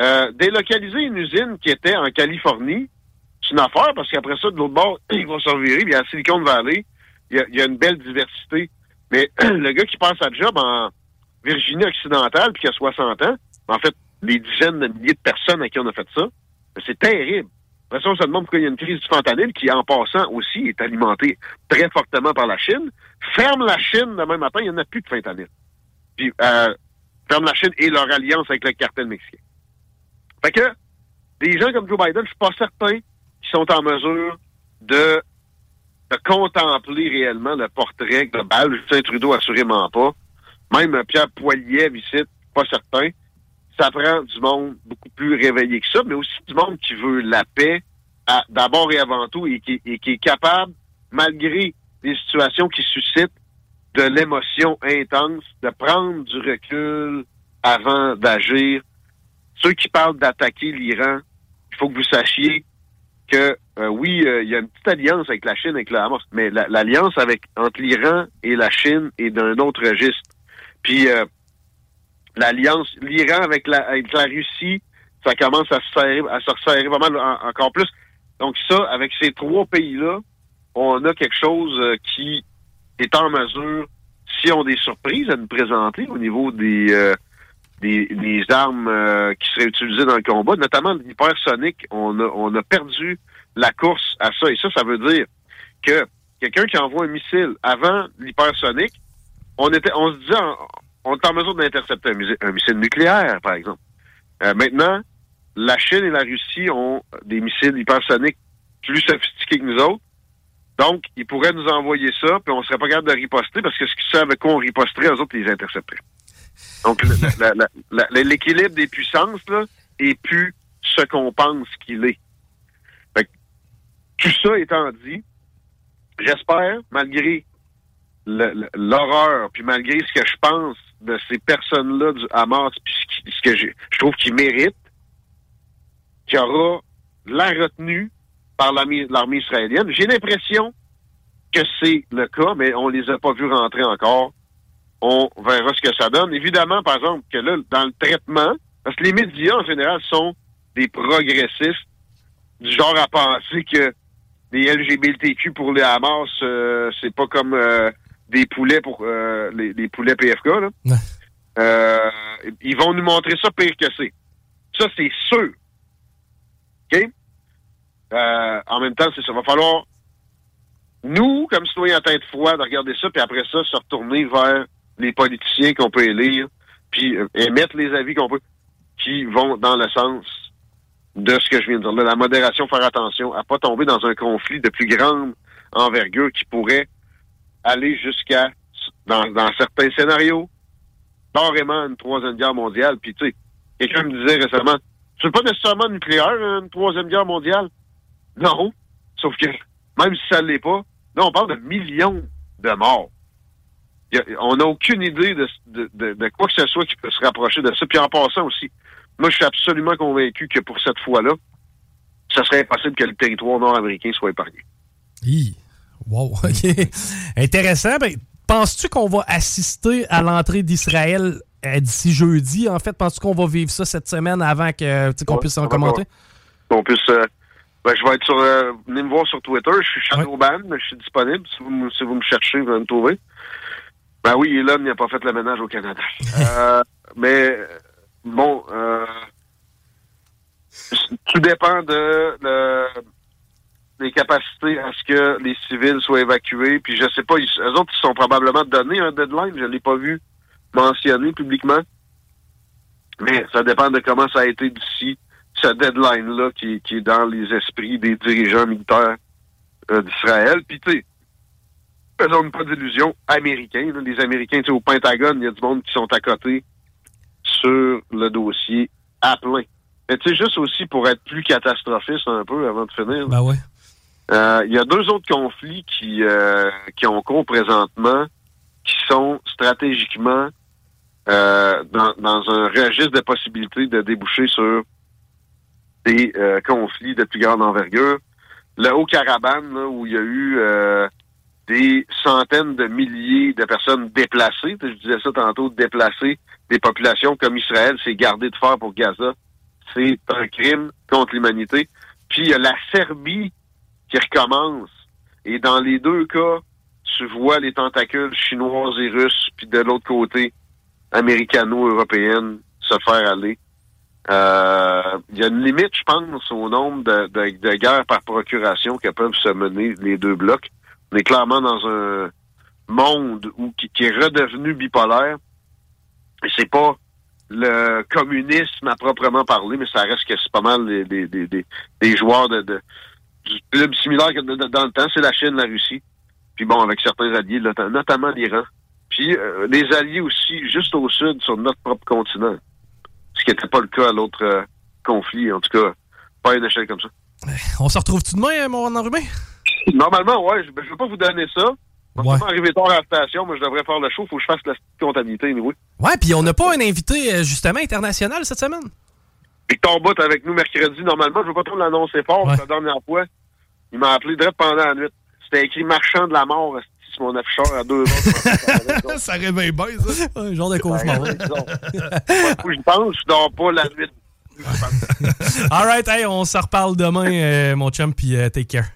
Euh, délocaliser une usine qui était en Californie, c'est une affaire parce qu'après ça, de l'autre bord, [clears throat] ils vont se revirer. Puis à Silicon Valley, il y a, il y a une belle diversité. Mais [clears throat] le gars qui passe à job en Virginie occidentale puis qui a 60 ans, en fait, les dizaines de milliers de personnes à qui on a fait ça, ben, c'est terrible. Après ça, on se demande pourquoi il y a une crise du fentanyl qui, en passant aussi, est alimentée très fortement par la Chine. Ferme la Chine demain matin, il n'y en a plus de fentanyl. Puis, euh, ferme la Chine et leur alliance avec le cartel mexicain. Fait que, des gens comme Joe Biden, je suis pas certain sont en mesure de, contempler réellement le portrait global. Justin Trudeau, assurément pas. Même Pierre Poilievre ici, pas certain. Ça prend du monde beaucoup plus réveillé que ça, mais aussi du monde qui veut la paix d'abord et avant tout et qui, et qui est capable, malgré des situations qui suscitent de l'émotion intense, de prendre du recul avant d'agir. Ceux qui parlent d'attaquer l'Iran, il faut que vous sachiez que euh, oui, euh, il y a une petite alliance avec la Chine, avec le Hamas, mais la- l'alliance avec entre l'Iran et la Chine est d'un autre registre. Puis euh, l'alliance, l'Iran avec la, avec la Russie, ça commence à se serrer, à se resserrer en- encore plus. Donc ça, avec ces trois pays-là, on a quelque chose euh, qui est en mesure, si on a des surprises à nous présenter au niveau des euh, des, des armes euh, qui seraient utilisées dans le combat, notamment l'hypersonique, on a, on a perdu la course à ça. Et ça, ça veut dire que quelqu'un qui envoie un missile avant l'hypersonique, on était, on se disait, on est en mesure d'intercepter un, missile- un missile nucléaire, par exemple. Euh, maintenant, la Chine et la Russie ont des missiles hypersoniques plus sophistiqués que nous autres. Donc, ils pourraient nous envoyer ça, puis on serait pas capable de riposter, parce que ce qu'ils savent qu'on riposterait, eux autres, ils les intercepteraient. Donc, l'équilibre des puissances, là, est plus ce qu'on pense qu'il est. Fait que, tout ça étant dit, j'espère, malgré l'horreur, puis malgré ce que je pense de ces personnes-là du Hamas, puis ce, que je trouve qu'ils méritent, qu'il y aura la retenue par l'armée israélienne. J'ai l'impression que c'est le cas, mais on les a pas vus rentrer encore. On verra ce que ça donne. Évidemment, par exemple, que là, dans le traitement, parce que les médias, en général, sont des progressistes du genre à penser que les LGBTQ pour les Hamas, euh, c'est pas comme euh, des poulets pour euh, les, les poulets PFK. Là. Euh, ils vont nous montrer ça pire que c'est. Ça, c'est sûr. OK? Euh, en même temps, c'est ça. Va falloir, nous, comme citoyens à tête froide, regarder ça, puis après ça, se retourner vers les politiciens qu'on peut élire, puis euh, émettre les avis qu'on peut, qui vont dans le sens de ce que je viens de dire. Là, la modération, faire attention à pas tomber dans un conflit de plus grande envergure qui pourrait aller jusqu'à, dans, dans certains scénarios, carrément une troisième guerre mondiale. Puis, tu sais, quelqu'un me disait récemment, c'est pas nécessairement nucléaire, une troisième guerre mondiale? Non. Sauf que, même si ça l'est pas, là, on parle de millions de morts. A- on n'a aucune idée de, de, de- de quoi que ce soit qui peut se rapprocher de ça. Puis en passant aussi, moi, je suis absolument convaincu que pour cette fois-là, ce serait impossible que le territoire nord-américain soit épargné. Hi. Wow, [laughs] OK. Intéressant. Ben, Penses-tu qu'on va assister à l'entrée d'Israël euh, d'ici jeudi? En fait, penses-tu qu'on va vivre ça cette semaine avant que, qu'on Ouais, puisse en commenter? qu'on puisse. euh, ben, je vais être sur. euh, venez me voir sur Twitter. Je suis Shadowban, mais je suis disponible. Si vous, si vous me cherchez, vous allez me trouver. Ben oui, Elon n'a pas fait le ménage au Canada. [laughs] Euh, mais bon, euh, tout dépend de, de- des capacités à ce que les civils soient évacués. Puis je sais pas, ils, eux autres, ils sont probablement donné un deadline. Je l'ai pas vu mentionné publiquement. Mais ça dépend de comment ça a été d'ici ce deadline-là qui, qui est dans les esprits des dirigeants militaires euh, d'Israël. Puis, tu sais, faisons pas d'illusions, américains. là. les Américains, tu sais, au Pentagone, il y a du monde qui sont à côté sur le dossier à plein. Mais tu sais, juste aussi pour être plus catastrophiste un peu avant de finir. Ben ouais. Euh, Il y a deux autres conflits qui, euh, qui ont cours présentement, qui sont stratégiquement euh, dans, dans un registre de possibilités de déboucher sur des conflits de plus grande envergure. Le Haut-Karabakh, où il y a eu des centaines de milliers de personnes déplacées, je disais ça tantôt, déplacées, des populations comme Israël s'est gardé de faire pour Gaza. C'est un crime contre l'humanité. Puis il y a la Serbie qui recommence. Et dans les deux cas, tu vois les tentacules chinoises et russes, puis de l'autre côté, américano-européennes se faire aller. Euh, Il y a une limite, je pense, au nombre de, de, de guerres par procuration que peuvent se mener les deux blocs. On est clairement dans un monde où, qui, est redevenu bipolaire. Et c'est pas le communisme à proprement parler, mais ça reste que c'est pas mal des, des, des, des, joueurs de, de du club similaire que de- de- dans le temps, c'est la Chine, la Russie. Puis bon, avec certains alliés, not- notamment l'Iran. Puis euh, des alliés aussi juste au sud, sur notre propre continent. Ce qui n'était pas le cas à l'autre euh, conflit, en tout cas, pas à une échelle comme ça. On se retrouve-tu demain, euh, mon enrhumé? Normalement, ouais, je ne veux pas vous donner ça. Je vais Ouais. arriver tard à la station, mais je devrais faire le show, faut que je fasse la comptabilité, oui. Ouais, puis on n'a pas un invité, euh, justement, international cette semaine? Victor Bout avec nous mercredi. Normalement, je ne veux pas trop l'annoncer fort, que la dernière fois, il m'a appelé direct pendant la nuit. C'était écrit marchand de la mort, sur mon afficheur à deux heures. [laughs] ça réveille bien, ça. Un genre de cauchemar. Ouais, je pense, je dors pas la nuit. [laughs] All right, hey, on se reparle demain, euh, mon chum, puis euh, take care.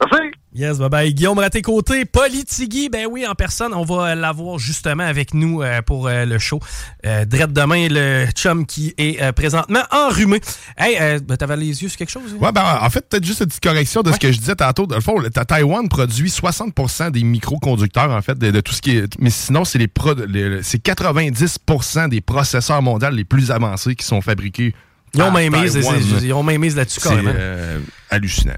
Merci. Yes, bye bye. Guillaume Raté-Côté, Politigui, ben oui, en personne, on va l'avoir justement avec nous euh, pour euh, le show. Euh, Drette demain, le chum qui est euh, présentement enrhumé. Hey, euh, ben, t'avais les yeux sur quelque chose? hein? Ouais, ben, en fait, peut-être juste une petite correction de ce que je disais tantôt. Dans le fond, Taïwan produit 60% des microconducteurs, en fait, de, de tout ce qui est. Mais sinon, c'est les, pro- les- c'est 90% des processeurs mondiaux les plus avancés qui sont fabriqués. Ils ont même mise, ils ont même hallucinant.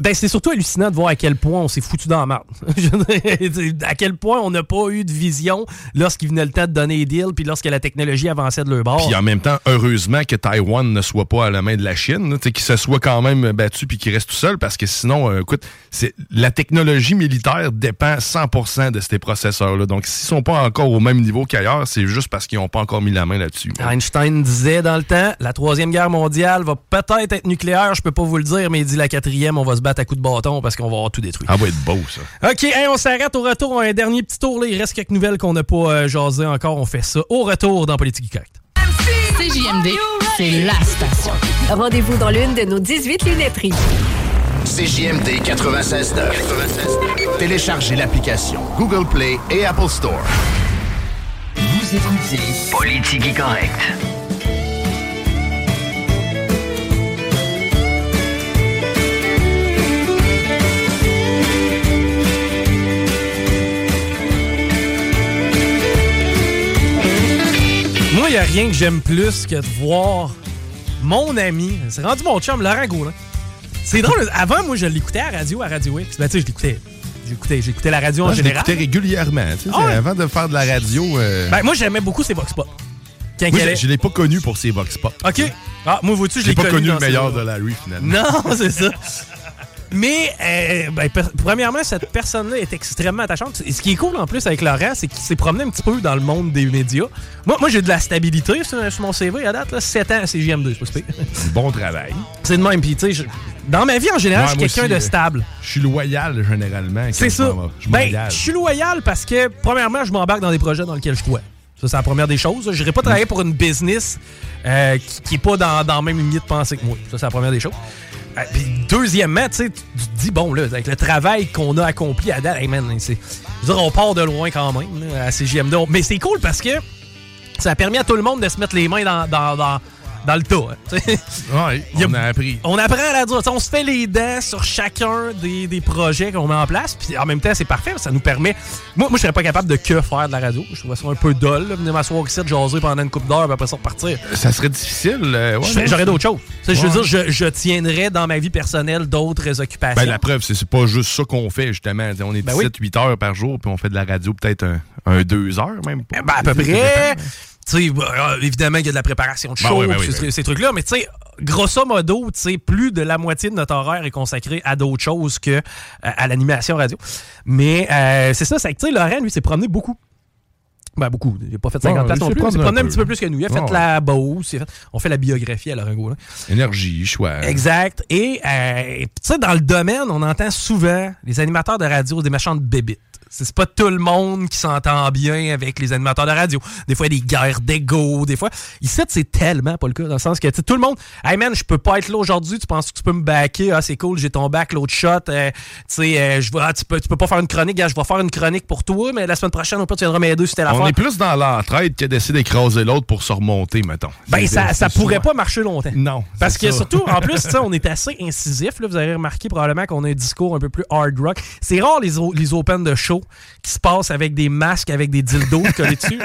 Ben, c'est surtout hallucinant de voir à quel point on s'est foutu dans la marde. [laughs] À quel point on n'a pas eu de vision lorsqu'il venait le temps de donner les deals, puis lorsque la technologie avançait de leur bord. Puis en même temps, heureusement que Taïwan ne soit pas à la main de la Chine, qu'il se soit quand même battu puis qu'il reste tout seul, parce que sinon, euh, écoute, c'est la technologie militaire dépend 100% de ces processeurs-là. Donc, s'ils sont pas encore au même niveau qu'ailleurs, c'est juste parce qu'ils n'ont pas encore mis la main là-dessus. Einstein disait dans le temps, la troisième guerre mondiale va peut-être être nucléaire, je peux pas vous le dire, mais il dit la quatrième, on va se battre à coups de bâton parce qu'on va avoir tout détruit. Ah, va être beau, ça. OK, hey, on s'arrête au retour. On a un dernier petit tour. Là. Il reste quelques nouvelles qu'on n'a pas euh, jasées encore. On fait ça au retour dans Politique Correct. CJMD, c'est la station. Rendez-vous dans l'une de nos 18 lunetteries. CJMD 96.9. Téléchargez l'application Google Play et Apple Store. Vous écoutez Politique Correct. Moi, il n'y a rien que j'aime plus que de voir mon ami. C'est rendu mon chum, Laurent Gaulin. C'est drôle. Avant, moi, je l'écoutais à la radio, à Radio X. Ben, tu sais, je l'écoutais. J'écoutais, j'écoutais la radio en Moi, général. l'écoutais régulièrement. tu sais, Ah ouais? Avant de faire de la radio, euh, Ben, moi, j'aimais beaucoup ses vox pop. Quand moi, il je, je l'ai pas connu pour ses vox pop. OK. Ah, moi, vois-tu, je l'ai pas connu le meilleur de Larry, finalement. Non, [laughs] c'est ça. Mais, euh, ben, premièrement, cette personne-là est extrêmement attachante. Et ce qui est cool en plus avec Laurent, c'est qu'il s'est promené un petit peu dans le monde des médias. Moi, moi j'ai de la stabilité sur, sur mon CV à date. Là, 7 ans à CGM2, c'est pas. [laughs] Bon travail. C'est de même. Puis, tu sais, dans ma vie en général, Ouais, je suis quelqu'un de euh, stable. Je suis loyal, généralement. C'est ça. Je Ben, je suis loyal parce que, premièrement, je m'embarque dans des projets dans lesquels je crois. Ça, c'est la première des choses. Je n'irai pas travailler pour une business euh, qui, qui est pas dans, dans la même lignée de pensée que moi. Ça, c'est la première des choses. Euh, puis deuxièmement, tu te dis, bon, là, avec le travail qu'on a accompli à date, hey, man, c'est- je on part de loin quand même, là, à CGM2. Mais c'est cool parce que ça a permis à tout le monde de se mettre les mains dans, dans le tas. hein. [laughs] Ouais, a- on a appris. On apprend à la sais, On se fait les dents sur chacun des, des projets qu'on met en place. Puis en même temps, c'est parfait. Ça nous permet. Moi, moi je serais pas capable de que faire de la radio. Je trouve ça un peu dol. Venir m'asseoir ici, de jaser pendant une coupe d'heure, puis après ça repartir. Ça serait difficile. euh, ouais? J'aurais d'autres choses. Je veux dire, je, je tiendrais dans ma vie personnelle d'autres occupations. Ben, la preuve, c'est c'est pas juste ça qu'on fait, justement. On est Ben oui. 17-8 heures par jour, puis on fait de la radio peut-être un, un 2 heures, même. pas. Ben, à peu près. Sais, bah, euh, évidemment, il y a de la préparation de show, ben puis oui, ces, ben oui. ces trucs-là, mais tu sais, grosso modo, tu sais, plus de la moitié de notre horaire est consacré à d'autres choses que euh, à l'animation radio. Mais euh, c'est ça, c'est que, tu sais, Laurent, lui, s'est promené beaucoup. Ben, beaucoup. Il n'a pas fait 50 Ouais, places non plus. Il s'est promené un petit peu plus que nous. Il a fait la Beauce. fait- On fait la biographie à Laurent Gaulin. Énergie, choix. Exact. Et, euh, tu sais, dans le domaine, on entend souvent les animateurs de radio des méchantes bébites. C'est pas tout le monde qui s'entend bien avec les animateurs de radio. Des fois, il y a des guerres d'ego, des fois. Ici, c'est tellement pas le cas, dans le sens que tout le monde, hey man, je peux pas être là aujourd'hui, tu penses que tu peux me backer, ah c'est cool, j'ai ton back, l'autre shot, euh, tu sais, euh, je ah, tu, peux, tu peux pas faire une chronique, je vais faire une chronique pour toi, mais la semaine prochaine, au pire, tu viendras m'aider si t'es la On est plus dans l'entraide que d'essayer d'écraser l'autre pour se remonter, mettons. Ben, ça, ça pourrait pas marcher longtemps. Non. Parce que ça. surtout, en plus, tu sais, [laughs] on est assez incisif. Là, vous avez remarqué probablement qu'on a un discours un peu plus hard rock. C'est rare les, les open de show qui se passent avec des masques, avec des dildos collés [laughs] dessus.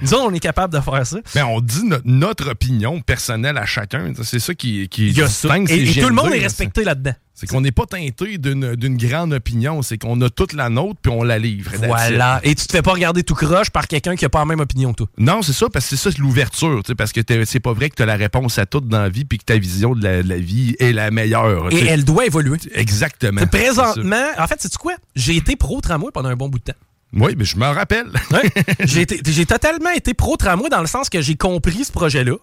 Nous autres, on est capable de faire ça. Ben, on dit no- notre opinion personnelle à chacun. C'est ça qui, qui distingue Et, tout le monde est respecté là-dedans. C'est qu'on n'est pas teinté d'une grande opinion. C'est qu'on a toute la nôtre puis on la livre. Voilà. Et tu te fais pas regarder tout croche par quelqu'un qui a pas la même opinion que toi. Non, c'est ça, parce que c'est ça, c'est l'ouverture. tu sais, Parce que t'es- c'est pas vrai que tu as la réponse à tout dans la vie puis que ta vision de la, de la vie est la meilleure. Et elle doit évoluer. Exactement. Présentement, en fait, c'est quoi? J'ai été pro-tramway pendant un bon bout de temps. Oui, mais je me rappelle. [laughs] Ouais. j'ai totalement été pro-tramway dans le sens que j'ai compris ce projet-là.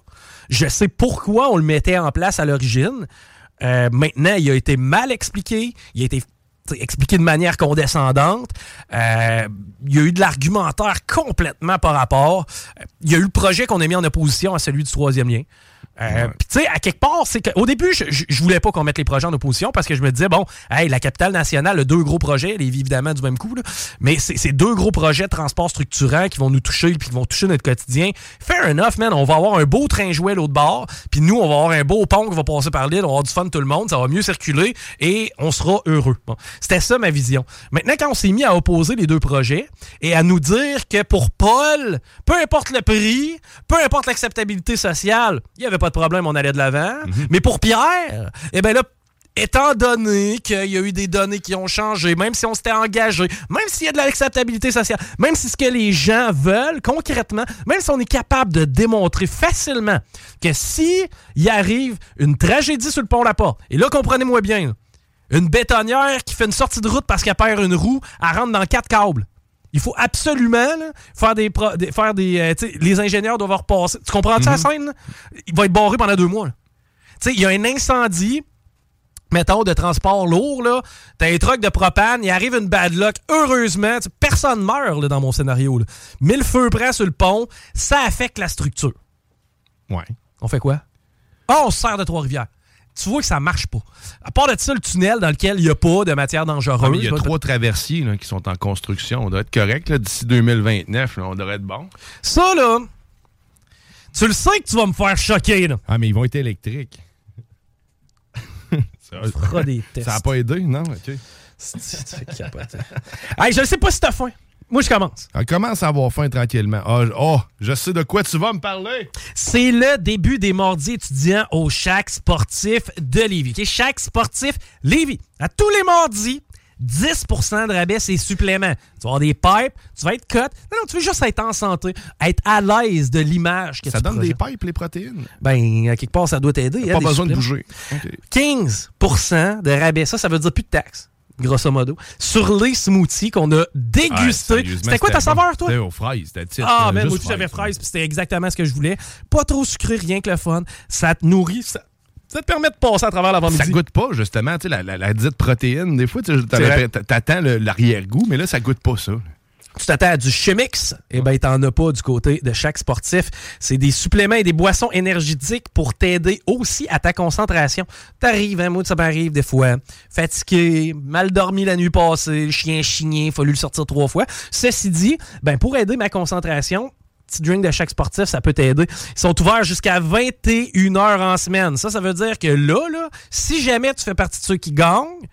Je sais pourquoi on le mettait en place à l'origine. Euh, maintenant, il a été mal expliqué. Il a été expliqué de manière condescendante. Euh, il y a eu de l'argumentaire complètement par rapport. Euh, Il y a eu le projet qu'on a mis en opposition à celui du troisième lien. Euh, Puis tu sais, à quelque part, c'est qu'au début, je, voulais pas qu'on mette les projets en opposition parce que je me disais, bon, hey, la capitale nationale a deux gros projets, les évidemment du même coup, là, mais c'est deux gros projets de transport structurants qui vont nous toucher puis qui vont toucher notre quotidien. Fair enough, man, on va avoir un beau train jouet l'autre bord, puis nous, on va avoir un beau pont qui va passer par l'île, on va avoir du fun tout le monde, ça va mieux circuler et on sera heureux. Bon, C'était ça ma vision. Maintenant, quand on s'est mis à opposer les deux projets et à nous dire que pour Paul, peu importe le prix, peu importe l'acceptabilité sociale, il n'y avait pas de problème, on allait de l'avant. Mais pour Pierre, eh bien là, étant donné qu'il y a eu des données qui ont changé, même si on s'était engagé, même s'il y a de l'acceptabilité sociale, même si ce que les gens veulent concrètement, même si on est capable de démontrer facilement que si il arrive une tragédie sur le pont La Porte, et là, comprenez-moi bien, une bétonnière qui fait une sortie de route parce qu'elle perd une roue, elle rentre dans quatre câbles. Il faut absolument là, faire des, pro- des- faire des euh, les ingénieurs doivent repasser. Tu comprends-tu la scène? Là? Il va être barré pendant deux mois. là. Tu sais, il y a un incendie, mettons, de transport lourd, là. T'as un truck de propane, il arrive une bad luck. Heureusement, personne meurt là, dans mon scénario. Là. Mille feux près sur le pont, ça affecte la structure. Ouais. On fait quoi? Ah, on se sert de Trois-Rivières. Tu vois que ça marche pas. À part de ça, le tunnel dans lequel il n'y a pas de matière dangereuse. Ah, il y a là, trois traversiers là, qui sont en construction. On doit être correct. D'ici 2029, là, on devrait être bon. Ça, là, tu le sais que tu vas me faire choquer, là. Ah, mais ils vont être électriques. [laughs] ça, fera des tests. Ça n'a pas aidé, non? OK. [laughs] Hey, je ne sais pas si t'as faim. Moi, je commence. On commence à avoir faim tranquillement. Ah, oh, je sais de quoi tu vas me parler. C'est le début des mardis étudiants au Chac sportif de Lévis. OK? Chac sportif Lévis. À tous les mardis, 10% de rabais, c'est supplément. Tu vas avoir des pipes, tu vas être cut. Non, non, tu veux juste être en santé, être à l'aise de l'image que Ça tu donne des pipes, les protéines? Ben, à quelque part, ça doit t'aider. hein, Pas des besoin de bouger. OK. 15% de rabais. Ça, ça veut dire plus de taxes, grosso modo, sur les smoothies qu'on a dégustés. c'était quoi ta saveur, toi? C'était aux fraises, c'était. Ah, mais moi, aussi, j'avais fraises. fraise, puis c'était exactement ce que je voulais. Pas trop sucré, rien que le fun. Ça te nourrit, ça, ça te permet de passer à travers l'avant-midi. Ça goûte pas, justement, tu sais, la, la, la dite protéine. Des fois, tu le- l'arrière-goût, mais là, ça goûte pas ça. Tu t'attends à du chemix, eh ben t'en as pas du côté de chaque sportif. C'est des suppléments et des boissons énergétiques pour t'aider aussi à ta concentration. T'arrives, hein, moi, ça m'arrive des fois. Fatigué, mal dormi la nuit passée, chien chigné, fallu le sortir trois fois. Ceci dit, ben pour aider ma concentration, petit drink de chaque sportif, ça peut t'aider. Ils sont ouverts jusqu'à 21 heures en semaine. Ça, ça veut dire que là, là, si jamais tu fais partie de ceux qui gagnent,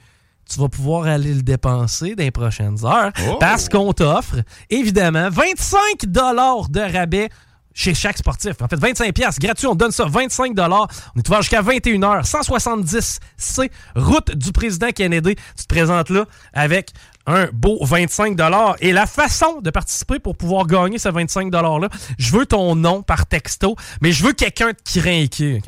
tu vas pouvoir aller le dépenser dans les prochaines heures Oh! parce qu'on t'offre, évidemment, 25 de rabais chez chaque sportif. En fait, 25 pièces gratuit, on te donne ça, 25 On est ouvert jusqu'à 21h, 170 C, route du président Kennedy. Tu te présentes là avec un beau 25 Et la façon de participer pour pouvoir gagner ce 25 $-là, je veux ton nom par texto, mais je veux quelqu'un de craqué.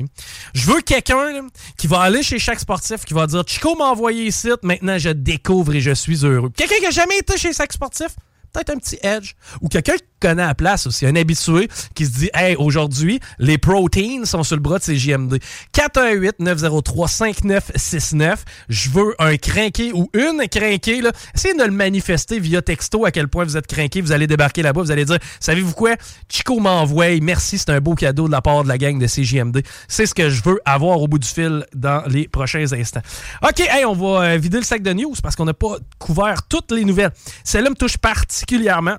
Je veux quelqu'un qui va aller chez chaque sportif, qui va dire Chico m'a envoyé ici, maintenant je découvre et je suis heureux. Quelqu'un qui n'a jamais été chez chaque sportif, peut-être un petit edge. Ou quelqu'un qui connaît la place aussi, un habitué qui se dit Hey, aujourd'hui, les proteins sont sur le bras de ces JMD. 418-903-5969. Je veux un crinqué ou une crinquée. Là. Essayez de le manifester via texto à quel point vous êtes crinqué. Vous allez débarquer là-bas. Vous allez dire Savez-vous quoi? Chico m'envoie. Merci, c'est un beau cadeau de la part de la gang de CJMD. C'est ce que je veux avoir au bout du fil dans les prochains instants. OK, hey, on va euh, vider le sac de news parce qu'on n'a pas couvert toutes les nouvelles. Celle-là me touche particulièrement.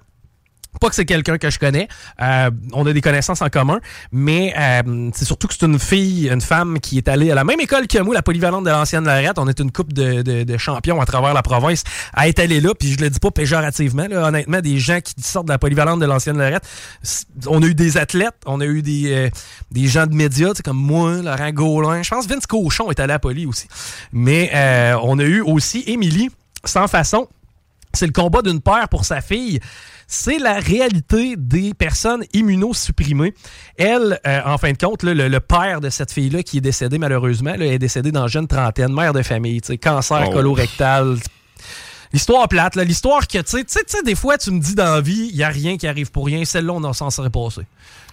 Pas que c'est quelqu'un que je connais. Euh, on a des connaissances en commun. Mais euh, c'est surtout que c'est une fille, une femme qui est allée à la même école que moi, la polyvalente de l'ancienne Lorette. On est une coupe de, champions à travers la province à être allée là. Puis je le dis pas péjorativement. honnêtement, des gens qui sortent de la polyvalente de l'ancienne Lorette. c- On a eu des athlètes, on a eu des, euh, gens de médias, comme moi, Laurent Gaulin. Je pense Vince Cochon est allé à Poly aussi. Mais on a eu aussi Émilie, sans façon. C'est le combat d'une père pour sa fille. C'est la réalité des personnes immunosupprimées. Elle, euh, en fin de compte, là, le, le père de cette fille-là qui est décédée malheureusement, là, est décédé dans la jeune trentaine, mère de famille, cancer Oh. colorectal. L'histoire plate, l'histoire que, tu sais, des fois, tu me dis dans la vie, il n'y a rien qui arrive pour rien. Celle-là, on s'en serait passé.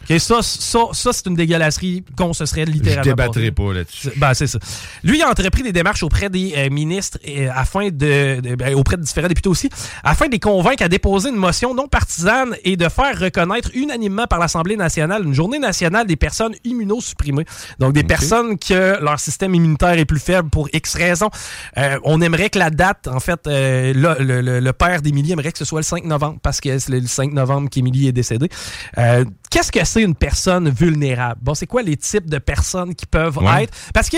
OK, ça, ça, ça c'est une dégueulasserie qu'on se serait Je littéralement débattrai passé. pas là-dessus. Ben, c'est ça. Lui, il a entrepris des démarches auprès des euh, ministres euh, afin de, de- ben, auprès de différents députés aussi, afin de les convaincre à déposer une motion non partisane et de faire reconnaître unanimement par l'Assemblée nationale une journée nationale des personnes immunosupprimées. Donc, des personnes que leur système immunitaire est plus faible pour X raisons. Euh, on aimerait que la date, en fait, euh, là, le, le- le père d'Émilie aimerait que ce soit le 5 novembre parce que c'est le 5 novembre qu'Émilie est décédée. Euh, Qu'est-ce que c'est une personne vulnérable? Bon, c'est quoi les types de personnes qui peuvent Ouais. être? Parce que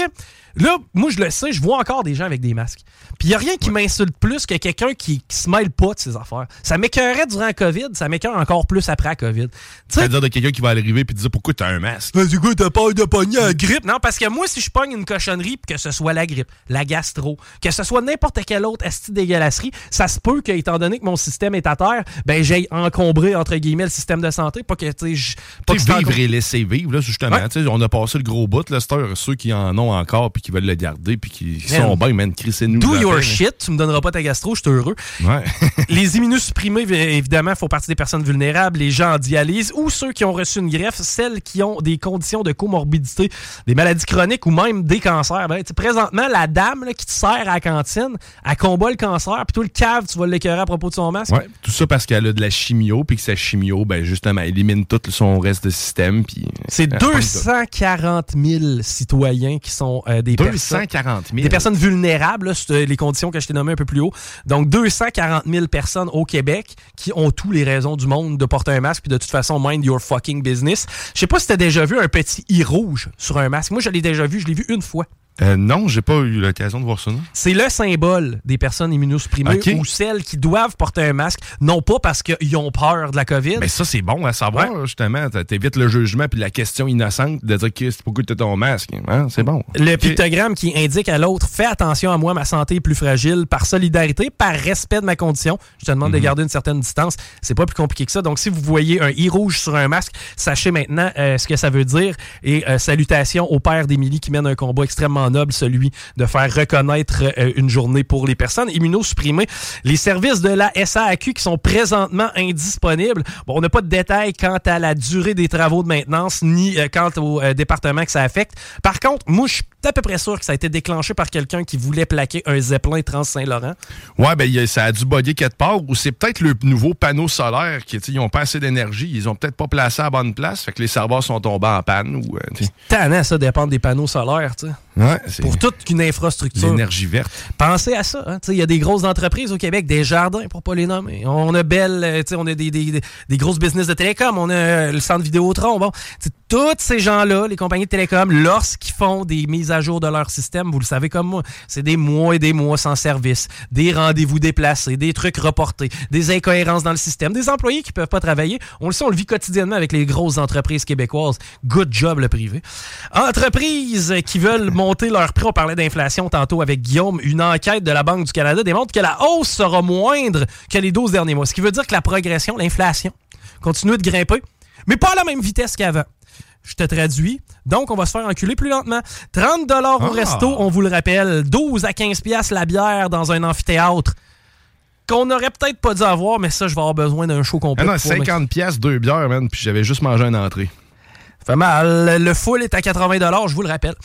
là, moi, je le sais, je vois encore des gens avec des masques. Puis il n'y a rien qui m'insulte plus que quelqu'un qui, qui se mêle pas de ses affaires. Ça m'écœurait durant la COVID, ça m'écœure encore plus après la COVID. Tu sais, C'est-à-dire de quelqu'un qui va arriver et te dire pourquoi t'as un masque? ben, du coup, t'as peur de pogner la grippe? Non, parce que moi, si je pogne une cochonnerie, pis que ce soit la grippe, la gastro, que ce soit n'importe quelle autre esti dégueulasserie, ça se peut que, étant donné que mon système est à terre, ben, j'ai encombré, entre guillemets, le système de santé. Pas que, tu sais, je- pas vivre et laisser vivre, là, justement. Ouais. On a passé le gros bout, là, ceux qui en ont encore puis qui veulent le garder puis qui sont bien, man, crissez-nous. Do your shit, tu me donneras pas ta gastro, je suis heureux. Ouais. [laughs] les immunosupprimés, évi- évidemment, font partie des personnes vulnérables, les gens en dialyse ou ceux qui ont reçu une greffe, celles qui ont des conditions de comorbidité, des maladies chroniques ou même des cancers. Ben, présentement, la dame là, qui te sert à la cantine, elle combat le cancer, puis tout le cave, tu vas l'écœurer à propos de son masque. Ouais, tout ça parce qu'elle a de la chimio, puis que sa chimio, ben justement, élimine tout son reste système. puis C'est elle pogne tout. 240 000 citoyens qui sont euh, des personnes... 240 000. Des personnes vulnérables, là, euh, les conditions que je t'ai nommées un peu plus haut. Donc, 240 000 personnes au Québec qui ont toutes les raisons du monde de porter un masque, puis de toute façon, mind your fucking business. Je sais pas si t'as déjà vu un petit i rouge sur un masque. Moi, je l'ai déjà vu, je l'ai vu une fois. Euh, non, j'ai pas eu l'occasion de voir ça? C'est le symbole des personnes immunosupprimées ou celles qui doivent porter un masque, non pas parce qu'ils ont peur de la COVID. Mais ça, c'est bon à savoir, justement. T'évites le jugement puis la question innocente de dire Chris, pourquoi tu ton masque? Hein? C'est bon. Le pictogramme qui indique à l'autre Fais attention à moi, ma santé est plus fragile, par solidarité, par respect de ma condition. Je te demande de garder une certaine distance. C'est pas plus compliqué que ça. Donc, si vous voyez un i rouge sur un masque, sachez maintenant euh, ce que ça veut dire. Et euh, salutations au père d'Émilie qui mène un combat extrêmement noble, celui de faire reconnaître euh, une journée pour les personnes immunosupprimées. Les services de la SAAQ qui sont présentement indisponibles. Bon, on n'a pas de détails quant à la durée des travaux de maintenance ni euh, quant au euh, département que ça affecte. Par contre, moi, je suis à peu près sûr que ça a été déclenché par quelqu'un qui voulait plaquer un Zeppelin Trans-Saint-Laurent? Ouais, ben ça a dû bugger quelque part, ou c'est peut-être le nouveau panneau solaire qui, ils ont pas assez d'énergie, ils ont peut-être pas placé à la bonne place, fait que les serveurs sont tombés en panne, ou. euh. Tannant, ça dépend des panneaux solaires, tu sais. Ouais, Pour toute une infrastructure. l'énergie verte. Pensez à ça. hein. Il y a des grosses entreprises au Québec, des jardins pour pas les nommer. On a Belle, euh, on a des, des, des- grosses business de télécom, on a euh, le centre Vidéotron. Bon, tous ces gens-là, les compagnies de télécom, lorsqu'ils font des mises à jour de leur système, vous le savez comme moi, c'est des mois et des mois sans service, des rendez-vous déplacés, des trucs reportés, des incohérences dans le système, des employés qui peuvent pas travailler. On le sait, on le vit quotidiennement avec les grosses entreprises québécoises. Good job le privé. Entreprises qui veulent monter leur prix. On parlait d'inflation tantôt avec Guillaume. Une enquête de la Banque du Canada démontre que la hausse sera moindre que les 12 derniers mois. Ce qui veut dire que la progression, l'inflation, continue de grimper, mais pas à la même vitesse qu'avant. Je te traduis. Donc, on va se faire enculer plus lentement. 30 dollars au Ah. resto, on vous le rappelle. 12 à 15 piastres la bière dans un amphithéâtre. Qu'on n'aurait peut-être pas dû avoir, mais ça, je vais avoir besoin d'un show complet. Ah non, pour m'ex- 50 pièces deux bières, man, puis j'avais juste mangé une entrée. Fait mal. Le full est à 80 je vous le rappelle.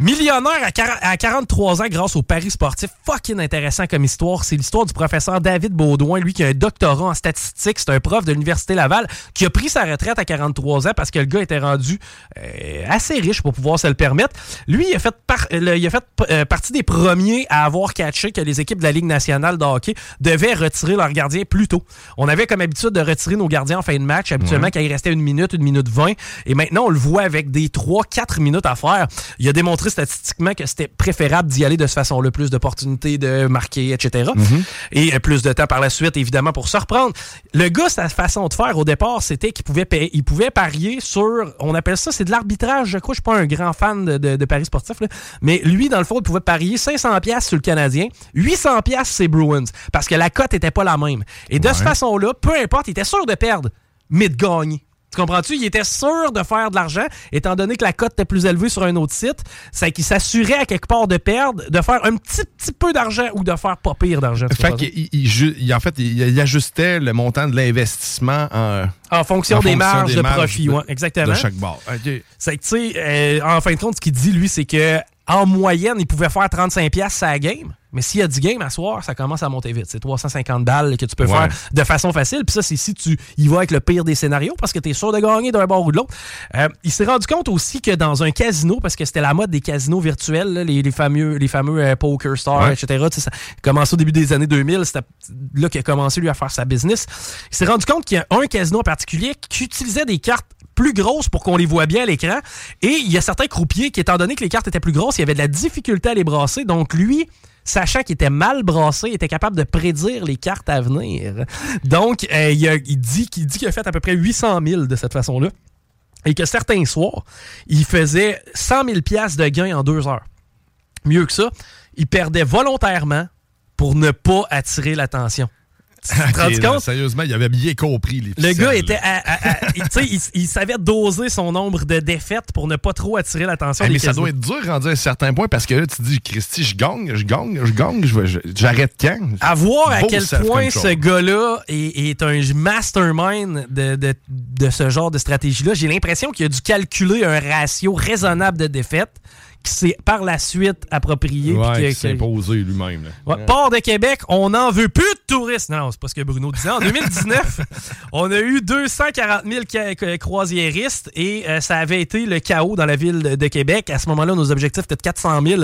Millionnaire à, 40 à 43 ans grâce au paris sportif. Fucking intéressant comme histoire. C'est l'histoire du professeur David Baudouin, lui qui a un doctorat en statistique. C'est un prof de l'Université Laval qui a pris sa retraite à 43 ans parce que le gars était rendu euh, assez riche pour pouvoir se le permettre. Lui, il a fait, par- le- il a fait euh, partie des premiers à avoir catché que les équipes de la Ligue nationale de hockey devaient retirer leurs gardiens plus tôt. On avait comme habitude de retirer nos gardiens en fin de match, habituellement Ouais. quand il restait une minute, une minute vingt. Et maintenant, on le voit avec des 3-4 minutes à faire. Il a démontré statistiquement que c'était préférable d'y aller de cette façon-là, plus d'opportunités de marquer, etc. Et euh, plus de temps par la suite, évidemment, pour se reprendre. Le gars, sa façon de faire au départ, c'était qu'il pouvait, payer- il pouvait parier sur, on appelle ça, c'est de l'arbitrage, je crois, je suis pas un grand fan de, de- de paris sportifs, là. mais lui, dans le fond, il pouvait parier 500 pièces sur le Canadien, 800 pièces c'est Bruins, parce que la cote était pas la même. Et de cette façon-là, peu importe, il était sûr de perdre, mais de gagner. Tu comprends-tu? Il était sûr de faire de l'argent, étant donné que la cote était plus élevée sur un autre site. C'est qu'il s'assurait à quelque part de perdre, de faire un petit, petit peu d'argent ou de faire pas pire d'argent. Fait comprends? qu'il il- ju- il- en fait, il, il ajustait le montant de l'investissement en, En fonction des marges de profit, ouais, exactement. De chaque. C'est que, tu sais, euh, en fin de compte, ce qu'il dit, lui, c'est que en moyenne, il pouvait faire 35$ sa game. Mais s'il y a 10 games à soir, ça commence à monter vite. C'est 350 balles que tu peux Ouais. faire de façon facile. Puis ça, c'est si tu y vas avec le pire des scénarios parce que tu es sûr de gagner d'un bord ou de l'autre. Euh, il s'est rendu compte aussi que dans un casino, parce que c'était la mode des casinos virtuels, là, les, les fameux, les fameux euh, Poker Stars, Ouais. etc. tu sais, Ça a commencé au début des années 2000. C'était là qu'il a commencé, lui, à faire sa business. Il s'est rendu compte qu'il y a un casino en particulier qui utilisait des cartes plus grosses pour qu'on les voit bien à l'écran. Et il y a certains croupiers qui, étant donné que les cartes étaient plus grosses, il y avait de la difficulté à les brasser. Donc lui, sachant qu'il était mal brassé, était capable de prédire les cartes à venir. Donc, euh, il, il dit qu'il a fait à peu près 800 000 de cette façon-là. Et que certains soirs, il faisait 100 000 piastres de gains en deux heures. Mieux que ça, il perdait volontairement pour ne pas attirer l'attention. Tu te rends Ok, compte? là, Sérieusement, il avait bien compris les Le gars était tu sais, il, il savait doser son nombre de défaites pour ne pas trop attirer l'attention mais ça doit être dur rendu à un certain point parce que là, tu dis, Christy, je gagne, je gagne, je gagne, j'arrête quand? À voir à quel point ce gars-là est, est un mastermind de, de- de ce genre de stratégie-là. J'ai l'impression qu'il a dû calculer un ratio raisonnable de défaites qui s'est par la suite approprié. Ouais, qui s'est imposé lui-même. Ouais, Port de Québec, on n'en veut plus de touristes. Non, c'est pas ce que Bruno disait. En [laughs] 2019, on a eu 240 000 ca- ca- croisiéristes et euh, ça avait été le chaos dans la ville de, Québec. À ce moment-là, nos objectifs étaient de 400 000.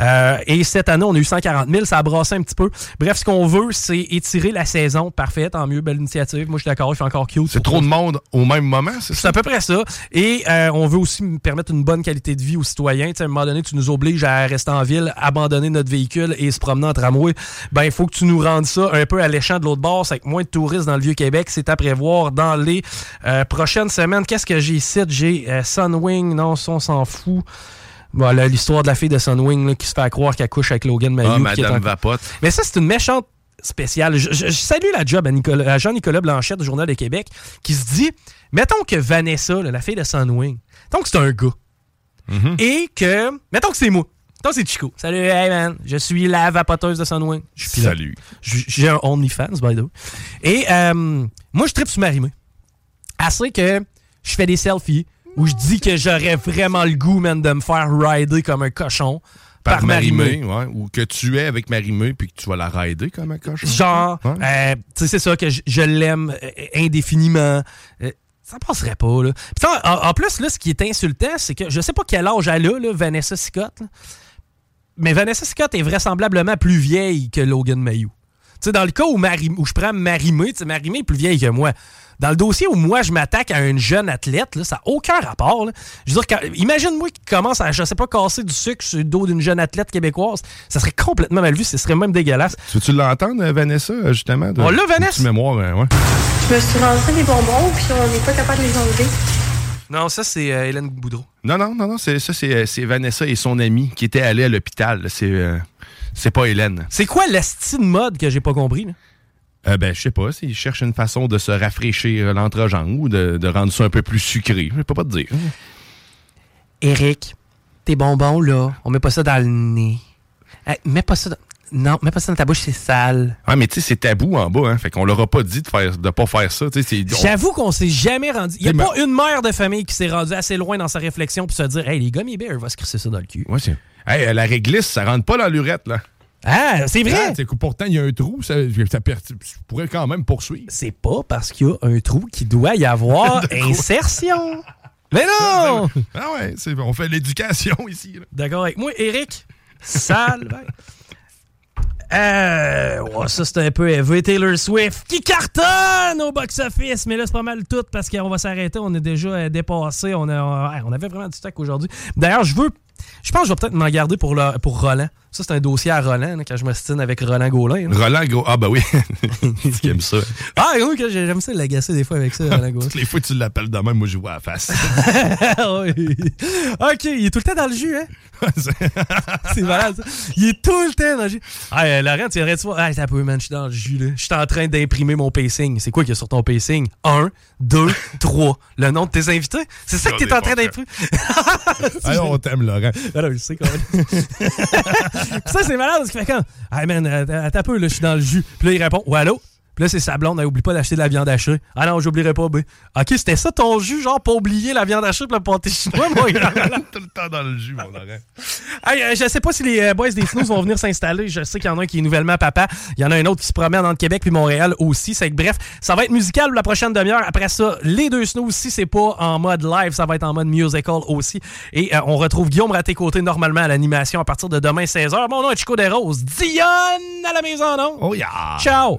Euh, et cette année, on a eu 140 000. Ça a brassé un petit peu. Bref, ce qu'on veut, c'est étirer la saison. Parfait, tant mieux, belle initiative. Moi, je suis d'accord, il fait encore cute. C'est trop de monde au même moment, c'est C'est ça? à peu près ça. Et euh, on veut aussi permettre une bonne qualité de vie aux citoyens. Moment donné, tu nous obliges à rester en ville, abandonner notre véhicule et se promener en tramway. Ben, il faut que tu nous rendes ça un peu alléchant de l'autre bord. C'est avec moins de touristes dans le Vieux-Québec. C'est à prévoir dans les euh, prochaines semaines. Qu'est-ce que j'ai ici? J'ai euh, Sunwing. Non, on s'en fout. Voilà, l'histoire de la fille de Sunwing là, qui se fait croire qu'elle couche avec Logan Mayou. Ah, Madame en- Vapote. mais ça, c'est une méchante spéciale. Je, je- je salue la job à, Nicolas- à Jean-Nicolas Blanchette du Journal de Québec qui se dit mettons que Vanessa, là, la fille de Sunwing, que c'est un gars. Et que. Mettons que c'est moi. Mettons que c'est Chico. Salut, hey man, je suis la vapoteuse de Sunwing. Je suis. Salut. J'ai un OnlyFans, by the way. Et euh, moi, je tripe sur Marimé. Assez que je fais des selfies où je dis que j'aurais vraiment le goût, man, de me faire rider comme un cochon par, Par Marimé. Marimé, ouais. Ou que tu es avec Marimé puis que tu vas la rider comme un cochon. Genre, Ouais. euh, tu sais, c'est ça, que je, je l'aime euh, indéfiniment. Euh, ça passerait pas, là. Puis en, plus, là, ce qui est insultant, c'est que je sais pas quel âge elle a, là, Vanessa Scott. Mais Vanessa Scott est vraisemblablement plus vieille que Logan Mayou. Tu sais, dans le cas où, Mari- où je prends Marimé, tu sais, Marimé est plus vieille que moi. Dans le dossier où moi, je m'attaque à une jeune athlète, là, ça n'a aucun rapport. là. Je veux dire, quand- imagine-moi qui commence à, je sais pas, casser du sucre sur le dos d'une jeune athlète québécoise. Ça serait complètement mal vu, ce serait même dégueulasse. Tu veux-tu l'entendre, euh, Vanessa, euh, justement? de- On l'a, Vanessa? mémoire, euh, ouais. Je me suis rentré des bonbons, puis on n'est pas capable de les enlever. Non, ça, c'est euh, Hélène Boudreau. Non, non, non, non, c'est, ça, c'est, Vanessa et son ami qui étaient allés à l'hôpital. C'est, euh, c'est pas Hélène. C'est quoi l'esti de mode que j'ai pas compris? là? Euh, ben, je sais pas, s'ils cherchent une façon de se rafraîchir l'entrejambe ou de, de rendre ça un peu plus sucré. Je peux pas te dire. Eric, tes bonbons, là, on met pas ça dans le nez. Hey, mets pas ça dans... Non, mets pas ça dans ta bouche, c'est sale. Ouais, mais tu sais, c'est tabou en bas, hein. Fait qu'on leur a pas dit de faire, de pas faire ça. On- J'avoue qu'on s'est jamais rendu... Il y a pas une mère de famille qui s'est rendue assez loin dans sa réflexion pour se dire « Hey, les gummy bears, va se crisser ça dans le cul. Ouais, c'est- Hey, euh, la réglisse, ça rentre pas dans l'urette, là. » Ah, c'est vrai! Ah, que pourtant, il y a un trou, ça, ça pourrais quand même poursuivre. C'est pas parce qu'il y a un trou qu'il doit y avoir [laughs] insertion. Mais non! Ah ouais, c'est- on fait l'éducation [laughs] ici. D'accord avec moi, Eric? Sale. ben. Euh, ouais, ça c'est un peu élevé. Taylor Swift qui cartonne au box-office, mais là c'est pas mal tout parce qu'on va s'arrêter. On est déjà euh, dépassé. On, a, on avait vraiment du stock aujourd'hui. D'ailleurs, je veux. Je pense que je vais peut-être m'en garder pour, le- pour Roland. Ça, c'est un dossier à Roland, là, quand je me stine avec Roland Gaulin. là. Roland Gros. Ah, bah oui. [laughs] tu aimes ça. Ah, oui, que j'aime ça l'agacer des fois avec ça, Roland Gaulin. [laughs] Toutes les fois que tu l'appelles de même, moi, je vois la face. [laughs] Oui. OK, il est tout le temps dans le jus, hein? C'est [laughs] malade, ça. Il est tout le temps dans le jus. Ah, euh, Laurent, tu viendrais-tu voir? Ah, t'as peu, man, je suis dans le jus, là. Je suis en train d'imprimer mon pacing. C'est quoi qu'il y a sur ton pacing? Un, deux, [laughs] trois. Le nom de tes invités? C'est ça que t'es en train d'imprimer? [laughs] Ah, on t'aime, Laurent. Ah non, je sais quand même. Ça, c'est malade parce qu'il fait quand? Ah, man, un peu, là, je suis dans le jus. Puis là, il répond, ouais, allô? Puis là, c'est sa blonde, elle oublie pas d'acheter de la viande hachée. Ah non, j'oublierai pas, ben. Ok, c'était ça ton jus, genre, pas oublier la viande hachée pour le pâté chinois, moi. Tout le temps dans le jus, mon Laurent. Hey, euh, je sais pas si les euh, boys des Snooze vont venir s'installer. Je sais qu'il y en a un qui est nouvellement papa. Il y en a un autre qui se promène entre Québec puis Montréal aussi. C'est que bref, ça va être musical la prochaine demi-heure. Après ça, les deux Snooze, si c'est pas en mode live, ça va être en mode musical aussi. Et euh, on retrouve Guillaume Raté-Côté normalement à l'animation à partir de demain 16h. Mon nom est Chico Desroses. Dionne à la maison, non? Oh yeah! Ciao!